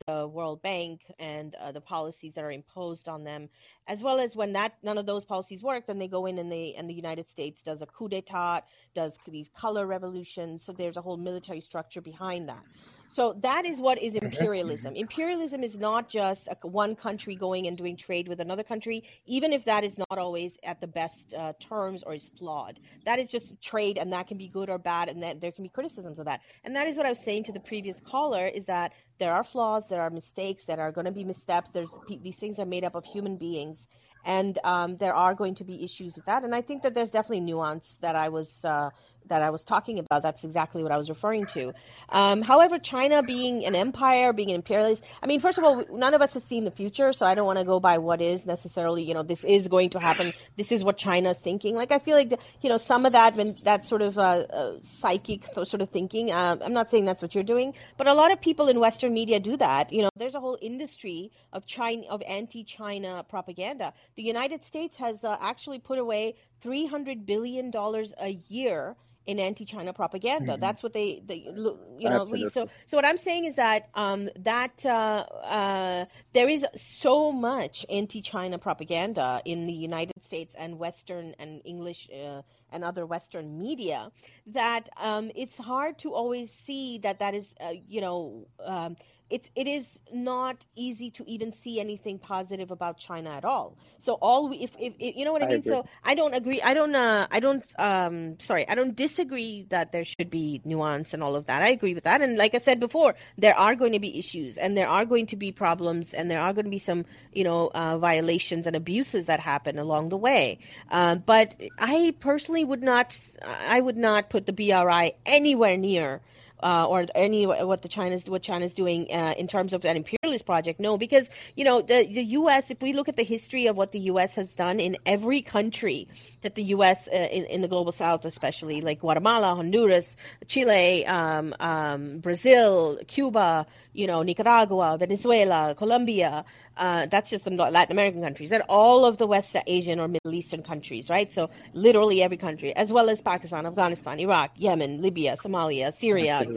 the World Bank and uh, the policies that are imposed on them, as well as when that none of those policies work, then they go in and they and the United States does a coup d'état, does these color revolutions. So there's a whole military structure behind that. So that is what is imperialism. Imperialism is not just a, one country going and doing trade with another country, even if that is not always at the best uh, terms or is flawed. That is just trade, and that can be good or bad, and that there can be criticisms of that. And that is what I was saying to the previous caller: is that there are flaws, there are mistakes, there are going to be missteps. There's these things are made up of human beings, and um, there are going to be issues with that. And I think that there's definitely nuance that I was. Uh, that I was talking about. That's exactly what I was referring to. Um, however, China being an empire, being an imperialist, I mean, first of all, none of us has seen the future, so I don't want to go by what is necessarily, you know, this is going to happen. This is what China's thinking. Like, I feel like, you know, some of that, when that sort of uh, uh, psychic sort of thinking, um, I'm not saying that's what you're doing, but a lot of people in Western media do that. You know, there's a whole industry of China, of anti-China propaganda. The United States has uh, actually put away $300 billion a year in anti-China propaganda. Mm-hmm. That's what they, they you know. We, so, so what I'm saying is that um, that uh, uh, there is so much anti-China propaganda in the United States and Western and English uh, and other Western media that um, it's hard to always see that that is, uh, you know. Um, it, it is not easy to even see anything positive about China at all. So all we, if, if, if you know what I, I mean. Agree. So I don't agree. I don't. Uh, I don't. Um, sorry. I don't disagree that there should be nuance and all of that. I agree with that. And like I said before, there are going to be issues and there are going to be problems and there are going to be some, you know, uh, violations and abuses that happen along the way. Uh, but I personally would not. I would not put the BRI anywhere near uh, or any what the China's what China's doing uh, in terms of an imperialist project. No, because you know the the U.S. If we look at the history of what the U.S. has done in every country that the U.S. Uh, in, in the global South, especially like Guatemala, Honduras, Chile, um, um, Brazil, Cuba, you know, Nicaragua, Venezuela, Colombia. Uh, that's just the Latin American countries, and all of the West Asian or Middle Eastern countries, right? So literally every country, as well as Pakistan, Afghanistan, Iraq, Yemen, Libya, Somalia, Syria. [LAUGHS]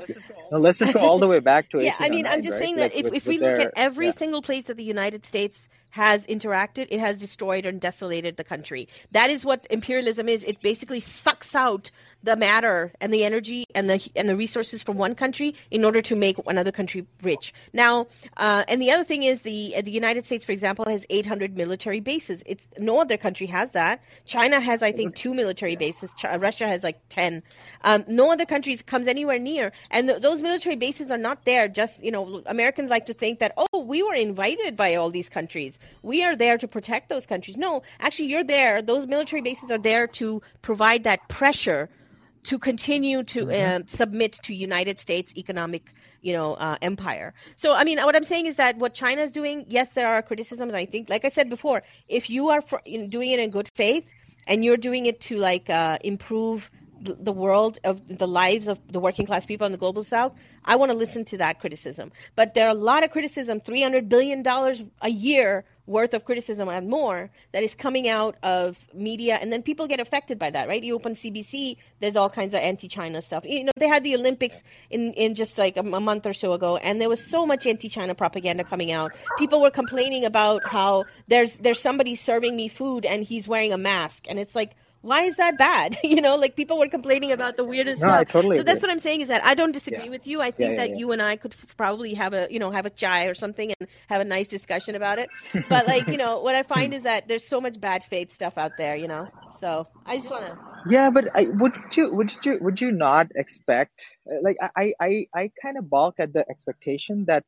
No, let's just go all the way back to it. yeah. I mean, I'm just right? saying that like if, with, if we look their, at every yeah. single place that the United States has interacted, it has destroyed and desolated the country. That is what imperialism is. It basically sucks out the matter and the energy and the and the resources from one country in order to make another country rich. Now, uh, and the other thing is the the United States, for example, has 800 military bases. It's no other country has that. China has, I think, two military bases. Ch- Russia has like 10. Um, no other country comes anywhere near. And th- those military bases are not there. Just you know, Americans like to think that oh, we were invited by all these countries. We are there to protect those countries. No, actually, you're there. Those military bases are there to provide that pressure to continue to uh, submit to United States economic, you know, uh, empire. So, I mean, what I'm saying is that what China is doing, yes, there are criticisms. I think, like I said before, if you are for, doing it in good faith and you're doing it to like uh, improve the, world of the lives of the working class people in the global south, I want to listen to that criticism. But there are a lot of criticism, $300 billion a year worth of criticism and more that is coming out of media and then people get affected by that right? You open cbc there's all kinds of anti-china stuff. You know they had the olympics in, in just like a, a month or so ago and there was so much anti-china propaganda coming out. People were complaining about how there's there's somebody serving me food and he's wearing a mask and it's like why is that bad? [LAUGHS] you know, like people were complaining about the weirdest No, stuff. Totally so that's what I'm saying is that I don't disagree Yeah. with you. I think yeah, that yeah. you and I could f- probably have a, you know, have a chai or something and have a nice discussion about it. But like, you know, what I find is that there's so much bad faith stuff out there, you know. So I just want to. Yeah, but I, would you would you would you not expect uh, like I I I kind of balk at the expectation that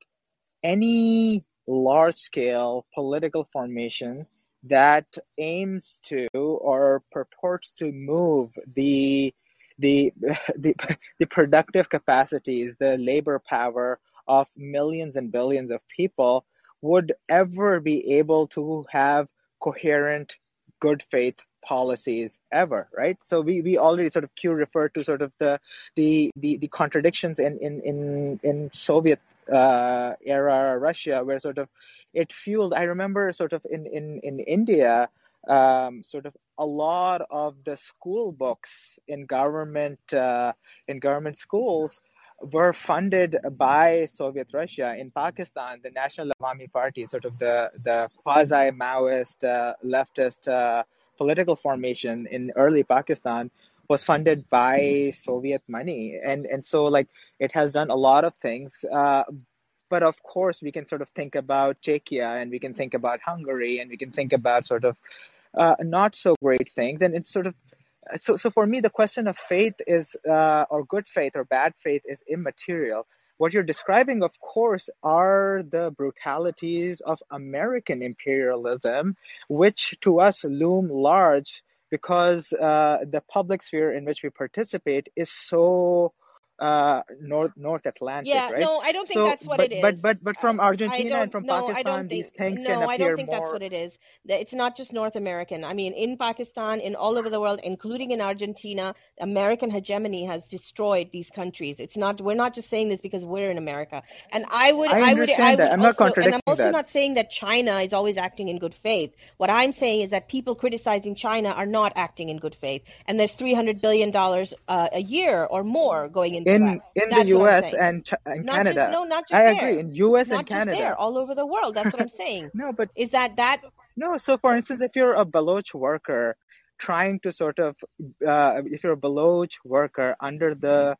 any large scale political formation that aims to or purports to move the the [LAUGHS] the, the productive capacities, the labor power of millions and billions of people would ever be able to have coherent good faith policies ever right? So we, we already sort of q referred to sort of the the the, the contradictions in in in, in soviet uh, era russia where sort of it fueled i remember sort of in in in india um, sort of a lot of the school books in government uh, in government schools were funded by Soviet Russia. In Pakistan, the National Awami Party, sort of the, the quasi Maoist, uh, leftist uh, political formation in early Pakistan, was funded by Soviet money. And, and so, like, it has done a lot of things. Uh, but of course, we can sort of think about Czechia and we can think about Hungary and we can think about sort of uh, not so great things. And it's sort of so so for me the question of faith is uh, or good faith or bad faith is immaterial what you're describing of course are the brutalities of american imperialism which to us loom large because uh, the public sphere in which we participate is so uh, North North Atlantic, Yeah, right? no, I don't think so, that's what but, it is. But but but from Argentina and from no, I Pakistan, don't these think. things No, can I don't think that's what it is. It's not just North American. I mean, in Pakistan, in all over the world, including in Argentina, American hegemony has destroyed these countries. It's not. We're not just saying this because we're in America. And I would. I I would. I understand that. would I'm not also. And I'm also that. not saying that China is always acting in good faith. What I'm saying is that people criticizing China are not acting in good faith. And there's 300 billion dollars uh, a year or more going into in that. in the That's I'm U.S. and Ch- and Not Canada. just no, not just I there. agree. In U.S. Not and Canada. there, all over the world. That's what I'm saying. [LAUGHS] No, but Is that that? no. So, for instance, if you're a Baloch worker trying to sort of, uh, if you're a Baloch worker under the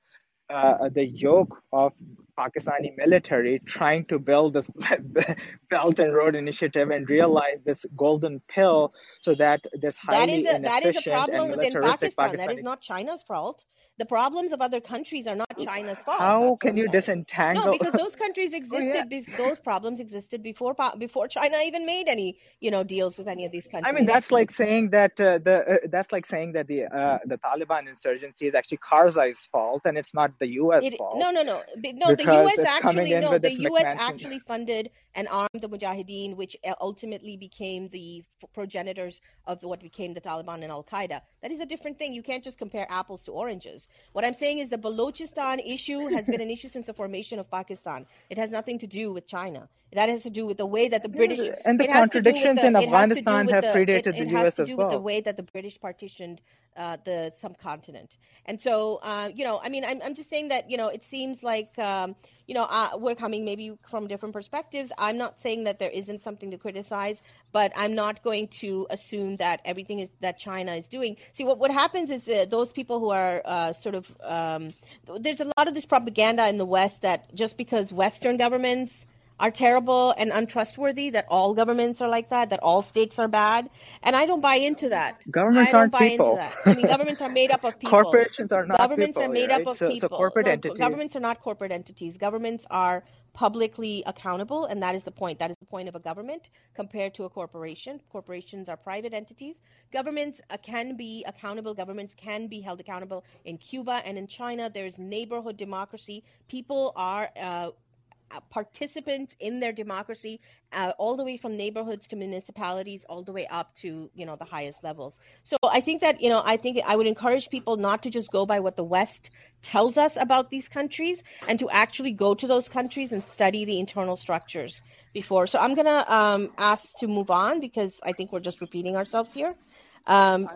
uh, the yoke of Pakistani military, trying to build this [LAUGHS] Belt and Road Initiative and realize this golden pill, so that this That highly is a that is a inefficient problem and within militaristic Pakistan. That is not China's fault. The problems of other countries are not China's fault. How can you disentangle? No, because those [LAUGHS] countries Oh, existed. yeah. Be- those problems existed before before China even made any you know deals with any of these countries. I mean, that's like saying that uh, the uh, that's like saying that the uh, the Taliban insurgency is actually Karzai's fault and it's not the U.S. It, fault. no, no, no, no. The U.S. actually, no, the U.S. Actually funded and armed the Mujahideen, which uh, ultimately became the f- progenitors of what became the Taliban and Al Qaeda. That is a different thing. You can't just compare apples to oranges. What I'm saying is the Balochistan issue has been an issue since the formation of Pakistan. It has nothing to do with China. That has to do with the way that the British and the it has to do with contradictions the- in it has to do Afghanistan have the- predated it, the it has US to as do with the way that the British partitioned uh, the subcontinent. And so, uh, you know, I mean, I'm, I'm just saying that, you know, it seems like, um, you know, uh, we're coming maybe from different perspectives. I'm not saying that there isn't something to criticize, but I'm not going to assume that everything is that China is doing. See, what what happens is uh, those people who are uh, sort of um, there's a lot of this propaganda in the West that just because Western governments are terrible and untrustworthy, that all governments are like that, that all states are bad, and I don't buy into that. Governments I don't aren't buy people. into that. I mean, governments are made up of [LAUGHS] people. Corporations are not Governments people, are made right? up of So- so corporate No, entities- Governments are not corporate entities. Governments are publicly accountable, and that is the point. That is the point of a government compared to a corporation. Corporations are private entities. Governments uh, can be accountable. Governments can be held accountable in Cuba and in China. There is neighborhood democracy. People are. Uh, participants in their democracy, uh, all the way from neighborhoods to municipalities, all the way up to you know the highest levels. So I think that you know I think I would encourage people not to just go by what the West tells us about these countries, and to actually go to those countries and study the internal structures before. So I'm gonna um, ask to move on because I think we're just repeating ourselves here. Um,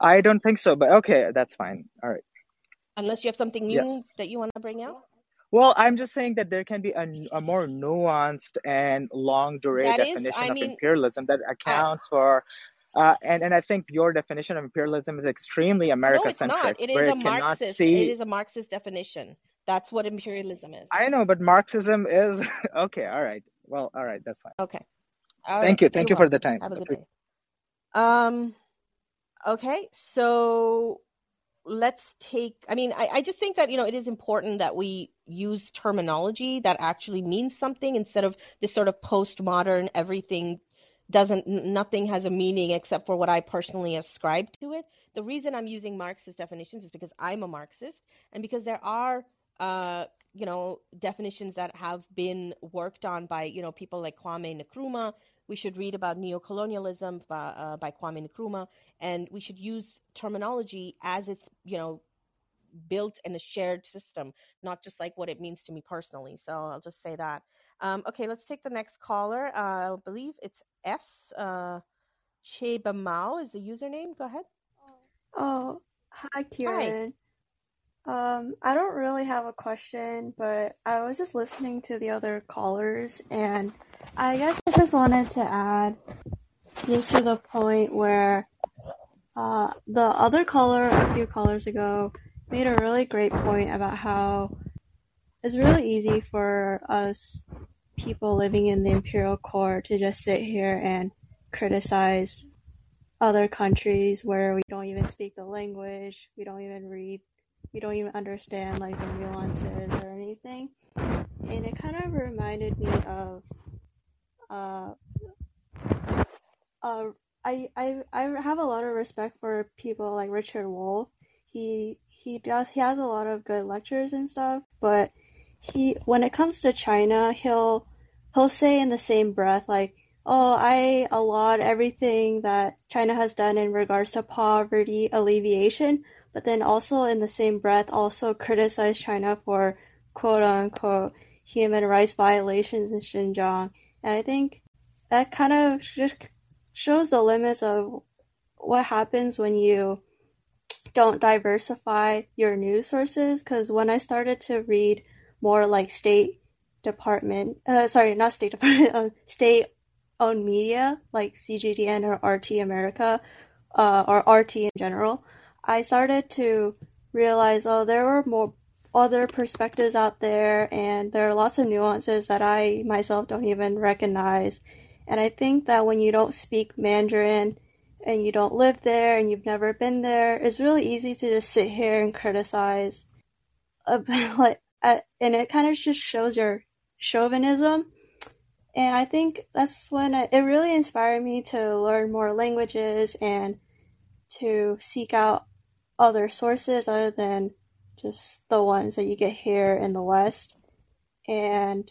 I don't think so, but okay, that's fine. All right. unless you have something new Yeah. that you want to bring out. Well, I'm just saying that there can be a, a more nuanced and longue durée definition I of mean, imperialism that I, accounts for, uh, and and I think your definition of imperialism is extremely no, America it's not. centric, It is a it Marxist. See. is a Marxist definition. That's what imperialism is. I know, but Marxism is [LAUGHS] okay. All right. Well, all right. That's fine. Okay. All Thank right. you. Thank You're you for the time. Have a good day. Um. Okay. So let's take. I mean, I, I just think that you know it is important that we use terminology that actually means something instead of this sort of postmodern everything doesn't nothing has a meaning except for what I personally ascribe to it. The reason I'm using Marxist definitions is because I'm a Marxist and because there are uh you know definitions that have been worked on by you know people like Kwame Nkrumah. We should read about neocolonialism by, uh, by Kwame Nkrumah, and we should use terminology as it's you know built in a shared system, not just like what it means to me personally. So I'll just say that. Um, okay, let's take the next caller. Uh, I believe it's S. Uh, Cheba Mao is the username. Go ahead. Oh, hi, Hi. Kiran. Um, I don't really have a question, but I was just listening to the other callers, and I guess just wanted to add to the point where uh, the other caller a few callers ago made a really great point about how it's really easy for us people living in the imperial core to just sit here and criticize other countries where we don't even speak the language, we don't even read, we don't even understand like the nuances or anything. And it kind of reminded me of uh uh I I I have a lot of respect for people like Richard Wolff. He he does he has a lot of good lectures and stuff, but he when it comes to China, he'll he'll say in the same breath like, "Oh, I applaud everything that China has done in regards to poverty alleviation," but then also in the same breath also criticize China for quote unquote human rights violations in Xinjiang. And I think that kind of just shows the limits of what happens when you don't diversify your news sources. Because when I started to read more like state department, uh, sorry, not state department, [LAUGHS] uh, state owned media like CGTN or RT America, uh, or RT in general, I started to realize, oh, there were more other perspectives out there, and there are lots of nuances that I myself don't even recognize. And I think that when you don't speak Mandarin and you don't live there and you've never been there, it's really easy to just sit here and criticize. uh, [LAUGHS] and it kind of just shows your chauvinism. And I think that's when it really inspired me to learn more languages and to seek out other sources other than just the ones that you get here in the West. And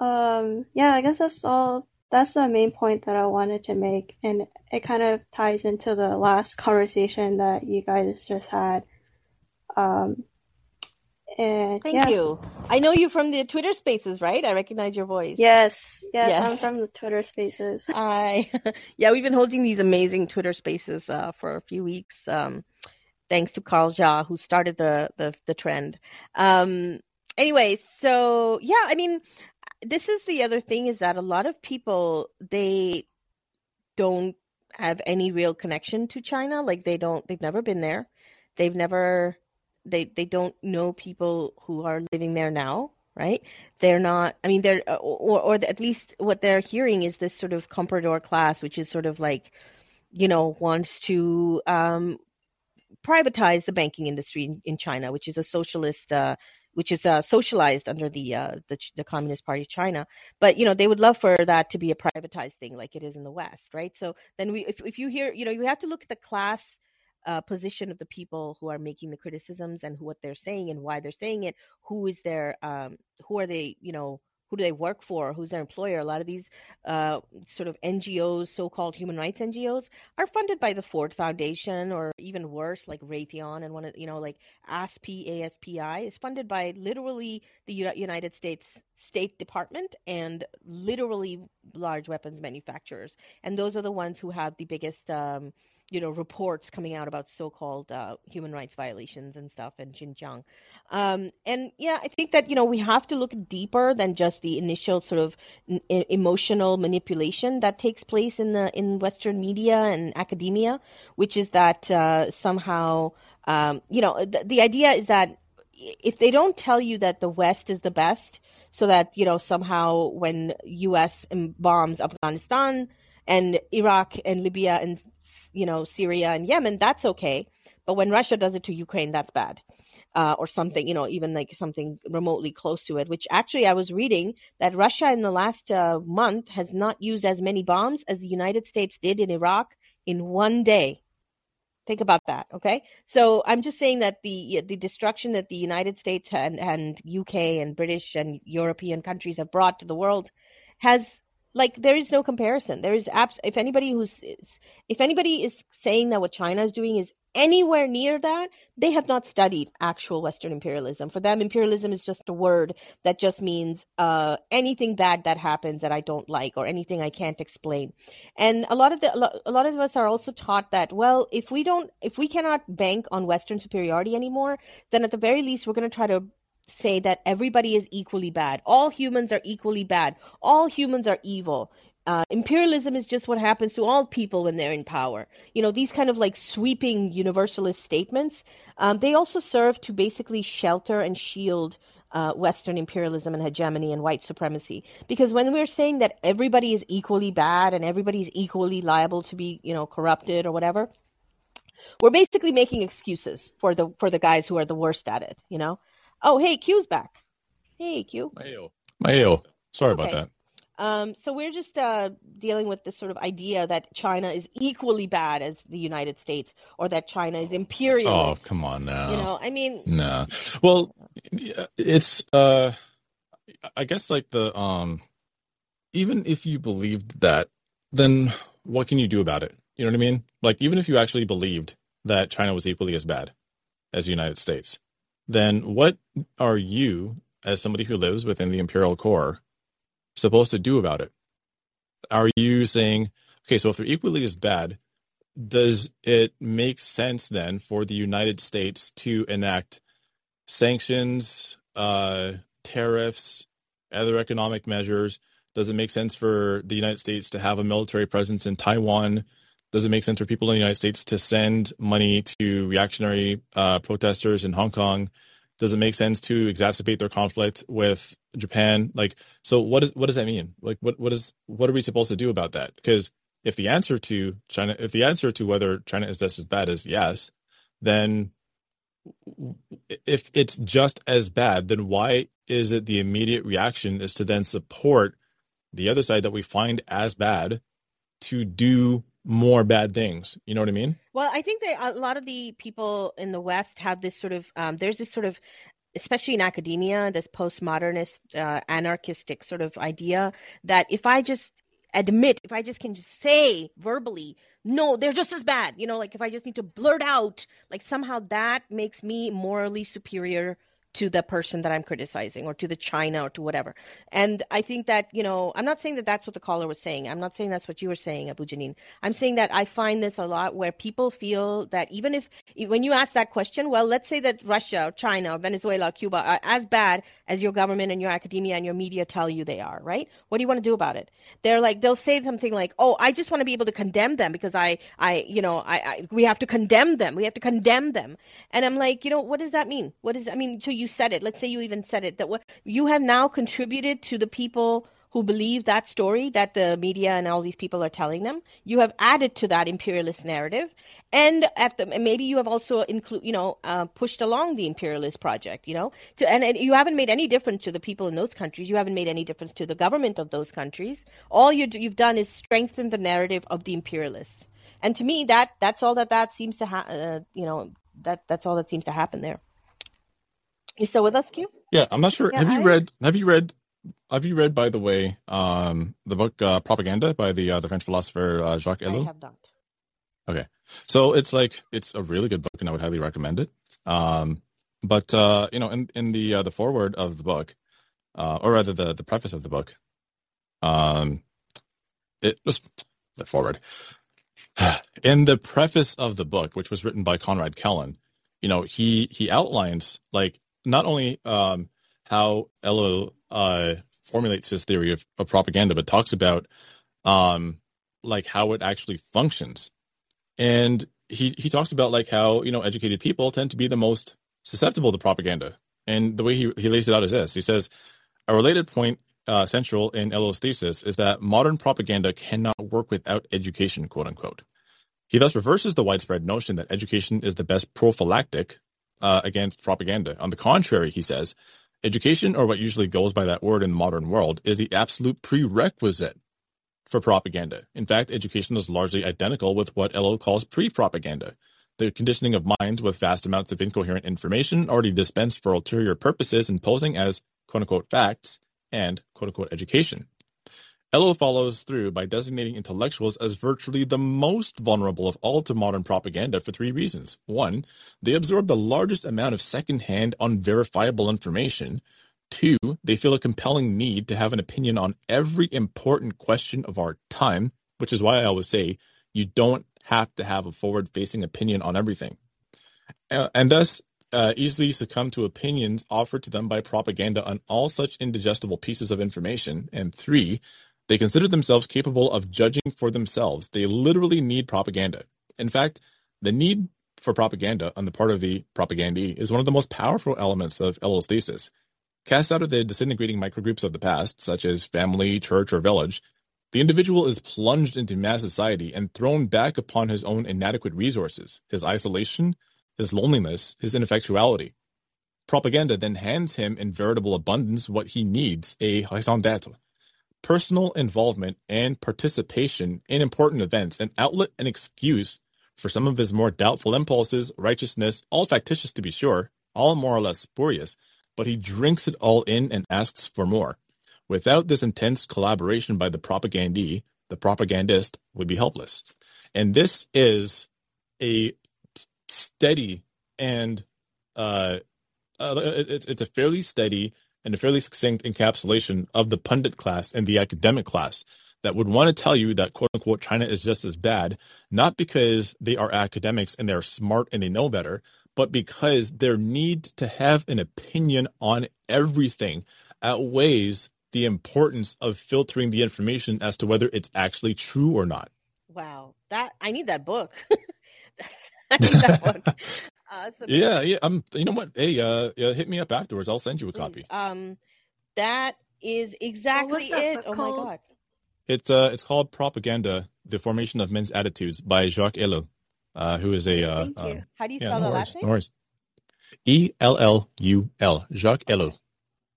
um, yeah, I guess that's all. That's the main point that I wanted to make, and it kind of ties into the last conversation that you guys just had. Um, and Thank yeah, you. I know you from the Twitter Spaces, right? I recognize your voice. yes, yes, Yeah. I'm from the Twitter Spaces. [LAUGHS] Hi. [LAUGHS] yeah, we've been holding these amazing Twitter Spaces uh, for a few weeks. Um, thanks to Carl Zha, who started the the, the trend. Um, anyway, so yeah, I mean, this is the other thing is that a lot of people they don't have any real connection to China. Like they don't, they've never been there. They've never, they they don't know people who are living there now, right? They're not. I mean, they're or or at least what they're hearing is this sort of comprador class, which is sort of like, you know, wants to um, privatize the banking industry in, in China, which is a socialist, uh, which is uh, socialized under the, uh, the the Communist Party of China. But you know, they would love for that to be a privatized thing, like it is in the West, right? So then we, if if you hear, you know, you have to look at the class. Uh, position of the people who are making the criticisms and who, what they're saying and why they're saying it. Who is their, um, who are they, you know, who do they work for, who's their employer. A lot of these uh, sort of NGOs, so-called human rights NGOs, are funded by the Ford Foundation, or even worse, like Raytheon and one of you know like ASPI, ASPI is funded by literally the United States State Department and literally large weapons manufacturers, and those are the ones who have the biggest. Um, you know reports coming out about so-called uh, human rights violations and stuff in Xinjiang. Um, and yeah, I think that you know we have to look deeper than just the initial sort of n- emotional manipulation that takes place in the in Western media and academia, which is that uh, somehow um, you know the, the idea is that if they don't tell you that the West is the best, so that you know somehow when U.S. bombs Afghanistan and Iraq and Libya and you know, Syria and Yemen, that's okay. But when Russia does it to Ukraine, that's bad. Uh, or something, you know, even like something remotely close to it, which actually I was reading that Russia in the last uh, month has not used as many bombs as the United States did in Iraq in one day. Think about that, okay? So I'm just saying that the the destruction that the United States and, and UK and British and European countries have brought to the world has like there is no comparison. There is abs- if anybody who's if anybody is saying that what china is doing is anywhere near that they have not studied actual western imperialism. For them imperialism is just a word that just means uh, anything bad that happens that i don't like or anything i can't explain. And a lot of the a lot of us are also taught that well if we don't if we cannot bank on western superiority anymore then at the very least we're going to try to say that everybody is equally bad. All humans are equally bad. All humans are evil. Uh, imperialism is just what happens to all people when they're in power. You know, these kind of like sweeping universalist statements, um, they also serve to basically shelter and shield uh, Western imperialism and hegemony and white supremacy. Because when we're saying that everybody is equally bad and everybody is equally liable to be, you know, corrupted or whatever, we're basically making excuses for the for the guys who are the worst at it. You know, Oh, hey, Q's back. Hey, Q. Mayo. Mayo. Sorry okay. about that. Um, so we're just uh, dealing with this sort of idea that China is equally bad as the United States, or that China is imperial. Oh, come on now. You know, I mean, no. Well, it's uh, I guess like the um, even if you believed that, then what can you do about it? You know what I mean? Like even if you actually believed that China was equally as bad as the United States, then what are you, as somebody who lives within the imperial core, supposed to do about it? Are you saying, okay, so if they're equally as bad, does it make sense then for the United States to enact sanctions, uh, tariffs, other economic measures? Does it make sense for the United States to have a military presence in Taiwan? Does it make sense for people in the United States to send money to reactionary uh, protesters in Hong Kong? Does it make sense to exacerbate their conflict with Japan? Like, so what is what does that mean? Like, what what is what are we supposed to do about that? Because if the answer to China, if the answer to whether China is just as bad is yes, then if it's just as bad, then why is it the immediate reaction is to then support the other side that we find as bad to do more bad things. You know what I mean? Well, I think that a lot of the people in the West have this sort of um, there's this sort of especially in academia, this postmodernist, uh, anarchistic sort of idea that if I just admit, if I just can just say verbally, no, they're just as bad, you know, like if I just need to blurt out, like somehow that makes me morally superior to the person that I'm criticizing or to the China or to whatever. And I think that, you know, I'm not saying that that's what the caller was saying. I'm not saying that's what you were saying, Abu Janine. I'm saying that I find this a lot where people feel that even if, when you ask that question, well, let's say that Russia, or China, or Venezuela, or Cuba are as bad as your government and your academia and your media tell you they are, right? What do you want to do about it? They're like, they'll say something like, oh, I just want to be able to condemn them because I, I, you know, I, I we have to condemn them. We have to condemn them. And I'm like, you know, what does that mean? What does, I mean, so you said it. Let's say you even said it that you have now contributed to the people who believe that story that the media and all these people are telling them. You have added to that imperialist narrative, and at the maybe you have also include you know uh, pushed along the imperialist project. You know, to, and, and you haven't made any difference to the people in those countries. You haven't made any difference to the government of those countries. All you you've done is strengthen the narrative of the imperialists. And to me, that that's all that that seems to ha- uh, you know that that's all that seems to happen there. You still with us, Q? Yeah, I'm not sure. Yeah, have you I... read Have you read have you read, by the way, um, the book uh, Propaganda by the uh, the French philosopher uh, Jacques Ellul? I have not. Okay, so it's like it's a really good book, and I would highly recommend it. Um, but uh, you know, in in the uh, the foreword of the book, uh, or rather the the preface of the book, um, it was the forward. [SIGHS] In the preface of the book, which was written by Konrad Kellen, you know, he he outlines like not only um, how Ellul uh, formulates his theory of, of propaganda, but talks about um, like how it actually functions. And he he talks about like how you know educated people tend to be the most susceptible to propaganda. And the way he, he lays it out is this: he says a related point uh, central in Ellul's thesis is that modern propaganda cannot work without education, quote unquote. He thus reverses the widespread notion that education is the best prophylactic uh, against propaganda. On the contrary, he says, education, or what usually goes by that word in the modern world, is the absolute prerequisite for propaganda. In fact, education is largely identical with what Ellul calls pre-propaganda, the conditioning of minds with vast amounts of incoherent information already dispensed for ulterior purposes and posing as quote unquote facts and quote unquote education. Ellul follows through by designating intellectuals as virtually the most vulnerable of all to modern propaganda for three reasons. One, they absorb the largest amount of secondhand, unverifiable information. Two, they feel a compelling need to have an opinion on every important question of our time, which is why I always say you don't have to have a forward facing opinion on everything. Uh, and thus, uh, easily succumb to opinions offered to them by propaganda on all such indigestible pieces of information. And three, they consider themselves capable of judging for themselves. They literally need propaganda. In fact, the need for propaganda on the part of the propagandee is one of the most powerful elements of Ellul's thesis. Cast out of the disintegrating microgroups of the past, such as family, church, or village, the individual is plunged into mass society and thrown back upon his own inadequate resources, his isolation, his loneliness, his ineffectuality. Propaganda then hands him in veritable abundance what he needs, a raison d'être, personal involvement and participation in important events, an outlet and excuse for some of his more doubtful impulses, righteousness, all factitious to be sure, all more or less spurious, but he drinks it all in and asks for more. Without this intense collaboration by the propagandee, the propagandist would be helpless. And this is a steady and uh, uh, it's it's a fairly steady and a fairly succinct encapsulation of the pundit class and the academic class that would want to tell you that quote unquote China is just as bad, not because they are academics and they're smart and they know better, but because their need to have an opinion on everything outweighs the importance of filtering the information as to whether it's actually true or not. Wow, that I need that book. [LAUGHS] I need that book. [LAUGHS] Uh, so yeah, yeah. I'm. You know what? Hey, uh, yeah, hit me up afterwards. I'll send you a please. copy. Um, that is exactly that it. book Oh my god. It's uh, it's called Propaganda: The Formation of Men's Attitudes by Jacques Ellul, uh, who is a uh, Thank you. um, How do you yeah, spell no the worries, last name? no worries. E L L U L, Jacques Ellul.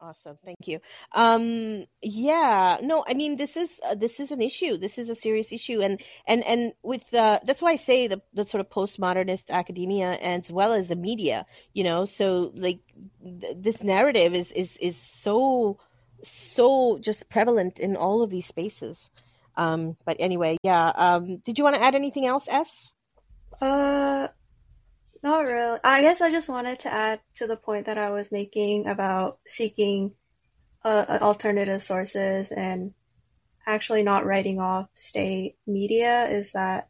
Awesome, thank you. Um, yeah, no, I mean this is uh, this is an issue. This is a serious issue, and and and with uh, that's why I say the the sort of postmodernist academia as well as the media. You know, so like th- this narrative is is is so so just prevalent in all of these spaces. Um, but anyway, yeah. Um, did you want to add anything else, S? Uh, not really. I guess I just wanted to add to the point that I was making about seeking uh, alternative sources and actually not writing off state media is that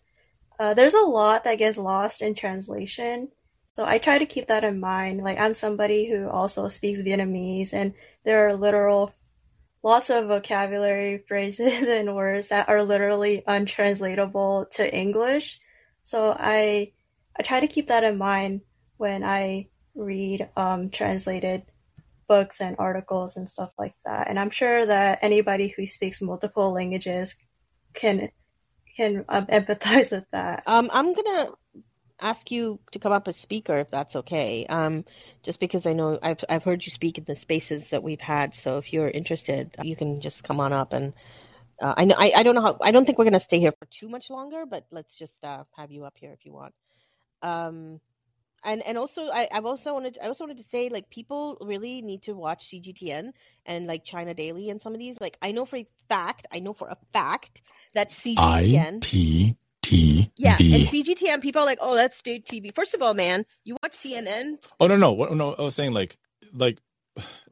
uh, there's a lot that gets lost in translation. So I try to keep that in mind. Like I'm somebody who also speaks Vietnamese, and there are literal lots of vocabulary [LAUGHS] phrases and words that are literally untranslatable to English. So I I try to keep that in mind when I read um, translated books and articles and stuff like that. And I'm sure that anybody who speaks multiple languages can can um, [LAUGHS] empathize with that. Um, I'm gonna ask you to come up as speaker if that's okay. Um, just because I know I've I've heard you speak in the spaces that we've had. So if you're interested, you can just come on up and. Uh, I know I, I don't know how I don't think we're gonna stay here for too much longer, but let's just uh, have you up here if you want. Um, and and also I, I've also wanted I also wanted to say like people really need to watch CGTN and like China Daily and some of these like I know for a fact I know for a fact that CGTN IPTV. yeah and CGTN people are like oh that's state TV first of all man you watch CNN Oh no no what, no! I was saying like like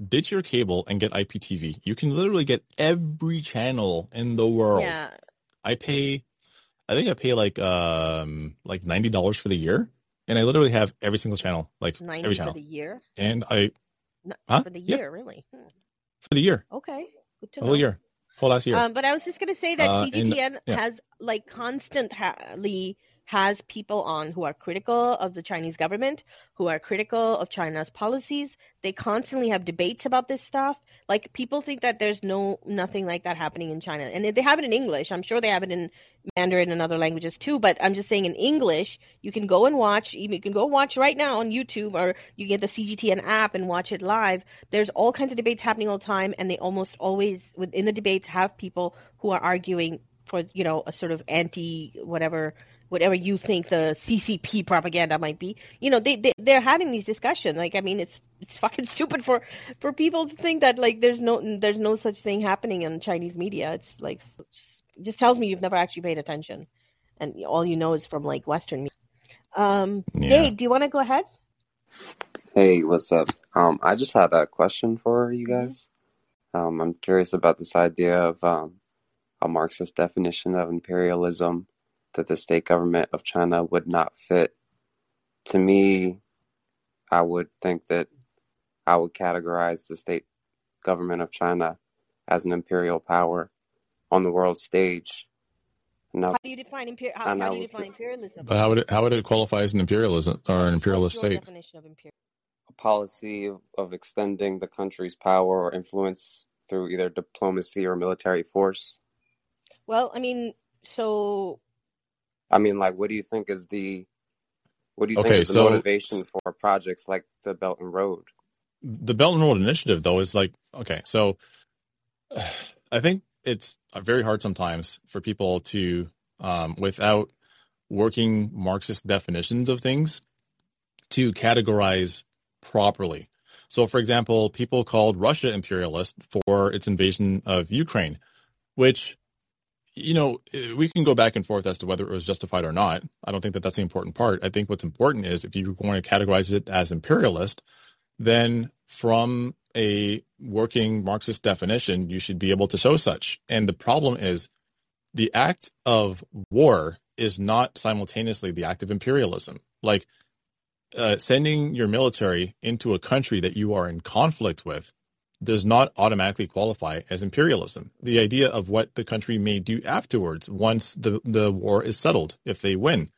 ditch your cable and get IPTV. You can literally get every channel in the world. yeah I pay, I think I pay like um like ninety dollars for the year, and I literally have every single channel, like ninety every for the year? And I No, huh? for the yeah. year really? Hmm. for the year, okay good to whole know. year, whole last year. Um, but I was just going to say that Uh, and CGTN yeah, has like constantly has people on who are critical of the Chinese government, who are critical of China's policies. They constantly have debates about this stuff. Like people think that there's no nothing like that happening in China, and they have it in English. I'm sure they have it in Mandarin and other languages too. But I'm just saying in English, you can go and watch. You can go watch right now on YouTube, or you get the CGTN app and watch it live. There's all kinds of debates happening all the time, and they almost always within the debates have people who are arguing for you know a sort of anti whatever whatever you think the CCP propaganda might be. You know, they, they they're having these discussions. Like, I mean, it's it's [LAUGHS] fucking stupid for for people to think that like there's no there's no such thing happening in Chinese media. It's like it just tells me you've never actually paid attention, and all you know is from like Western media. Um, yeah. Dave, do you want to go ahead? Hey, what's up? Um, I just had a question for you Mhm. guys. Um, I'm curious about this idea of um, a Marxist definition of imperialism that the state government of China would not fit. To me, I would think that I would categorize the state government of China as an imperial power on the world stage. Now, How do you define imper- how, how do you would define imperialism? But how would it how would it qualify as an imperialism or an What's imperialist your state? definition of imperialism? a policy of, of extending the country's power or influence through either diplomacy or military force. Well, I mean, so I mean, like, what do you think is the what do you think Okay, is the so motivation for projects like the Belt and Road? the Belt and Road Initiative, though, is like okay. So [SIGHS] I think it's very hard sometimes for people to, um, without working Marxist definitions of things, to categorize properly. So, for example, people called Russia imperialist for its invasion of Ukraine, which you know, we can go back and forth as to whether it was justified or not. I don't think that that's the important part. I think what's important is if you're going to categorize it as imperialist, then from a working Marxist definition, you should be able to show such. And the problem is the act of war is not simultaneously the act of imperialism. Like uh, sending your military into a country that you are in conflict with does not automatically qualify as imperialism. The idea of what the country may do afterwards once the, the war is settled, if they win,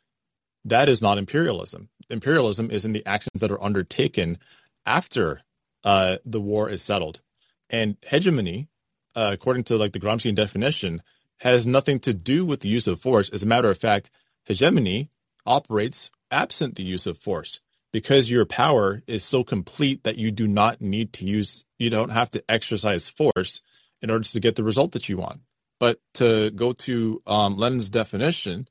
that is not imperialism. Imperialism is in the actions that are undertaken after uh, the war is settled. And hegemony, uh, according to like the Gramscian definition, has nothing to do with the use of force. As a matter of fact, hegemony operates absent the use of force because your power is so complete that you do not need to use you don't have to exercise force in order to get the result that you want. But to go to um, lenin's definition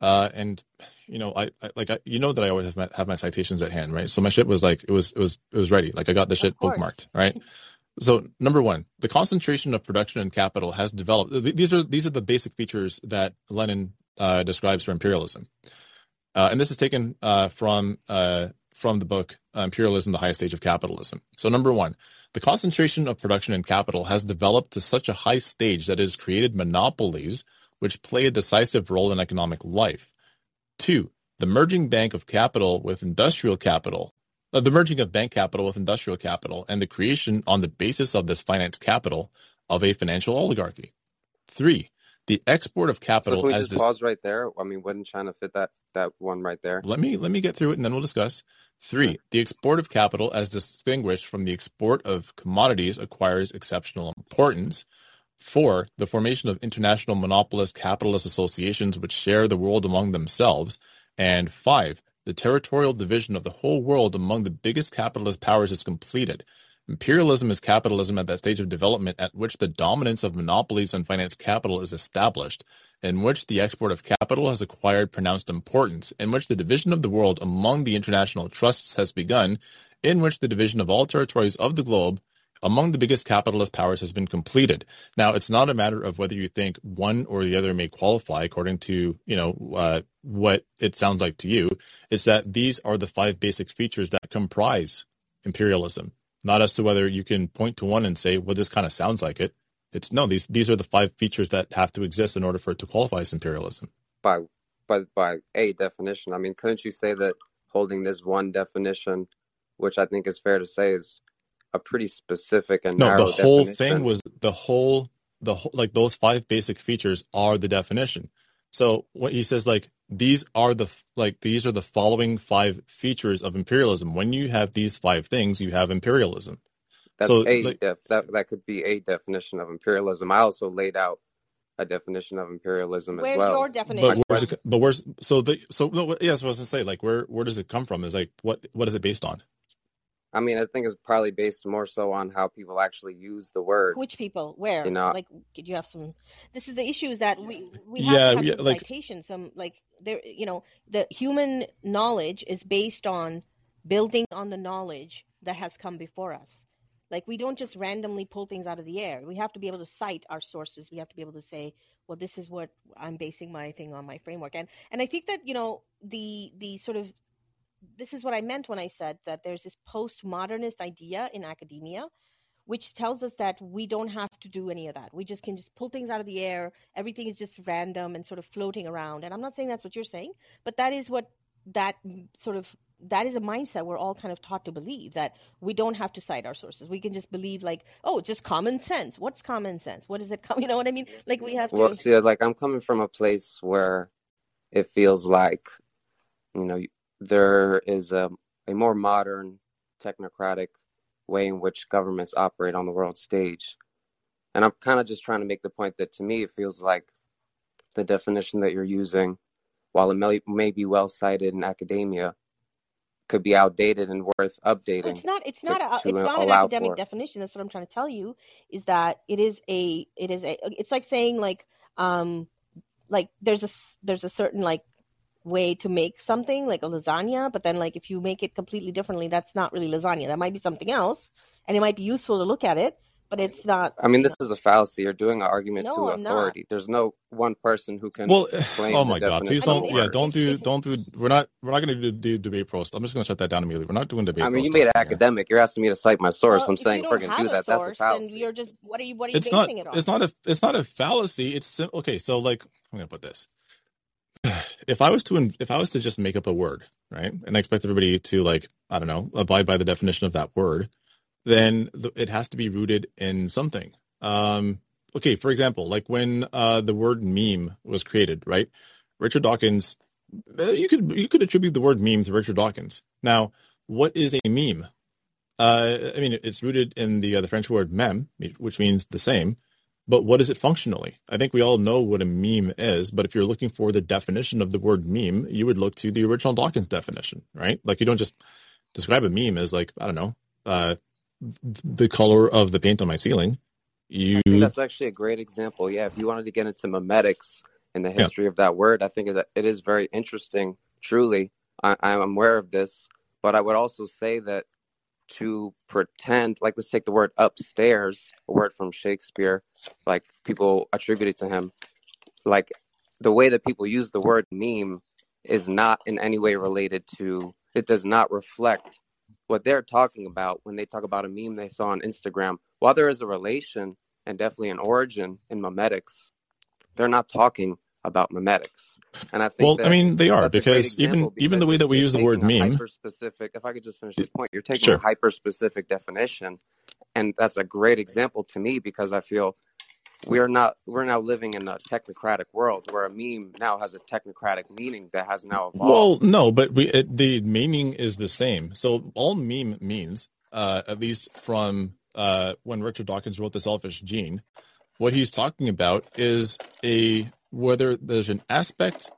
uh, and you know I, I like I, you know that i always have my, have my citations at hand right? So my shit was like it was it was it was ready. Like i got the shit bookmarked right? So number one the concentration of production and capital has developed. These are these are the basic features that lenin uh, describes for imperialism. Uh, and this is taken uh, from uh, from the book uh, Imperialism: The Highest Stage of Capitalism. So, number one, the concentration of production and capital has developed to such a high stage that it has created monopolies which play a decisive role in economic life. Two, the merging bank of capital with industrial capital, uh, the merging of bank capital with industrial capital, and the creation on the basis of this finance capital of a financial oligarchy. Three, the export of So capital can we as just this pause right there? I mean, wouldn't China fit that that one right there? Let me let me get through it and then we'll discuss. Three, the export of capital as distinguished from the export of commodities acquires exceptional importance. Four, the formation of international monopolist capitalist associations which share the world among themselves. And five, the territorial division of the whole world among the biggest capitalist powers is completed. Imperialism is capitalism at that stage of development at which the dominance of monopolies on finance capital is established, in which the export of capital has acquired pronounced importance, in which the division of the world among the international trusts has begun, in which the division of all territories of the globe among the biggest capitalist powers has been completed. Now, it's not a matter of whether you think one or the other may qualify according to you know uh, what it sounds like to you. It's that these are the five basic features that comprise imperialism not as to whether you can point to one and say, well, this kind of sounds like it. It's no, these these are the five features that have to exist in order for it to qualify as imperialism. By by by a definition. I mean, couldn't you say that holding this one definition, which I think is fair to say is a pretty specific and no, the whole definition? thing was the whole the whole like those five basic features are the definition. So what he says like these are the like these are the following five features of imperialism. When you have these five things, you have imperialism. That's So a like def- that that could be a definition of imperialism. I also laid out a definition of imperialism as Where's well. your but definition? where's it but where's so the so no yes I was gonna say like where where does it come from? Is like what what is it based on? I mean, I think it's probably based more so on how people actually use the word. Which people? Where? You know, Like, did you have some? This is the issue: is that we we have Yeah, to have yeah some like citations. Some like there, you know, the human knowledge is based on building on the knowledge that has come before us. Like we don't just randomly pull things out of the air. We have to be able to cite our sources. We have to be able to say, well, this is what I'm basing my thing on, my framework. And and I think that you know the the sort of this is what I meant when I said that there's this postmodernist idea in academia, which tells us that we don't have to do any of that. We just can just pull things out of the air. Everything is just random and sort of floating around. And I'm not saying that's what you're saying, but that is what that sort of that is a mindset we're all kind of taught to believe that we don't have to cite our sources. We can just believe like, oh, just common sense. What's common sense? What does it come? [LAUGHS] You know what I mean? Like we have well, see, like I'm coming from a place where it feels like, you know, there is a a more modern, technocratic way in which governments operate on the world stage. And I'm kind of just trying to make the point that to me, it feels like the definition that you're using, while it may, may be well cited in academia, could be outdated and worth updating it's not. It's to, not. A, it's not an academic for. definition. That's what I'm trying to tell you. Is that it is a. It is a. It's like saying like um like there's a there's a certain like way to make something like a lasagna, but then like if you make it completely differently, that's not really lasagna. That might be something else, and it might be useful to look at it, but it's not. I mean, You this is a fallacy. You're doing an argument know, to I'm not. authority. There's no one person who can Well, claim [SIGHS] oh my God! Please definition I of mean, a don't. Yeah, don't do. Don't do. We're not. We're not going to do, do debate roast. I'm just going to shut that down immediately. We're not doing debate. I mean, you made it talking here. academic. You're asking me to cite my source. well, I'm saying if we're don't going to do have a that, that's a source, then fallacy. you're just what are you what are you It's not. it on? It's not a. It's not a fallacy. It's sim- okay. So like, I'm going to put this. [SIGHS] If I was to. If I was to just make up a word, right, and I expect everybody to like, I don't know, abide by the definition of that word, then the, it has to be rooted in something. Um, okay, for example, like when uh, the word meme was created, right? Richard Dawkins, uh, you could you could attribute the word meme to Richard Dawkins. Now, what is a meme? Uh, I mean, it's rooted in the uh, the French word meme, which means the same. But what is it functionally? I think we all know what a meme is. But if you're looking for the definition of the word meme, you would look to the original Dawkins definition, right? Like you don't just describe a meme as like I don't know, uh, the color of the paint on my ceiling. You that's actually a great example. Yeah, if you wanted to get into memetics and the yeah. history of that word, I think that it is very interesting. Truly, I, I'm aware of this, but I would also say that to pretend, like let's take the word upstairs, a word from Shakespeare, like people attribute it to him, like the way that people use the word meme is not in any way related to. It does not reflect what they're talking about when they talk about a meme they saw on Instagram. While there is a relation and definitely an origin in memetics, they're not talking about memetics. And I think Well, I mean, they are that's a great because even example even the way that we use the word meme, hyper specific, if I could just finish this point, you're taking a hyper specific definition. And that's a great example to me because I feel we are not we're now living in a technocratic world where a meme now has a technocratic meaning that has now evolved. Well, no, but we it, the meaning is the same. So all meme means, uh, at least from uh, when Richard Dawkins wrote The Selfish Gene, what he's talking about is a whether there's an aspect,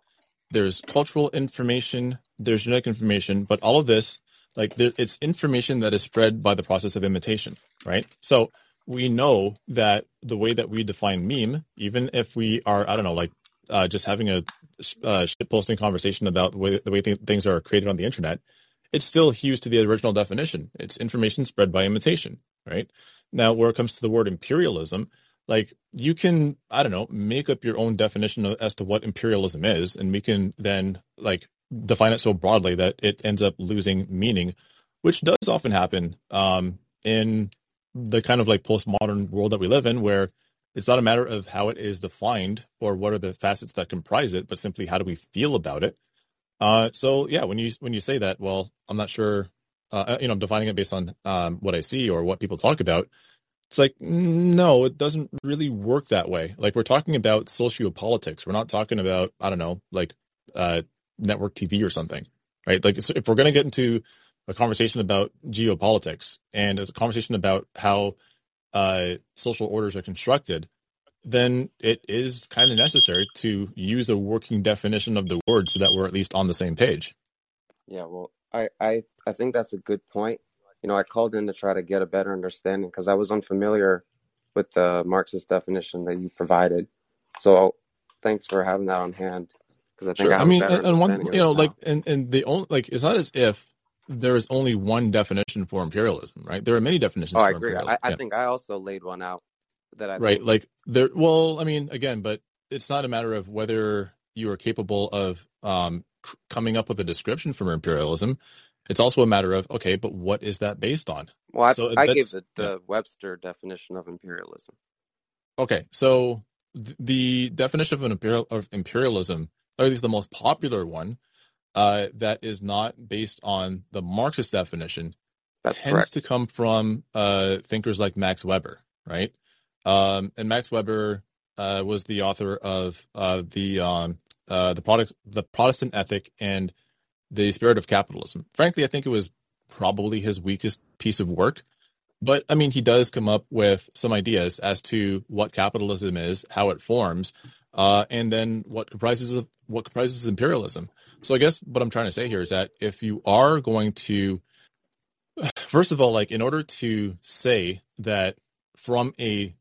there's cultural information, there's genetic information, but all of this like there, it's information that is spread by the process of imitation, right? So we know that the way that we define meme, even if we are, I don't know, like uh, just having a uh, posting conversation about the way the way th- things are created on the internet, it still hews to the original definition. It's information spread by imitation, right? Now, where it comes to the word imperialism, like you can, I don't know, make up your own definition of, as to what imperialism is, and we can then like define it so broadly that it ends up losing meaning, which does often happen um, in the kind of like postmodern world that we live in, where it's not a matter of how it is defined or what are the facets that comprise it, but simply how do we feel about it. Uh, so yeah, when you when you say that, well, I'm not sure. Uh, you know, I'm defining it based on um, what I see or what people talk about. It's like no, it doesn't really work that way. Like we're talking about sociopolitics. We're not talking about I don't know, like uh, network TV or something, right? Like if we're going to get into a conversation about geopolitics and a conversation about how uh, social orders are constructed, then it is kind of necessary to use a working definition of the word so that we're at least on the same page. Yeah, well, I, I, I think that's a good point. You know, I called in to try to get a better understanding because I was unfamiliar with the Marxist definition that you provided. So thanks for having that on hand because I think Sure. I I mean, and one, you know, now. like, and, and the only, like, it's not as if there is only one definition for imperialism, right? There are many definitions. Oh, I agree. I, I Yeah. think I also laid one out that I Right. think Like there, well, I mean, again, but it's not a matter of whether you are capable of um, c- coming up with a description for imperialism. It's also a matter of, okay, but what is that based on? Well, So I, I gave that's, the, yeah. Webster definition of imperialism. Okay. So th- the definition of an imperial of imperialism, or at least the most popular one, uh, that is not based on the Marxist definition, That's tends correct. to come from uh, thinkers like Max Weber, right? Um, and Max Weber uh, was the author of uh, the um, uh, the product, the Protestant ethic, and the spirit of capitalism. Frankly, I think it was probably his weakest piece of work. But I mean, he does come up with some ideas as to what capitalism is, how it forms, uh, and then what comprises of what comprises imperialism. So I guess what I'm trying to say here is that if you are going to [SIGHS] first of all, like in order to say that from a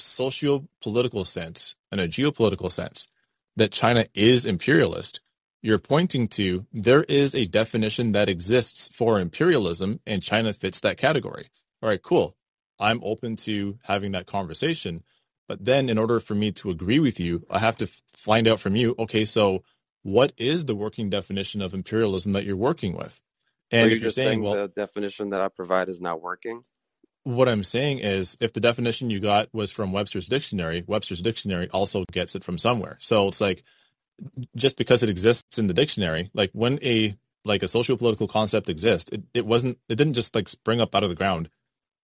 socio-political sense and a geopolitical sense that China is imperialist, you're pointing to there is a definition that exists for imperialism and China fits that category. All right, cool. I'm open to having that conversation. But then in order for me to agree with you, I have to find out from you, okay, so what is the working definition of imperialism that you're working with? So And you're if you're saying, saying well, the definition that I provide is not working? what I'm saying is, if the definition you got was from Webster's dictionary, Webster's dictionary also gets it from somewhere. So it's like just because it exists in the dictionary, like when a like a socio-political concept exists, it, it wasn't it didn't just like spring up out of the ground.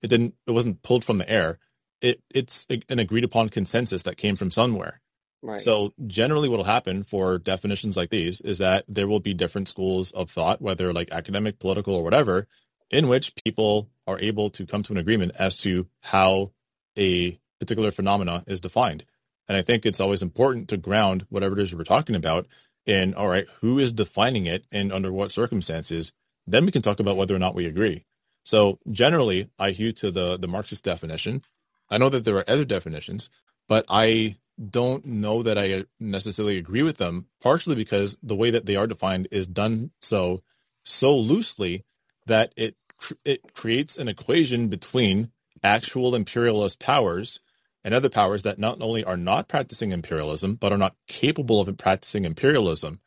It didn't it wasn't pulled from the air. It it's an agreed upon consensus that came from somewhere. Right. So generally what will happen for definitions like these is that there will be different schools of thought, whether like academic, political, or whatever, in which people are able to come to an agreement as to how a particular phenomena is defined. And I think it's always important to ground whatever it is we're talking about in all right, who is defining it and under what circumstances, then we can talk about whether or not we agree. So generally I hew to the the Marxist definition. I know that there are other definitions, but I don't know that I necessarily agree with them, partially because the way that they are defined is done so so loosely that it it creates an equation between actual imperialist powers and other powers that not only are not practicing imperialism but are not capable of practicing imperialism.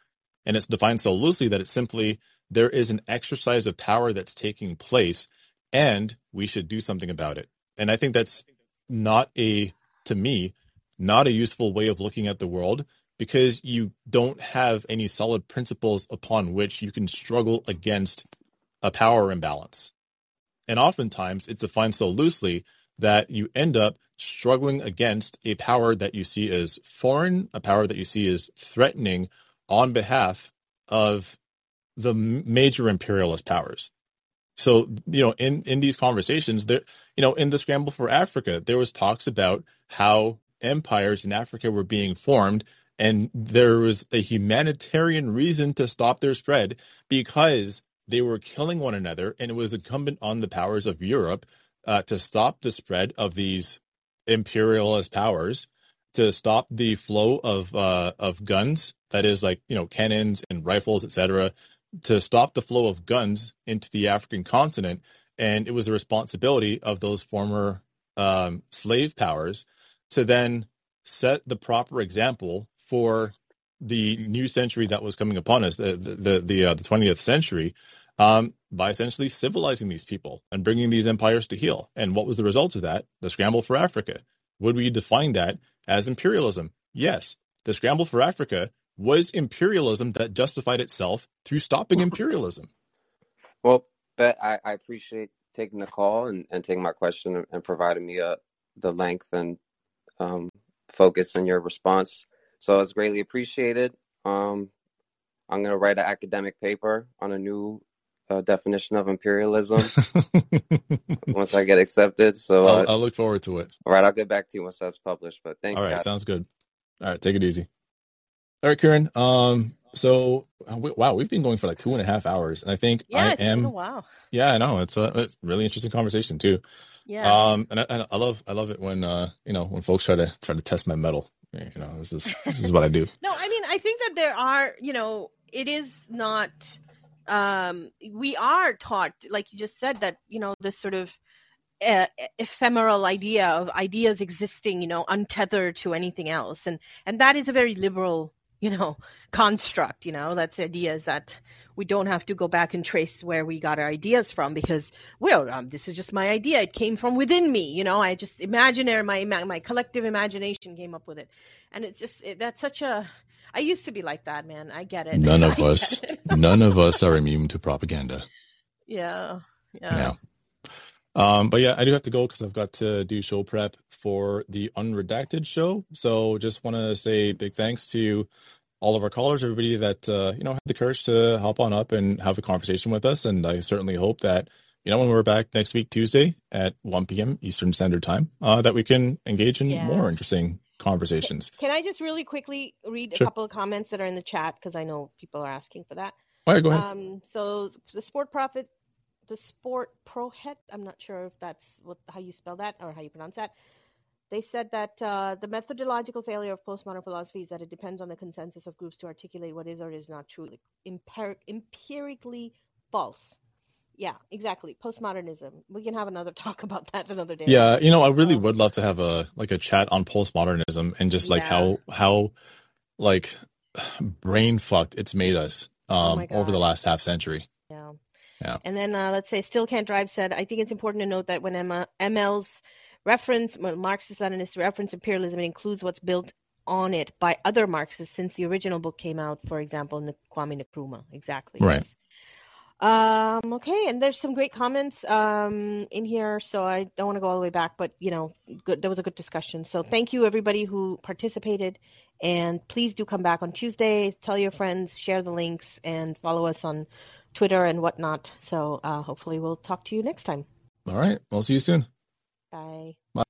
And it's defined so loosely that it's simply there is an exercise of power that's taking place and we should do something about it. And i think that's not a to me not a useful way of looking at the world because you don't have any solid principles upon which you can struggle against a power imbalance and oftentimes it's defined so loosely that you end up struggling against a power that you see as foreign, a power that you see as threatening on behalf of the major imperialist powers. So, you know, in, in these conversations, there, you know, in the scramble for Africa, there was talks about how empires in Africa were being formed, and there was a humanitarian reason to stop their spread because they were killing one another, and it was incumbent on the powers of Europe uh, to stop the spread of these imperialist powers, to stop the flow of uh, of guns, that is, like you know, cannons and rifles, etc., to stop the flow of guns into the African continent. And it was the responsibility of those former um, slave powers to then set the proper example for the new century that was coming upon us, the the the, uh, the 20th century, um, by essentially civilizing these people and bringing these empires to heel. And what was the result of that? The scramble for Africa. Would we define that as imperialism? Yes. The scramble for Africa was imperialism that justified itself through stopping [LAUGHS] imperialism. Well, Bet, I, I appreciate taking the call and, and taking my question and, and providing me uh, the length and um, focus in your response. So it's greatly appreciated. Um, I'm going to write an academic paper on a new uh, definition of imperialism [LAUGHS] once I get accepted. So uh, I'll, I'll, look forward to it. All right, I'll get back to you once that's published. But thanks. All right, guys. sounds good. All right, take it easy. All right, Kiran. Um, so uh, wow, we've been going for like two and a half hours, and I think yeah, I it's am. been a while. Yeah, I know it's a, it's a really interesting conversation too. Yeah. Um, and I, and I love I love it when uh you know when folks try to try to test my mettle. You know, this is this is what I do. [LAUGHS] No, I mean, I think that there are, you know, it is not. Um, we are taught, like you just said, that you know this sort of uh, ephemeral idea of ideas existing, you know, untethered to anything else, and and that is a very liberal, you know, [LAUGHS] construct. You know, that's the idea is that we don't have to go back and trace where we got our ideas from because well um, this is just my idea it came from within me you know i just imaginary my my collective imagination came up with it and it's just it, that's such a i used to be like that man i get it None [LAUGHS] of I us, [LAUGHS] none of us are immune to propaganda. yeah yeah Yeah. Um, but yeah, I do have to go because I've got to do show prep for the unredacted show. So just want to say big thanks to all of our callers, everybody that uh, you know had the courage to hop on up and have a conversation with us. And I certainly hope that you know when we're back next week Tuesday at 1 p.m. Eastern Standard Time, uh, that we can engage in Yeah. more interesting conversations. can i just really quickly read a couple of comments that are in the chat because i know people are asking for that All right, go ahead. Um, so the sport profit, the sport prohet. I'm not sure if that's what how you spell that or how you pronounce that. They said that uh, the methodological failure of postmodern philosophy is that it depends on the consensus of groups to articulate what is or is not true, Emper- empirically false. Yeah, exactly. Postmodernism. We can have another [LAUGHS] talk about that another day. Yeah, you know, I really would love to have a like a chat on postmodernism and just like Yeah. how how like [SIGHS] brain fucked it's made us um Oh over the last half century. Yeah. And then uh, let's say Still Can't Drive said, I think it's important to note that when Emma, ML's reference, well, Marxist Leninist reference imperialism, it includes what's built on it by other Marxists since the original book came out, for example, N- Kwame Nkrumah. Exactly. Right. Um, okay, and there's some great comments um, in here, so I don't want to go all the way back, but you know, good. That was a good discussion. So thank you everybody who participated, and please do come back on Tuesday. Tell your friends, share the links, and follow us on Twitter and whatnot. So uh, hopefully we'll talk to you next time. All right. We'll see you soon. Bye. Bye.